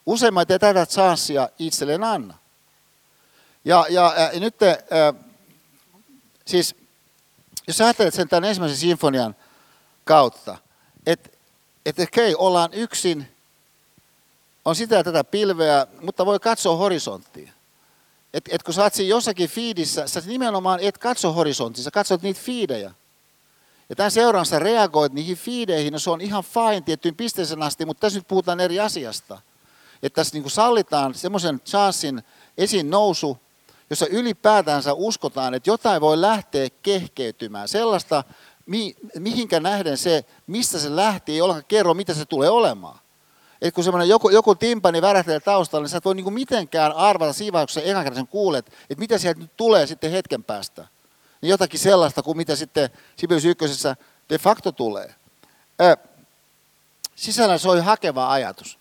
Useimmat ei tätä chanssia itselleen anna. Ja, ja, ja nyt, äh, siis jos ajattelet sen tämän ensimmäisen sinfonian kautta, että et, okei, ollaan yksin, on sitä ja tätä pilveä, mutta voi katsoa horisonttiin että et kun sä oot siinä jossakin fiidissä, sä nimenomaan et katso horisonttia, sä katsot niitä fiidejä. Ja tämän seuraan sä reagoit niihin fiideihin, no se on ihan fine tiettyyn pisteeseen asti, mutta tässä nyt puhutaan eri asiasta. Että tässä niin sallitaan semmoisen chanssin esiin nousu, jossa ylipäätänsä uskotaan, että jotain voi lähteä kehkeytymään. Sellaista, mihinkä nähden se, mistä se lähti, ei ollenkaan kerro, mitä se tulee olemaan että kun semmoinen joku, joku timpani värähtelee taustalla, niin sä et voi niinku mitenkään arvata siinä vaiheessa, kun sä ekan kuulet, että mitä sieltä nyt tulee sitten hetken päästä. Niin jotakin sellaista kuin mitä sitten Sibelius ykkösessä de facto tulee. Ö, sisällä soi hakeva ajatus.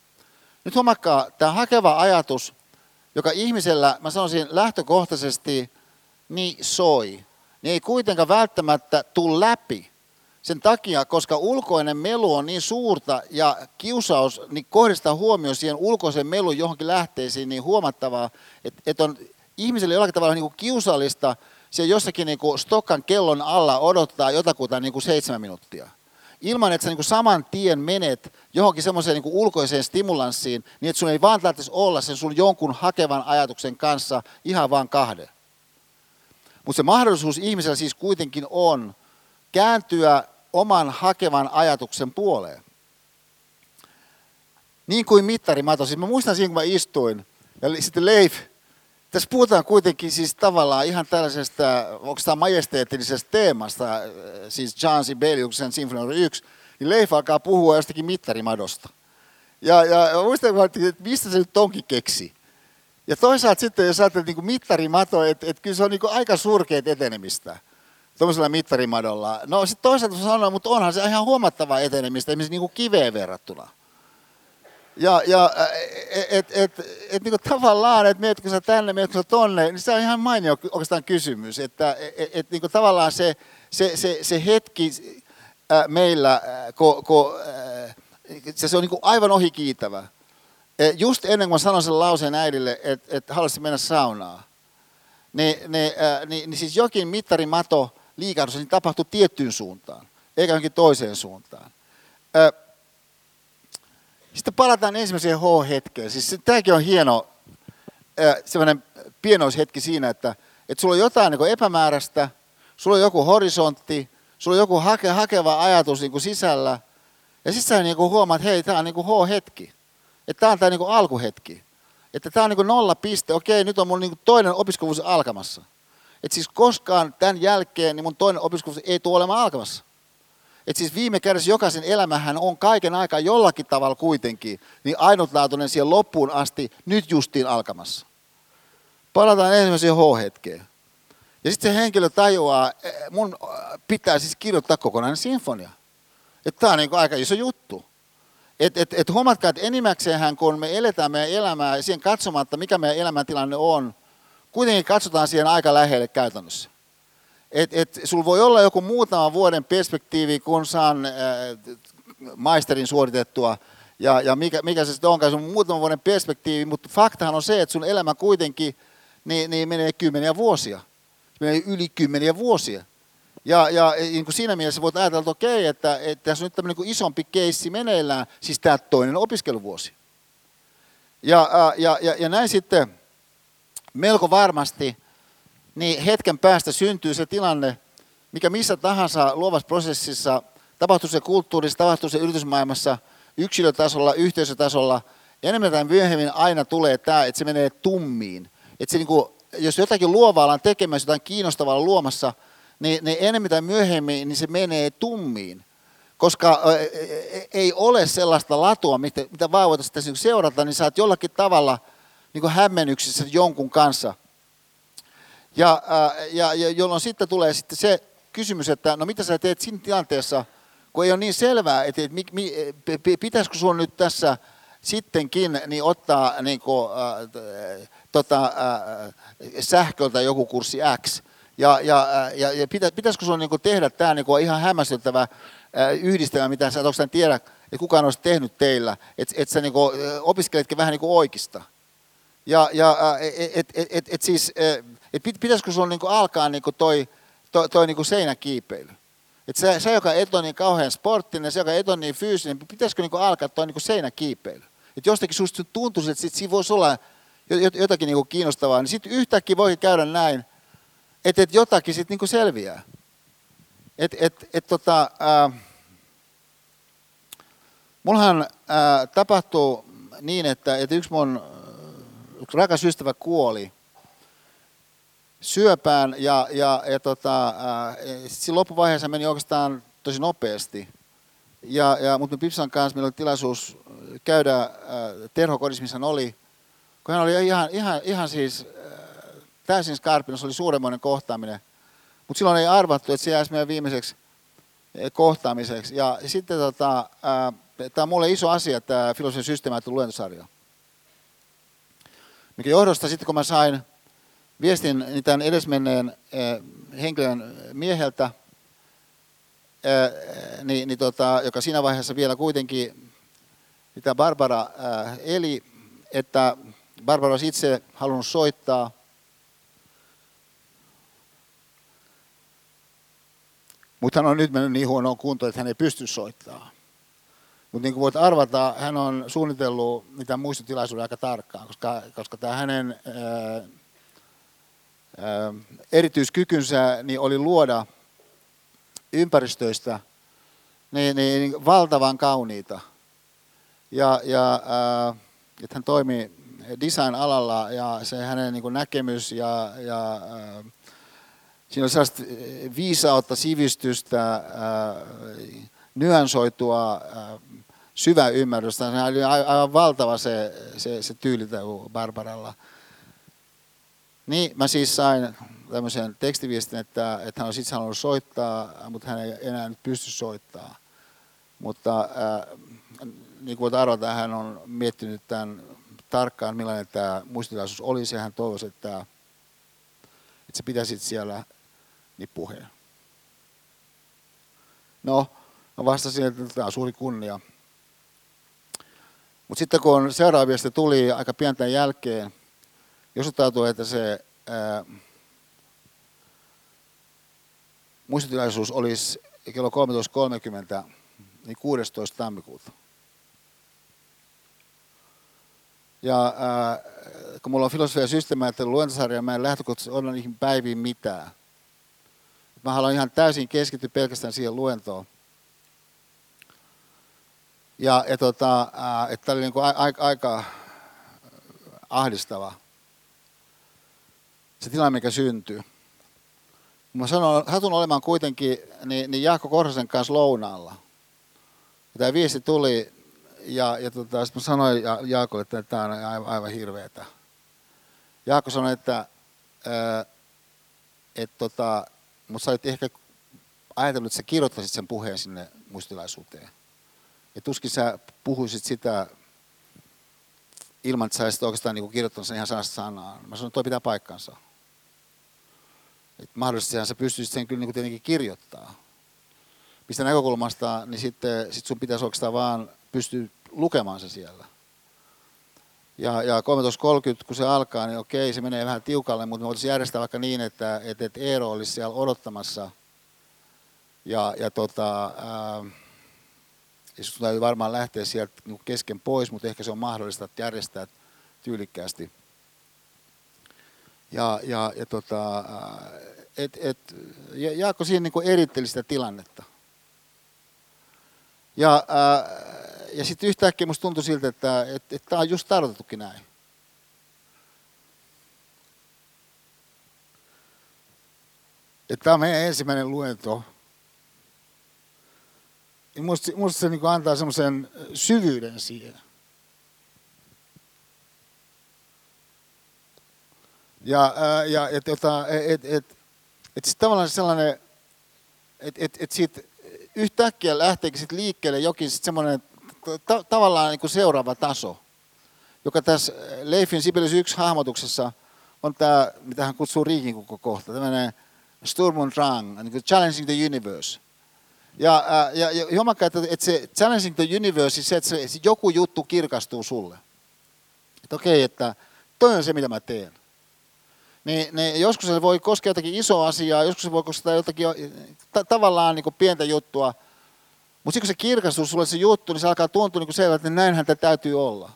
Nyt huomakkaa, tämä hakeva ajatus, joka ihmisellä, mä sanoisin lähtökohtaisesti, niin soi, niin ei kuitenkaan välttämättä tule läpi. Sen takia, koska ulkoinen melu on niin suurta ja kiusaus niin kohdistaa huomioon siihen ulkoisen melun johonkin lähteisiin niin huomattavaa, että, että on ihmiselle jollakin tavalla niin kuin kiusallista se jossakin niin kuin Stokkan kellon alla odottaa jotakuta niin kuin seitsemän minuuttia. Ilman, että sä niin kuin saman tien menet johonkin semmoiseen niin kuin ulkoiseen stimulanssiin, niin että sun ei vaan tarvitsisi olla sen sun jonkun hakevan ajatuksen kanssa ihan vaan kahden. Mutta se mahdollisuus ihmisellä siis kuitenkin on kääntyä oman hakevan ajatuksen puoleen. Niin kuin mittarimato. Siis mä muistan siinä, kun mä istuin, ja sitten Leif, tässä puhutaan kuitenkin siis tavallaan ihan tällaisesta, onko tämä majesteettisesta teemasta, äh, siis John Sibeliuksen Sinfonia 1, niin Leif alkaa puhua jostakin mittarimadosta. Ja, ja muistan, että mistä se nyt onkin keksi. Ja toisaalta sitten, jos ajattelet niin mittarimato, että, että kyllä se on niin aika surkeat etenemistä tuollaisella mittarimadolla. No sitten toisaalta sanoa, mutta onhan se ihan huomattavaa etenemistä, esimerkiksi niin kuin kiveen verrattuna. Ja, ja et, et, et, et niin kuin tavallaan, että meetkö sä tänne, meetkö sä tonne, niin se on ihan mainio oikeastaan kysymys. Että et, et, niin kuin tavallaan se, se, se, se hetki meillä, ko, ko, se, se on niin kuin aivan ohikiitävä. Just ennen kuin mä sanoin sen lauseen äidille, että, että haluaisin mennä saunaan, niin, niin, niin, niin siis jokin mittarimato liikahdus niin tapahtui tiettyyn suuntaan, eikä johonkin toiseen suuntaan. Sitten palataan ensimmäiseen H-hetkeen. Siis tämäkin on hieno sellainen pienoishetki siinä, että, että sulla on jotain niin epämääräistä, sulla on joku horisontti, sulla on joku hake, hakeva ajatus niin kuin sisällä, ja sitten sä niin kuin huomaat, että hei, tämä on niin kuin H-hetki. Että tämä on tämä niin kuin alkuhetki. Että tämä on niin kuin nolla piste, okei, nyt on mun niin kuin toinen opiskeluvuosi alkamassa. Että siis koskaan tämän jälkeen niin mun toinen opiskeluvuosi ei tule olemaan alkamassa. Että siis viime kädessä jokaisen elämähän on kaiken aikaa jollakin tavalla kuitenkin niin ainutlaatuinen siihen loppuun asti nyt justiin alkamassa. Palataan ensimmäiseen H-hetkeen. Ja sitten se henkilö tajuaa, eh, mun pitää siis kirjoittaa kokonainen sinfonia. Että tämä on niin aika iso juttu. Et, et, et huomatkaa, että enimmäkseenhän kun me eletään meidän elämää siihen katsomatta, mikä meidän elämäntilanne on, kuitenkin katsotaan siihen aika lähelle käytännössä. Et, et, sulla voi olla joku muutama vuoden perspektiivi, kun saan äh, maisterin suoritettua, ja, ja mikä, mikä se sitten onkaan, sun muutaman vuoden perspektiivi, mutta faktahan on se, että sun elämä kuitenkin niin, niin menee kymmeniä vuosia. Menee yli kymmeniä vuosia. Ja, ja niin kuin siinä mielessä voit ajatella, että okei, että, että tässä on nyt tämmöinen niin isompi keissi meneillään, siis tämä toinen opiskeluvuosi. Ja, ja, ja, ja näin sitten melko varmasti niin hetken päästä syntyy se tilanne, mikä missä tahansa luovassa prosessissa, tapahtuu se kulttuurissa, tapahtuu se yritysmaailmassa, yksilötasolla, yhteisötasolla, enemmän tai myöhemmin aina tulee tämä, että se menee tummiin. Että se niin kuin, jos jotakin luovaa ollaan tekemässä, jotain kiinnostavaa luomassa, niin, niin enemmän tai myöhemmin niin se menee tummiin. Koska ei ole sellaista latua, mitä, mitä vaan voitaisiin seurata, niin sä oot jollakin tavalla niin kuin hämmennyksissä jonkun kanssa – ja, ja, ja jolloin sitten tulee sitten se kysymys, että no mitä sä teet siinä tilanteessa, kun ei ole niin selvää, että, että mi, mi, pitäisikö sinun nyt tässä sittenkin niin ottaa niin kuin, äh, tota, äh, sähköltä joku kurssi X. Ja, ja, ja, ja pitä, pitäisikö sinun niin tehdä tämä niin ihan hämmästyttävä äh, yhdistelmä, mitä sä et tiedä, että kukaan olisi tehnyt teillä, että et sä niin kuin, opiskeletkin vähän niin kuin oikeista. Ja, ja et, et, et, et siis, et pitäisikö sinulla niin alkaa niin toi, toi, toi niin seinäkiipeily? Et se, se, joka et ole niin kauhean sporttinen, se, joka et ole niin fyysinen, pitäisikö niin alkaa toi niin seinäkiipeily? Et jostakin sinusta tuntuisi, että sit siinä voisi olla jotakin niin kiinnostavaa, niin sitten yhtäkkiä voi käydä näin, että et jotakin sitten niin selviää. Et, et, et tota, äh, mullahan äh, tapahtuu niin, että, että yksi mun rakas ystävä kuoli syöpään ja, ja, ja tota, äh, siinä loppuvaiheessa meni oikeastaan tosi nopeasti. Ja, ja, mutta me Pipsan kanssa meillä oli tilaisuus käydä äh, terhokodissa, missä hän oli. Kun hän oli ihan, ihan, ihan siis äh, täysin skarpina, se oli suuremmoinen kohtaaminen. Mutta silloin ei arvattu, että se jäisi meidän viimeiseksi äh, kohtaamiseksi. Ja sitten tota, äh, Tämä on mulle iso asia, tämä filosofian systeemaattinen luentosarja. Mikä johdosta sitten, kun mä sain viestin tämän edesmenneen henkilön mieheltä, niin, niin tota, joka siinä vaiheessa vielä kuitenkin, mitä Barbara eli, että Barbara olisi itse halunnut soittaa. Mutta hän on nyt mennyt niin huonoon kuntoon, että hän ei pysty soittamaan. Mutta niin kuin voit arvata, hän on suunnitellut niitä muistotilaisuuden aika tarkkaan, koska, koska tämä hänen ää, ää, erityiskykynsä niin oli luoda ympäristöistä niin, niin, niin valtavan kauniita. Ja, ja ää, että hän toimi design-alalla ja se hänen niin näkemys ja, ja ää, siinä on sellaista viisautta, sivistystä, ää, nyansoitua ää, syvä ymmärrystä. Se oli aivan valtava se, se, se tyylitaju Barbaralla. Niin mä siis sain tämmöisen tekstiviestin, että, että hän olisi itse halunnut soittaa, mutta hän ei enää nyt pysty soittamaan. Mutta äh, niin kuin voit arvata, hän on miettinyt tämän tarkkaan, millainen tämä muistilaisuus olisi, ja hän toivoisi, että, että se pitäisi siellä niin puheen. No, vastasin, että tämä on suuri kunnia. Mutta sitten kun seuraava viesti tuli aika pientä jälkeen, osoittautui, että se ää, muistotilaisuus olisi kello 13.30, niin 16. tammikuuta. Ja ää, kun mulla on filosofia ja systeemaattelu luentosarja, mä en lähtökohtaisesti olla niihin päiviin mitään. Mä haluan ihan täysin keskittyä pelkästään siihen luentoon. Ja, ja tota, että oli niin kuin aika, aika ahdistava se tilanne, mikä syntyy. Mä sanon, satun olemaan kuitenkin niin, niin Jaakko Korhosen kanssa lounaalla. Ja tämä viesti tuli, ja, ja tota, sitten mä sanoin ja, Jaakolle, että tämä on aivan, aivan hirveetä. Jaakko sanoi, että et, tota, mutta sä olit ehkä ajatellut, että sä kirjoittaisit sen puheen sinne muistilaisuuteen. Ja tuskin sä puhuisit sitä ilman, että sä olisit oikeastaan niin kirjoittanut sen ihan sanasta sanaan. Mä sanoin, että toi pitää paikkansa. Et mahdollisesti sä pystyisit sen kyllä niin tietenkin kirjoittaa. Mistä näkökulmasta, niin sitten sit sun pitäisi oikeastaan vaan pystyä lukemaan se siellä. Ja, ja 13.30, kun se alkaa, niin okei, se menee vähän tiukalle, mutta me voitaisiin järjestää vaikka niin, että, että, että Eero olisi siellä odottamassa. Ja, ja tota, ää, ja sun täytyy varmaan lähteä sieltä niin kesken pois, mutta ehkä se on mahdollista että järjestää tyylikkäästi. Ja, ja, ja tota, et, et, Jaakko siinä niin eritteli sitä tilannetta. Ja, ää, ja sitten yhtäkkiä musta tuntui siltä, että et, et tämä on just tarkoitettukin näin. Että tämä on meidän ensimmäinen luento niin musta, musta se niin antaa semmoisen syvyyden siihen. Ja, ää, ja et, tota, et, et, et sit tavallaan sellainen, että et, et siitä yhtäkkiä lähteekin sit liikkeelle jokin sit semmoinen ta, tavallaan niin kuin seuraava taso, joka tässä Leifin Sibelius 1 hahmotuksessa on tämä, mitä hän kutsuu riikin kohta, tämmöinen Sturm und Drang, niin kuin Challenging the Universe. Ja, ja, ja huomakka, että, että se challenging the universe, se, että se, joku juttu kirkastuu sulle. Että okei, että toi on se, mitä mä teen. Niin, niin joskus se voi koskea jotakin isoa asiaa, joskus se voi koskea jotakin ta- tavallaan niin pientä juttua. Mutta sitten kun se kirkastuu sulle se juttu, niin se alkaa tuntua niin selvältä, että näinhän tämä täytyy olla.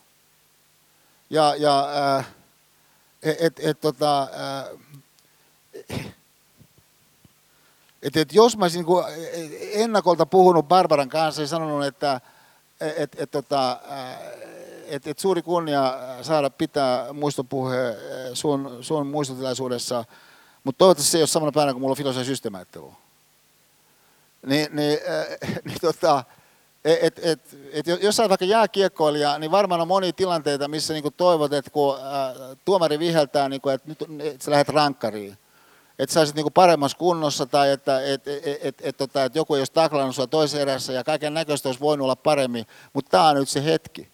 Ja, ja äh, et, et, et, tota, äh, että, että jos mä olisin niin ennakolta puhunut Barbaran kanssa ja sanonut, että et, et, tota, et, et suuri kunnia saada pitää muistopuhe sun, sun muistotilaisuudessa, mutta toivottavasti se ei ole samana päivänä kuin mulla on filosofia systeemäättely. Niin, niin, niin tota, et, et, et, jos olet vaikka jääkiekkoilija, niin varmaan on monia tilanteita, missä niin toivot, että kun ä, tuomari viheltää, niin kuin, että nyt että sä lähdet rankkariin, että sä olisit niin paremmassa kunnossa tai että et, et, et, et, et, tota, että joku ei olisi taklannut sua toisen erässä ja kaiken näköistä olisi voinut olla paremmin, mutta tämä on nyt se hetki.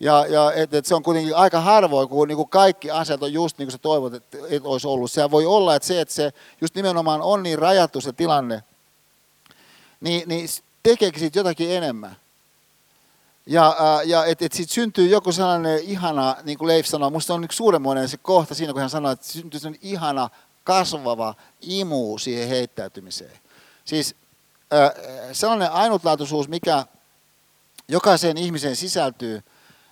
Ja, ja et, et se on kuitenkin aika harvoin, kun niin kuin kaikki asiat on just niin kuin sä toivot, että et olisi ollut. Sehän voi olla, että se, että se just nimenomaan on niin rajattu se tilanne, niin, niin tekeekö siitä jotakin enemmän. Ja, ja että et siitä syntyy joku sellainen ihana, niin kuin Leif sanoi, minusta on niin suuremmoinen se kohta siinä, kun hän sanoi, että syntyy sellainen ihana, kasvava imu siihen heittäytymiseen. Siis sellainen ainutlaatuisuus, mikä jokaiseen ihmiseen sisältyy,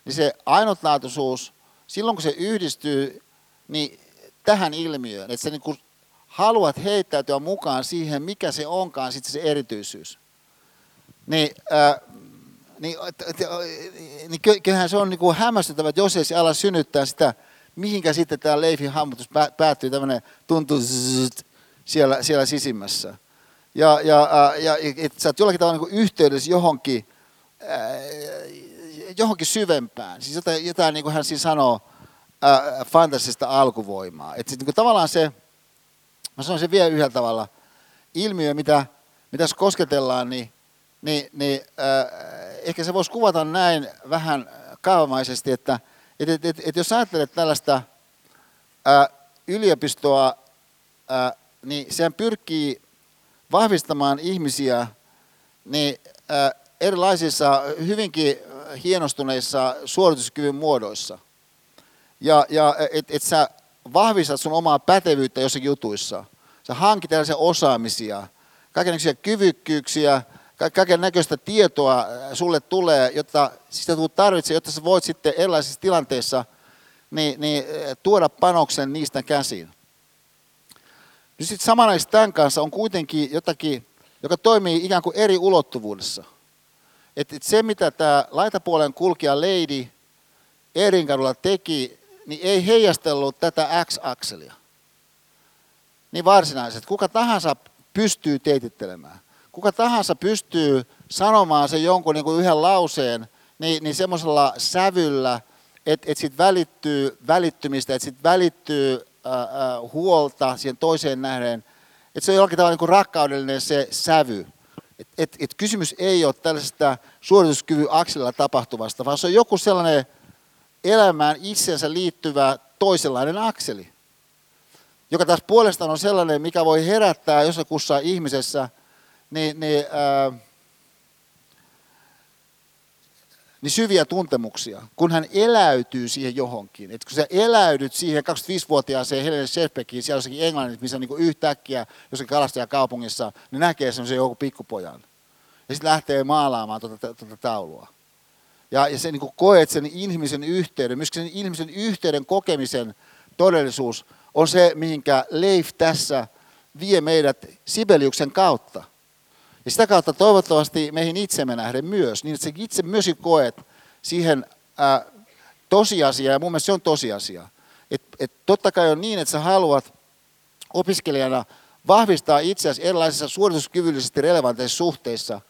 niin se ainutlaatuisuus, silloin kun se yhdistyy niin tähän ilmiöön, että sä niin haluat heittäytyä mukaan siihen, mikä se onkaan sitten se erityisyys, niin, niin, niin kyllähän se on niin kuin hämmästyttävä, että jos ei se ala synnyttää sitä, mihinkä sitten tämä leifin hammutus päättyy, tämmöinen tuntuu siellä, siellä sisimmässä. Ja, ja, ja että sä oot jollakin tavalla niin yhteydessä johonkin, äh, johonkin syvempään. Siis jotain, jotain niin kuin hän siis sanoo, fantasista alkuvoimaa. Että niin tavallaan se, mä sanon sen vielä yhdellä tavalla, ilmiö, mitä, mitä kosketellaan, niin, niin, niin äh, ehkä se voisi kuvata näin vähän kaavamaisesti, että et, et, et, et jos ajattelet tällaista äh, yliopistoa, äh, niin sehän pyrkii vahvistamaan ihmisiä niin, äh, erilaisissa hyvinkin hienostuneissa suorituskyvyn muodoissa. Ja, ja että et sä vahvistat sun omaa pätevyyttä jossakin jutuissa. Sä hankit tällaisia osaamisia, kaikenlaisia kyvykkyyksiä, kaiken näköistä tietoa sulle tulee, jotta sitä tarvitsee, jotta sä voit sitten erilaisissa tilanteissa niin, niin, tuoda panoksen niistä käsiin. Nyt sitten samanaisesti tämän kanssa on kuitenkin jotakin, joka toimii ikään kuin eri ulottuvuudessa. Että et se, mitä tämä laitapuolen kulkija Lady Erinkadulla teki, niin ei heijastellut tätä X-akselia. Niin varsinaisesti. Kuka tahansa pystyy teitittelemään. Kuka tahansa pystyy sanomaan sen jonkun niin kuin yhden lauseen, niin, niin semmoisella sävyllä, että et sitten välittyy välittymistä, että sitten välittyy ää, ää, huolta siihen toiseen nähden. Että se on jollakin tavalla niin kuin rakkaudellinen se sävy. Et, et, et kysymys ei ole tällaisesta suorituskyvyn akselilla tapahtuvasta, vaan se on joku sellainen elämään itsensä liittyvä toisenlainen akseli, joka taas puolestaan on sellainen, mikä voi herättää jossakussa ihmisessä niin, niin, ää, niin syviä tuntemuksia, kun hän eläytyy siihen johonkin. Et kun sä eläydyt siihen 25-vuotiaaseen Helene Scherfbeckiin siellä jossakin Englannissa, missä niin yhtäkkiä jossakin kalastajakaupungissa, niin näkee semmoisen joku pikkupojan. Ja sitten lähtee maalaamaan tuota, tuota taulua. Ja, ja se niin koet sen ihmisen yhteyden, myöskin sen ihmisen yhteyden kokemisen todellisuus on se, mihinkä Leif tässä vie meidät Sibeliuksen kautta. Ja sitä kautta toivottavasti meihin itsemme nähden myös, niin että sä itse myös koet siihen ää, tosiasiaa, ja mun mielestä se on tosiasia. Et, et totta kai on niin, että sä haluat opiskelijana vahvistaa itseäsi erilaisissa suorituskyvyllisesti relevanteissa suhteissa,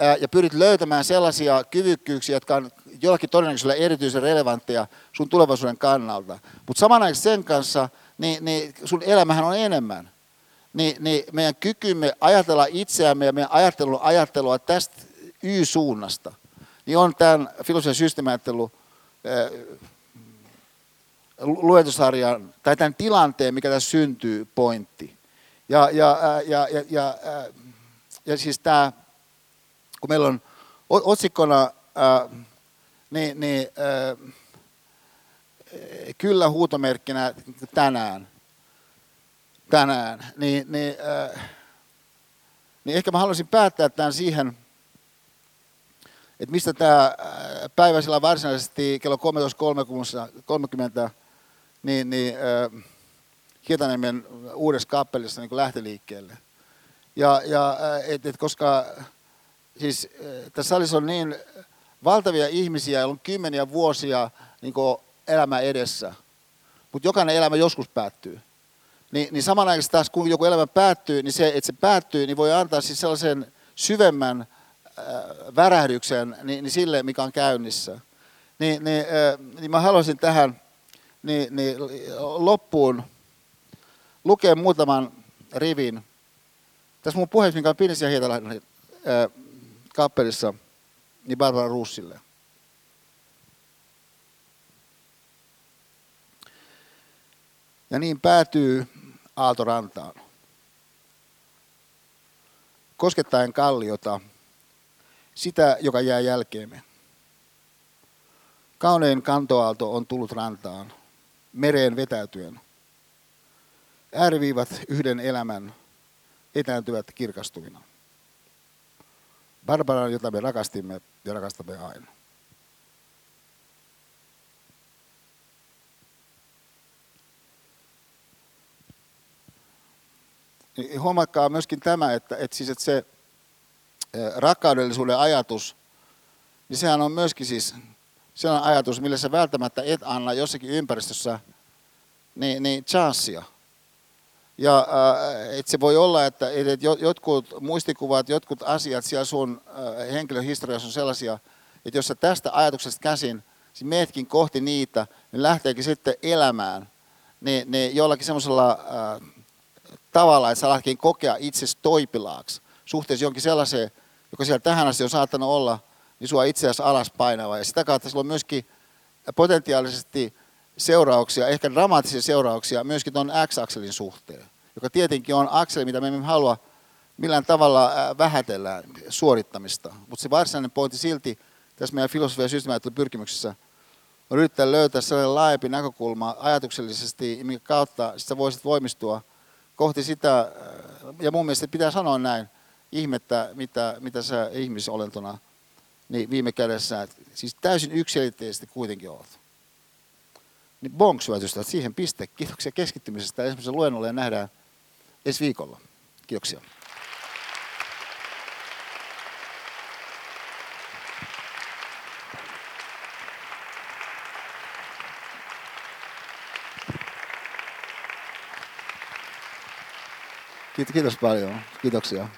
ää, ja pyrit löytämään sellaisia kyvykkyyksiä, jotka on jollakin todennäköisellä erityisen relevantteja sun tulevaisuuden kannalta. Mutta samanaikaisesti sen kanssa, niin, niin sun elämähän on enemmän niin, niin meidän kykymme ajatella itseämme ja meidän ajattelun ajattelua tästä Y-suunnasta, niin on tämän filosofian systeemiajattelun luentusarjan tai tämän tilanteen, mikä tässä syntyy, pointti. Ja, ja, ja, ja, ja, ja siis tämä, kun meillä on otsikkona niin, niin, kyllä huutomerkkinä tänään, tänään, niin, niin, äh, niin ehkä mä haluaisin päättää tämän siihen, että mistä tämä äh, päivä sillä varsinaisesti kello 13.30 niin, niin äh, Hietaniemen uudessa kappelissa niin lähti liikkeelle. Ja, ja äh, et, et koska siis äh, tässä salissa on niin valtavia ihmisiä, joilla on kymmeniä vuosia niin elämä edessä, mutta jokainen elämä joskus päättyy niin, niin samanaikaisesti taas kun joku elämä päättyy, niin se, että se päättyy, niin voi antaa siis sellaisen syvemmän äh, värähdyksen niin, niin sille, mikä on käynnissä. Niin, niin, äh, niin mä haluaisin tähän niin, niin loppuun lukea muutaman rivin. Tässä mun puheessa, mikä on Pinnis ja Hietalahden kappelissa, niin Barbara Russille. Ja niin päätyy Aaltorantaan. Koskettaen kalliota, sitä, joka jää jälkeemme. Kaunein kantoaalto on tullut rantaan, mereen vetäytyen. Ääriviivat yhden elämän etääntyvät kirkastuvina. Barbaran, jota me rakastimme ja rakastamme aina. Niin huomatkaa myöskin tämä, että, että, siis, että se rakkaudellisuuden ajatus, niin sehän on myöskin siis sellainen ajatus, millä sä välttämättä et anna jossakin ympäristössä niin, niin chanssia. Ja äh, et se voi olla, että, että jotkut muistikuvat, jotkut asiat siellä sun henkilöhistoriassa on sellaisia, että jos sä tästä ajatuksesta käsin siis meetkin kohti niitä, niin lähteekin sitten elämään niin, niin jollakin semmoisella äh, tavalla, että sä lähtkin kokea itsesi toipilaaksi suhteessa jonkin sellaiseen, joka siellä tähän asti on saattanut olla, niin sua itse asiassa alas painava. Ja sitä kautta sillä on myöskin potentiaalisesti seurauksia, ehkä dramaattisia seurauksia myöskin tuon X-akselin suhteen, joka tietenkin on akseli, mitä me emme halua millään tavalla vähätellä suorittamista. Mutta se varsinainen pointti silti tässä meidän filosofia- ja pyrkimyksessä on yrittää löytää sellainen laajempi näkökulma ajatuksellisesti, minkä kautta sä voisit voimistua kohti sitä, ja mun mielestä pitää sanoa näin, ihmettä, mitä, mitä sä ihmisolentona niin viime kädessä, siis täysin yksilitteisesti kuitenkin olet. Niin bonks, siihen piste. Kiitoksia keskittymisestä esimerkiksi luennolle ja nähdään ensi viikolla. Kiitoksia. Kiitos paljon. Kiitoksia.